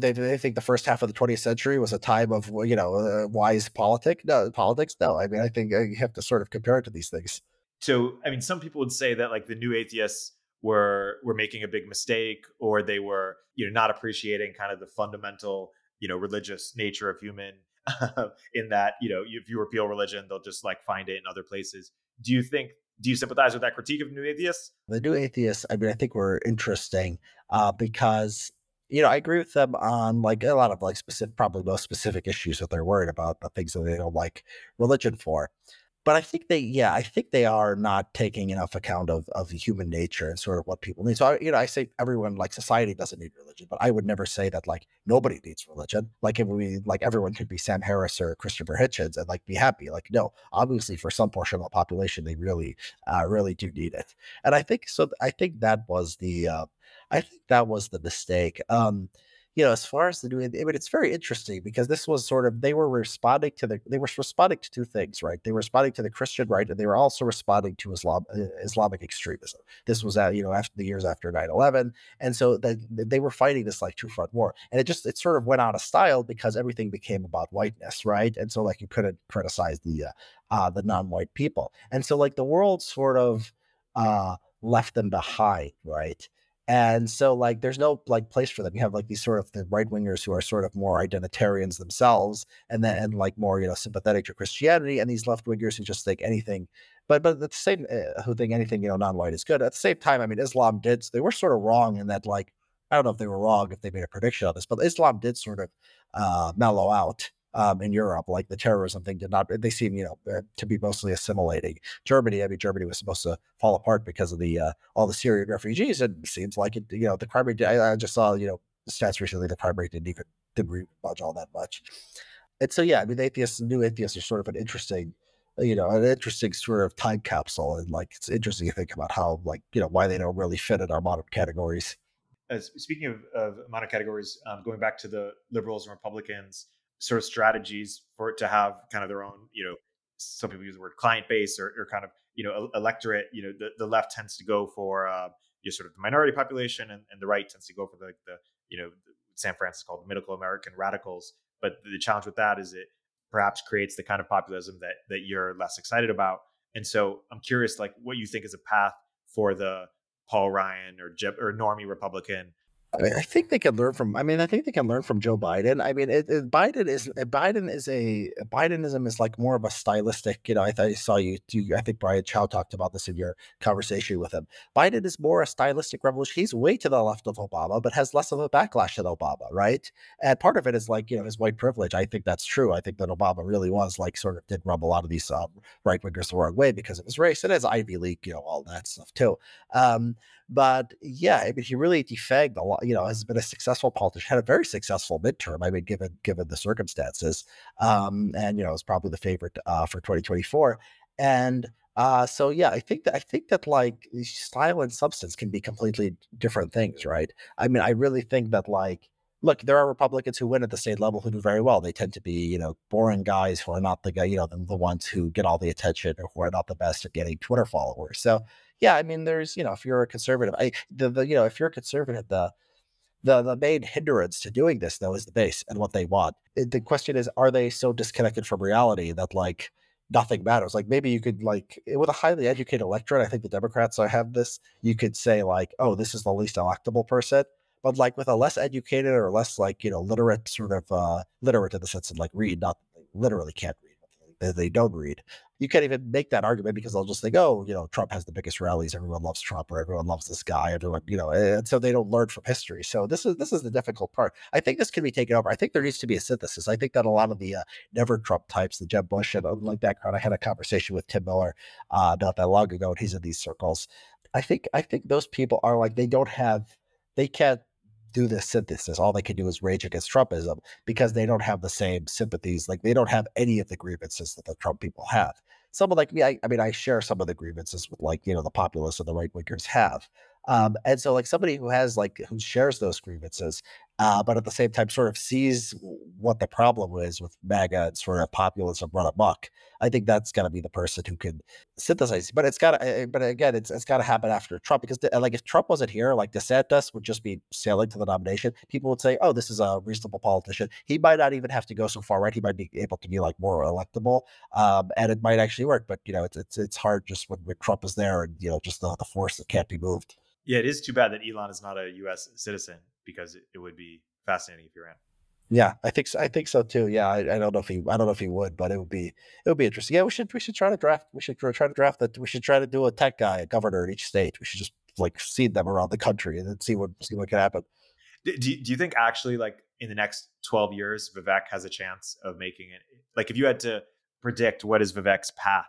they, they think the first half of the 20th century was a time of you know uh, wise politic. No, politics. No, I mean, I think uh, you have to sort of compare it to these things. So, I mean, some people would say that like the new atheists were were making a big mistake, or they were you know not appreciating kind of the fundamental you know religious nature of human. <laughs> in that you know if you repeal religion, they'll just like find it in other places. Do you think do you sympathize with that critique of new atheists? The new atheists, I mean, I think were interesting uh, because you know I agree with them on like a lot of like specific, probably most specific issues that they're worried about, the things that they don't like religion for but I think they, yeah, I think they are not taking enough account of of human nature and sort of what people need. So, I, you know, I say everyone like society doesn't need religion, but I would never say that like nobody needs religion. Like if we like everyone could be Sam Harris or Christopher Hitchens and like be happy. Like no, obviously for some portion of the population, they really, uh, really do need it. And I think so. I think that was the, uh, I think that was the mistake. Um, you know, as far as the I mean, it's very interesting because this was sort of they were responding to the they were responding to two things, right? They were responding to the Christian right, and they were also responding to Islam uh, Islamic extremism. This was at you know after the years after 9-11. and so they they were fighting this like two front war, and it just it sort of went out of style because everything became about whiteness, right? And so like you couldn't criticize the uh, uh the non-white people, and so like the world sort of uh left them behind, right? And so like there's no like place for them. You have like these sort of the right wingers who are sort of more identitarians themselves and then and like more, you know, sympathetic to Christianity and these left wingers who just think anything but but at the same uh, who think anything, you know, non-white is good. At the same time, I mean Islam did they were sort of wrong in that like I don't know if they were wrong if they made a prediction on this, but Islam did sort of uh, mellow out um, in Europe. Like the terrorism thing did not, they seem, you know, uh, to be mostly assimilating. Germany, I mean, Germany was supposed to fall apart because of the uh, all the Syrian refugees. And it seems like it, you know, the crime rate, I, I just saw, you know, stats recently, the crime rate didn't even, didn't budge all that much. And so, yeah, I mean, atheists, new atheists are sort of an interesting, you know, an interesting sort of time capsule. And like, it's interesting to think about how, like, you know, why they don't really fit in our modern categories. As speaking of, of modern categories, um, going back to the liberals and Republicans, sort of strategies for it to have kind of their own, you know, some people use the word client base or, or kind of, you know, electorate. You know, the, the left tends to go for uh, you sort of the minority population, and, and the right tends to go for the, the you know, Sam Francis called the middle American radicals. But the challenge with that is it perhaps creates the kind of populism that that you're less excited about. And so I'm curious, like, what you think is a path for the Paul Ryan or Jeb, or normie Republican I think they can learn from. I mean, I think they can learn from Joe Biden. I mean, it, it, Biden is Biden is a Bidenism is like more of a stylistic. You know, I, I saw you, you. I think Brian Chau talked about this in your conversation with him. Biden is more a stylistic revolution. He's way to the left of Obama, but has less of a backlash than Obama, right? And part of it is like you know his white privilege. I think that's true. I think that Obama really was like sort of did rub a lot of these um, right wingers the wrong way because of his race and his Ivy League, you know, all that stuff too. Um, but yeah, I mean, he really defagged a lot. You know, has been a successful politician, had a very successful midterm. I mean, given given the circumstances, um, and you know, is probably the favorite uh, for 2024. And uh, so yeah, I think that I think that like style and substance can be completely different things, right? I mean, I really think that like look, there are Republicans who win at the state level who do very well. They tend to be, you know, boring guys who are not the guy, you know, the, ones who get all the attention or who are not the best at getting Twitter followers. So yeah, I mean, there's, you know, if you're a conservative, I, the, the, you know, if you're a conservative, the, the, the main hindrance to doing this though is the base and what they want. The question is, are they so disconnected from reality that like nothing matters? Like maybe you could like with a highly educated electorate, I think the Democrats have this. You could say like, oh, this is the least electable person, but like with a less educated or less like you know literate sort of uh literate in the sense of like read, not literally can't read, they, they don't read you can't even make that argument because they'll just think, oh, you know, Trump has the biggest rallies. Everyone loves Trump, or everyone loves this guy. Everyone, you know, and so they don't learn from history. So this is this is the difficult part. I think this can be taken over. I think there needs to be a synthesis. I think that a lot of the uh, never Trump types, the Jeb Bush and like that crowd. I had a conversation with Tim Miller uh, not that long ago, and he's in these circles. I think I think those people are like they don't have they can't do this synthesis. All they can do is rage against Trumpism because they don't have the same sympathies. Like they don't have any of the grievances that the Trump people have. Someone like me, I, I mean, I share some of the grievances with like you know the populists and the right wingers have. Um, and so like somebody who has like who shares those grievances, uh, but at the same time sort of sees what the problem is with MAGA and sort of populism run amok. I think that's going to be the person who can synthesize. But it's got to, but again, it's it's got to happen after Trump because like if Trump wasn't here, like DeSantis would just be sailing to the nomination. People would say, "Oh, this is a reasonable politician." He might not even have to go so far, right? He might be able to be like more electable, um, and it might actually work. But you know, it's it's it's hard just when, when Trump is there and you know just the, the force that can't be moved. Yeah, it is too bad that Elon is not a U.S. citizen because it, it would be fascinating if he ran. Yeah, I think so. I think so too. Yeah, I, I, don't know if he I don't know if he would, but it would be it would be interesting. Yeah, we should we should try to draft. We should try to draft that. We should try to do a tech guy, a governor in each state. We should just like seed them around the country and then see what see what can happen. Do, do you think actually like in the next twelve years, Vivek has a chance of making it? Like, if you had to predict what is Vivek's path,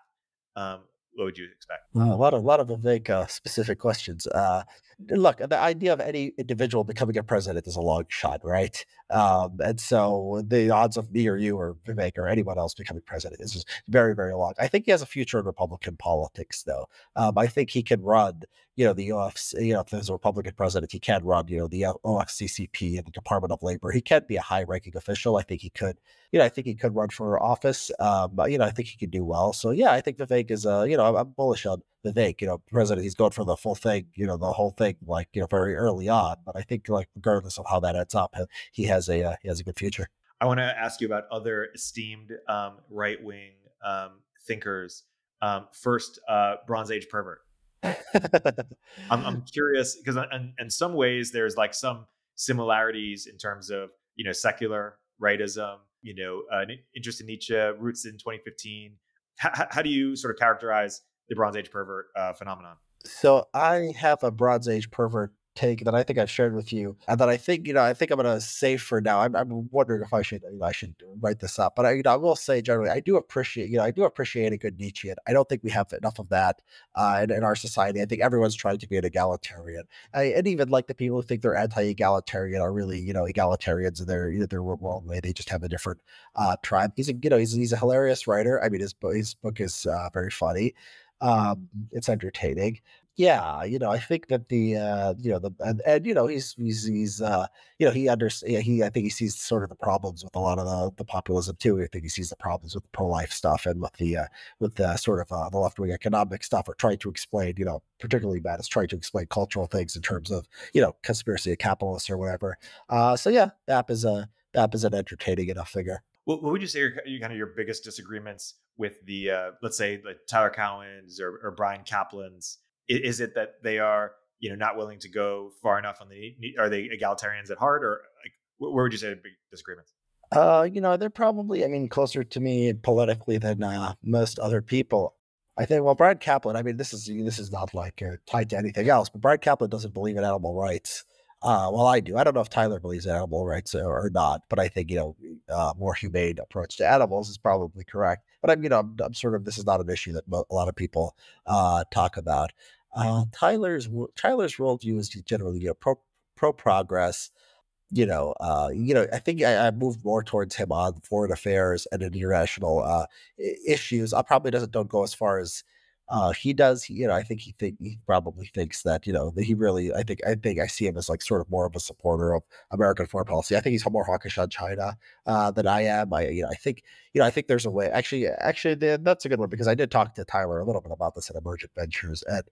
um, what would you expect? Uh, a lot of a lot of Vivek uh, specific questions. Uh, look, the idea of any individual becoming a president is a long shot, right? Um, and so the odds of me or you or Vivek or anyone else becoming president is very, very long. I think he has a future in Republican politics, though. Um, I think he can run, you know, the OFC, you know, if there's a Republican president, he can run, you know, the OFCCP and the Department of Labor. He can be a high ranking official. I think he could, you know, I think he could run for office. Um, you know, I think he could do well. So, yeah, I think Vivek is, uh, you know, I'm, I'm bullish on Vivek, you know, president, he's going for the full thing, you know, the whole thing, like, you know, very early on. But I think, like, regardless of how that ends up, he has a, uh, he has a good future. I want to ask you about other esteemed um, right wing um, thinkers. Um, first, uh, Bronze Age pervert. <laughs> I'm, I'm, curious because in, in some ways there's like some similarities in terms of you know secular rightism, you know, uh, interest in Nietzsche, roots in 2015. H- how do you sort of characterize the Bronze Age pervert uh, phenomenon? So I have a Bronze Age pervert take that I think I've shared with you, and that I think you know I think I'm going to save for now. I'm, I'm wondering if I should you know, I should write this up, but I, you know, I will say generally I do appreciate you know I do appreciate a good Nietzschean. I don't think we have enough of that uh, in, in, our society. I think everyone's trying to be an egalitarian, I, and even like the people who think they're anti-egalitarian are really you know egalitarians in their either their wrong way. They just have a different uh, tribe. He's a you know he's he's a hilarious writer. I mean his his book is uh, very funny. Um, it's entertaining. Yeah, you know, I think that the uh, you know the and, and you know he's he's he's uh, you know he understands he I think he sees sort of the problems with a lot of the, the populism too. I think he sees the problems with the pro life stuff and with the uh, with the sort of uh, the left wing economic stuff or trying to explain you know particularly bad is trying to explain cultural things in terms of you know conspiracy of capitalists or whatever. Uh, so yeah, Bap is a Bap is an entertaining enough figure. What, what would you say are kind of your biggest disagreements with the, uh, let's say, like Tyler Cowen's or, or Bryan Caplan's? Is it that they are, you know, not willing to go far enough on the? Are they egalitarians at heart, or like, where would you say the disagreements? Uh, you know, they're probably, I mean, closer to me politically than uh, most other people. I think, well, Bryan Caplan, I mean, this is this is not like uh, tied to anything else, but Bryan Caplan doesn't believe in animal rights. Uh, well, I do. I don't know if Tyler believes in animal rights or, or not, but I think you know, uh, more humane approach to animals is probably correct. But I'm, you know, I'm, I'm sort of this is not an issue that a lot of people uh, talk about. Uh, Tyler's Tyler's worldview is generally you know, pro pro progress. You know, uh, you know, I think I, I moved more towards him on foreign affairs and international uh, issues. I probably doesn't don't go as far as uh, he does, you know, I think he think he probably thinks that, you know, that he really, I think, I think I see him as like sort of more of a supporter of American foreign policy. I think he's more hawkish on China uh, than I am. I, you know, I think, you know, I think there's a way. Actually, actually, that's a good one because I did talk to Tyler a little bit about this at Emergent Ventures, and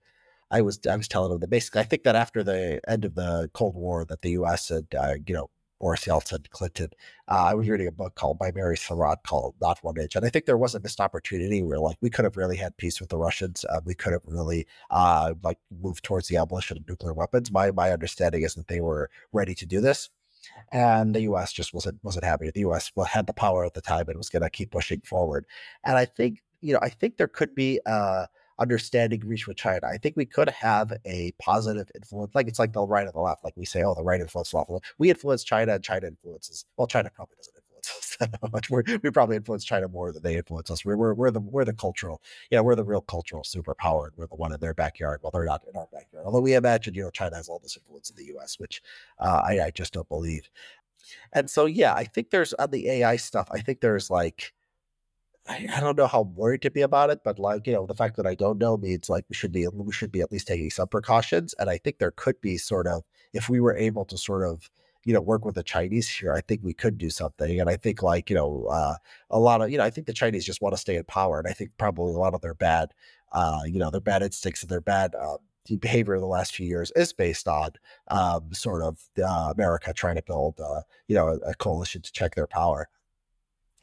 I was, I was telling him that basically, I think that after the end of the Cold War, that the U.S. had, uh, you know, Boris Yeltsin, Clinton. Uh, I was reading a book called by Mary Sarotte called Not One Inch. And I think there was a missed opportunity where like we could have really had peace with the Russians. Uh, we could have really uh, like moved towards the abolition of nuclear weapons. My my understanding is that they were ready to do this. And the U.S. just wasn't wasn't happy. The U.S. had the power at the time and was going to keep pushing forward. And I think you know I think there could be uh, understanding reach with China. I think we could have a positive influence. Like it's like the right and the left. Like we say, oh, the right influences left. We influence China and China influences. Well, China probably doesn't influence us <laughs> that much. we probably influence China more than they influence us. We're, we're, we're the we're the cultural, yeah, we're the real cultural superpower. And we're the one in their backyard. Well, they're not in our backyard. Although we imagine, you know, China has all this influence in the U.S., which uh, I, I just don't believe. And so, yeah, I think there's on the AI stuff. I think there's like I, I don't know how worried to be about it, but like you know, the fact that I don't know means like we should be we should be at least taking some precautions. And I think there could be sort of if we were able to sort of you know work with the Chinese here, I think we could do something. And I think like you know uh, a lot of you know I think the Chinese just want to stay in power, and I think probably a lot of their bad uh, you know their bad instincts and their bad uh, behavior in the last few years is based on um, sort of uh, America trying to build, uh, you know, a, a, coalition to check their power.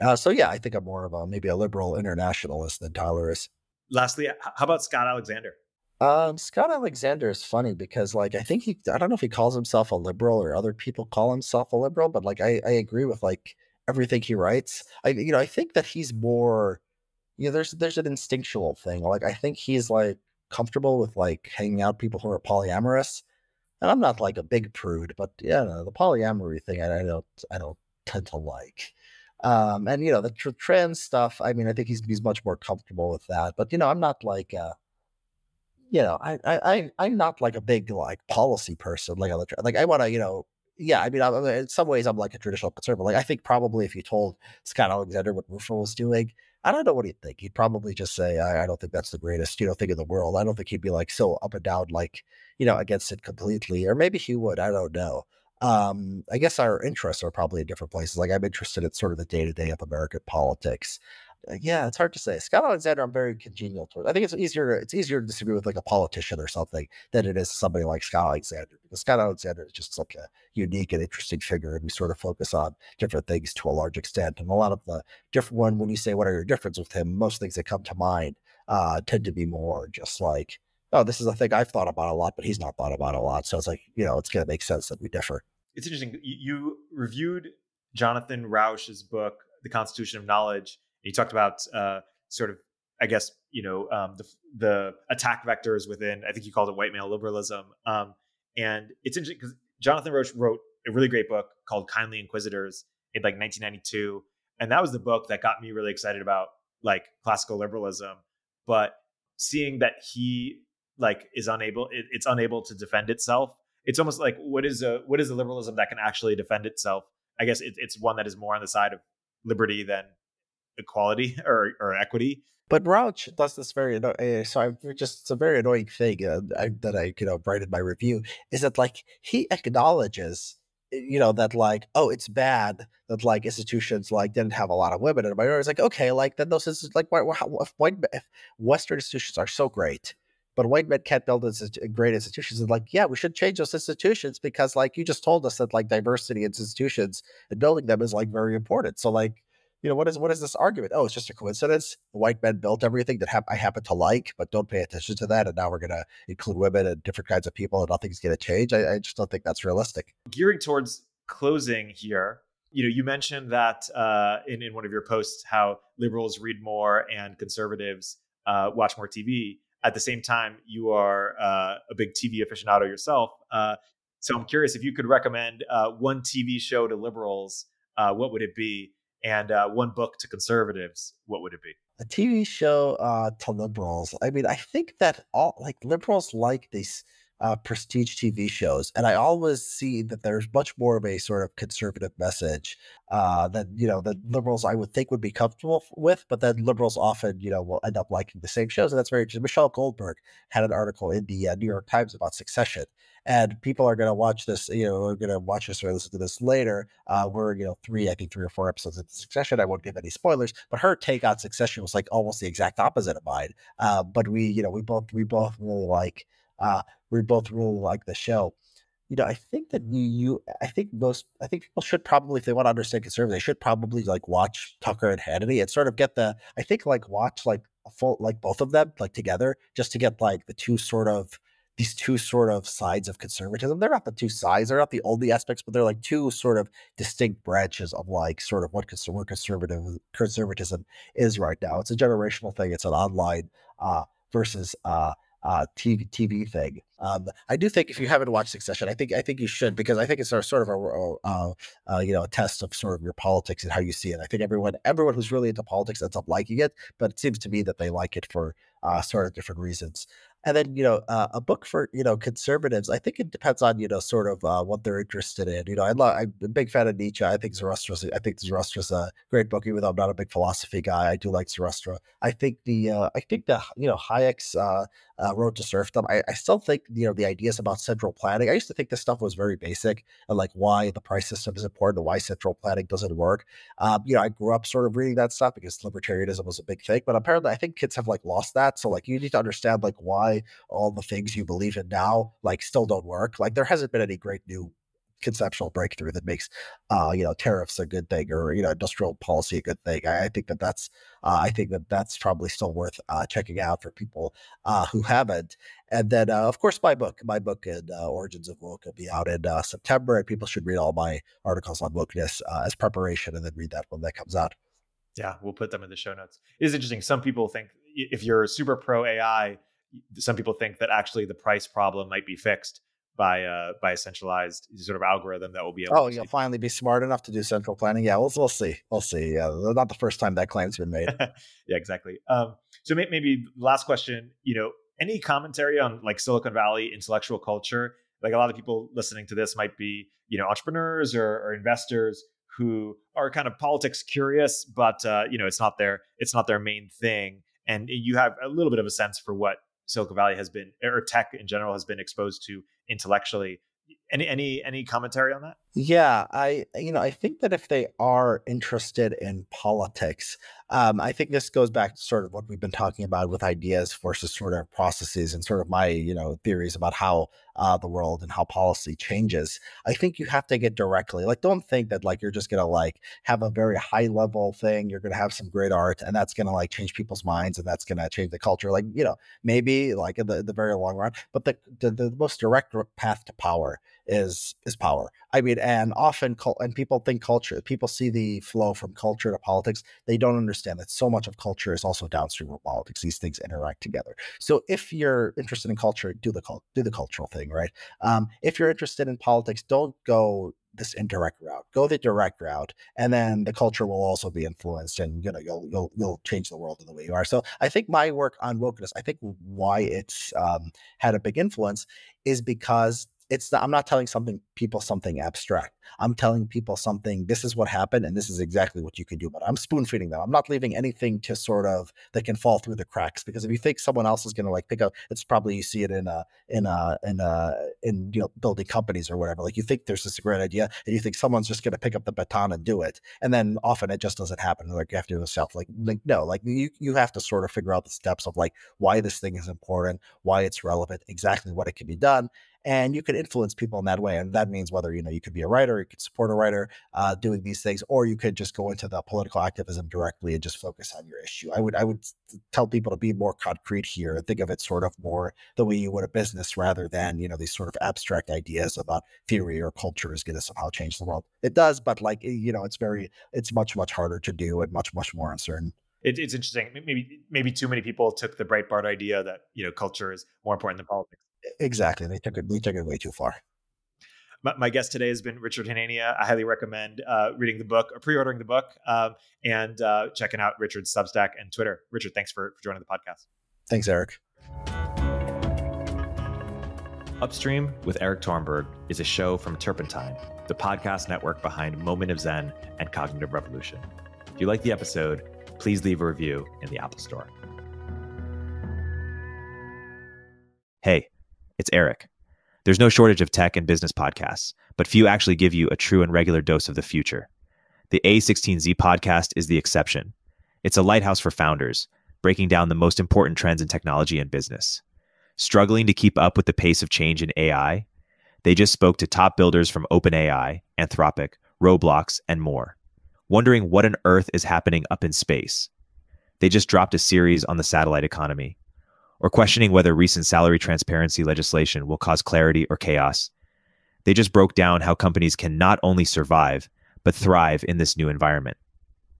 Uh, so yeah, I think I'm more of a maybe a liberal internationalist than Tyler is. Lastly, how about Scott Alexander? Um, Scott Alexander is funny because like I think he I don't know if he calls himself a liberal or other people call himself a liberal, but like I, I agree with like everything he writes. I you know, I think that he's more you know, there's there's an instinctual thing. Like I think he's like comfortable with like hanging out people who are polyamorous. And I'm not like a big prude, but yeah, no, the polyamory thing I, I don't I don't tend to like. Um, and you know the tr- trans stuff. I mean, I think he's he's much more comfortable with that. But you know, I'm not like, uh, you know, I I I'm not like a big like policy person. Like like I want to, you know, yeah. I mean, I'm, in some ways, I'm like a traditional conservative. Like I think probably if you told Scott Alexander what Rufo was doing, I don't know what he'd think. He'd probably just say, I, I, don't think that's the greatest, you know, thing in the world. I don't think he'd be like so up and down, like, you know, against it completely. Or maybe he would. I don't know um, I guess our interests are probably in different places. Like I'm interested in sort of the day to day of American politics. Uh, yeah, it's hard to say. Scott Alexander, I'm very congenial towards. I think it's easier. It's easier to disagree with like a politician or something than it is somebody like Scott Alexander because Scott Alexander is just like a unique and interesting figure, and we sort of focus on different things to a large extent. And a lot of the different one, when you say what are your differences with him, most things that come to mind uh, tend to be more just like oh, this is a thing I've thought about a lot, but he's not thought about a lot. So it's like, you know, it's going to make sense that we differ. It's interesting. You reviewed Jonathan Rauch's book, The Constitution of Knowledge. You talked about uh, sort of, I guess, you know, um, the, the attack vectors within, I think you called it white male liberalism. Um, and it's interesting because Jonathan Rauch wrote a really great book called Kindly Inquisitors in like 1992. And that was the book that got me really excited about like classical liberalism. But seeing that he like is unable it, it's unable to defend itself. It's almost like what is a what is a liberalism that can actually defend itself? I guess it, it's one that is more on the side of liberty than equality <laughs> or, or equity. But Rauch does this very uh, so I'm just it's a very annoying thing uh, I, that I you know write in my review is that like he acknowledges you know that like oh it's bad that like institutions like didn't have a lot of women and minorities like okay like then those is like why, why, why, if Western institutions are so great but white men can't build great institutions. And like, yeah, we should change those institutions because, like, you just told us that like diversity in institutions and building them is like very important. So, like, you know, what is what is this argument? Oh, it's just a coincidence. The white men built everything that I happen to like, but don't pay attention to that. And now we're going to include women and different kinds of people, and nothing's going to change. I, I just don't think that's realistic. Gearing towards closing here, you know, you mentioned that uh, in in one of your posts how liberals read more and conservatives uh, watch more TV at the same time, you are uh, a big TV aficionado yourself. Uh, so I'm curious if you could recommend uh, one TV show to liberals, uh, what would it be? And uh, one book to conservatives, what would it be? A TV show uh, to liberals. I mean, I think that all like liberals like these uh, prestige TV shows, and I always see that there's much more of a sort of conservative message uh, that you know that liberals I would think would be comfortable with, but then liberals often you know will end up liking the same shows, and that's very interesting. Michelle Goldberg had an article in the uh, New York Times about Succession, and people are going to watch this. You know, are going to watch this or listen to this later. Uh, we're you know three, I think three or four episodes into Succession. I won't give any spoilers, but her take on Succession was like almost the exact opposite of mine. Uh, but we you know we both we both really like uh, we both really like the show. You know, I think that you, you, I think most, I think people should probably, if they want to understand conservative, they should probably like watch Tucker and Hannity and sort of get the, I think like watch like a full, like both of them like together just to get like the two sort of, these two sort of sides of conservatism. They're not the two sides, they're not the only aspects, but they're like two sort of distinct branches of like sort of what conservative conservatism is right now. It's a generational thing. It's an online uh, versus uh, uh, TV TV thing. Um, I do think if you haven't watched Succession, I think I think you should because I think it's sort of a uh, uh, you know a test of sort of your politics and how you see it. I think everyone everyone who's really into politics ends up liking it, but it seems to me that they like it for uh, sort of different reasons. And then, you know, uh, a book for, you know, conservatives, I think it depends on, you know, sort of uh, what they're interested in. You know, I love, I'm a big fan of Nietzsche. I think Zarathustra's, I think Zarathustra's a great book, even though I'm not a big philosophy guy. I do like Zarathustra. I think the, I think the, you know, Hayek's uh, Road to Serfdom, I, I still think, you know, the ideas about central planning, I used to think this stuff was very basic and like why the price system is important and why central planning doesn't work. Um, you know, I grew up sort of reading that stuff because libertarianism was a big thing, but apparently I think kids have like lost that. So like you need to understand like why all the things you believe in now like still don't work. Like there hasn't been any great new conceptual breakthrough that makes uh, you know tariffs a good thing or you know industrial policy a good thing. I, I think that that's uh, I think that that's probably still worth uh, checking out for people uh, who haven't. And then uh, of course my book, my book in uh, Origins of Woke will be out in September, and people should read all my articles on wokeness as preparation, and then read that when that comes out. Yeah, we'll put them in the show notes. It is interesting. Some people think if you're super pro AI, some people think that actually the price problem might be fixed by uh by a centralized sort of algorithm that will be able oh you'll finally be smart enough to do central planning? Yeah we'll, we'll see. We'll see. Yeah not the first time that claim's been made. <laughs> Yeah exactly. Um so maybe last question you know any commentary on like silicon valley intellectual culture? Like a lot of people listening to this might be you know entrepreneurs or, or investors who are kind of politics curious but uh, you know it's not their it's not their main thing. And you have a little bit of a sense for what Silicon Valley has been, or tech in general, has been exposed to intellectually. Any any any commentary on that? Yeah, I you know I think that if they are interested in politics, um, I think this goes back to sort of what we've been talking about with ideas versus sort of processes and sort of my you know theories about how uh, the world and how policy changes. I think you have to get directly like don't think that like you're just gonna like have a very high level thing. You're gonna have some great art and that's gonna like change people's minds and that's gonna change the culture. Like you know maybe like in the, the very long run, but the, the the most direct path to power is is power. I mean, and often and people think culture. People see the flow from culture to politics. They don't understand that so much of culture is also downstream of politics. These things interact together. So if you're interested in culture, do the do the cultural thing, right? Um, if you're interested in politics, don't go this indirect route. Go the direct route, and then the culture will also be influenced, and you know you'll you'll you'll change the world in the way you are. So I think my work on wokeness, I think why it's um, had a big influence is because it's I'm not telling something people something abstract. I'm telling people something. This is what happened, and this is exactly what you can do it. I'm spoon feeding them. I'm not leaving anything to sort of that can fall through the cracks. Because if you think someone else is going to like pick up, it's probably you see it in a in a in a in you know building companies or whatever. Like you think there's this great idea, and you think someone's just going to pick up the baton and do it, and then often it just doesn't happen. Like you have to do yourself. Like like no, like you you have to sort of figure out the steps of like why this thing is important, why it's relevant, exactly what it can be done, and you can influence people in that way and that means whether you know you could be a writer you could support a writer uh, doing these things or you could just go into the political activism directly and just focus on your issue i would i would tell people to be more concrete here and think of it sort of more the way you would a business rather than you know these sort of abstract ideas about theory or culture is going to somehow change the world it does but like you know it's very it's much much harder to do and much much more uncertain it, it's interesting. Maybe maybe too many people took the Breitbart idea that you know culture is more important than politics. Exactly. They took it. They took it way too far. My, my guest today has been Richard Hanania. I highly recommend uh, reading the book or pre-ordering the book um, and uh, checking out Richard's Substack and Twitter. Richard, thanks for, for joining the podcast. Thanks, Erik. Upstream with Erik Torenberg is a show from Turpentine, the podcast network behind Moment of Zen and Cognitive Revolution. If you like the episode, please leave a review in the Apple Store. Hey. It's Erik. There's no shortage of tech and business podcasts, but few actually give you a true and regular dose of the future. The A16Z podcast is the exception. It's a lighthouse for founders, breaking down the most important trends in technology and business. Struggling to keep up with the pace of change in AI? They just spoke to top builders from OpenAI, Anthropic, Roblox, and more, wondering what on earth is happening up in space. They just dropped a series on the satellite economy or questioning whether recent salary transparency legislation will cause clarity or chaos. They just broke down how companies can not only survive, but thrive in this new environment.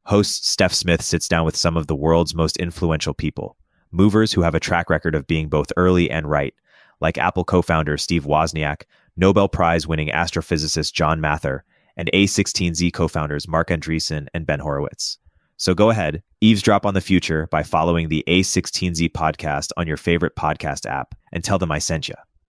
Host Steph Smith sits down with some of the world's most influential people, movers who have a track record of being both early and right, like Apple co founder Steve Wozniak, Nobel Prize winning astrophysicist John Mather, and A16Z co founders Marc Andreessen and Ben Horowitz. So go ahead, eavesdrop on the future by following the A16Z podcast on your favorite podcast app and tell them I sent you.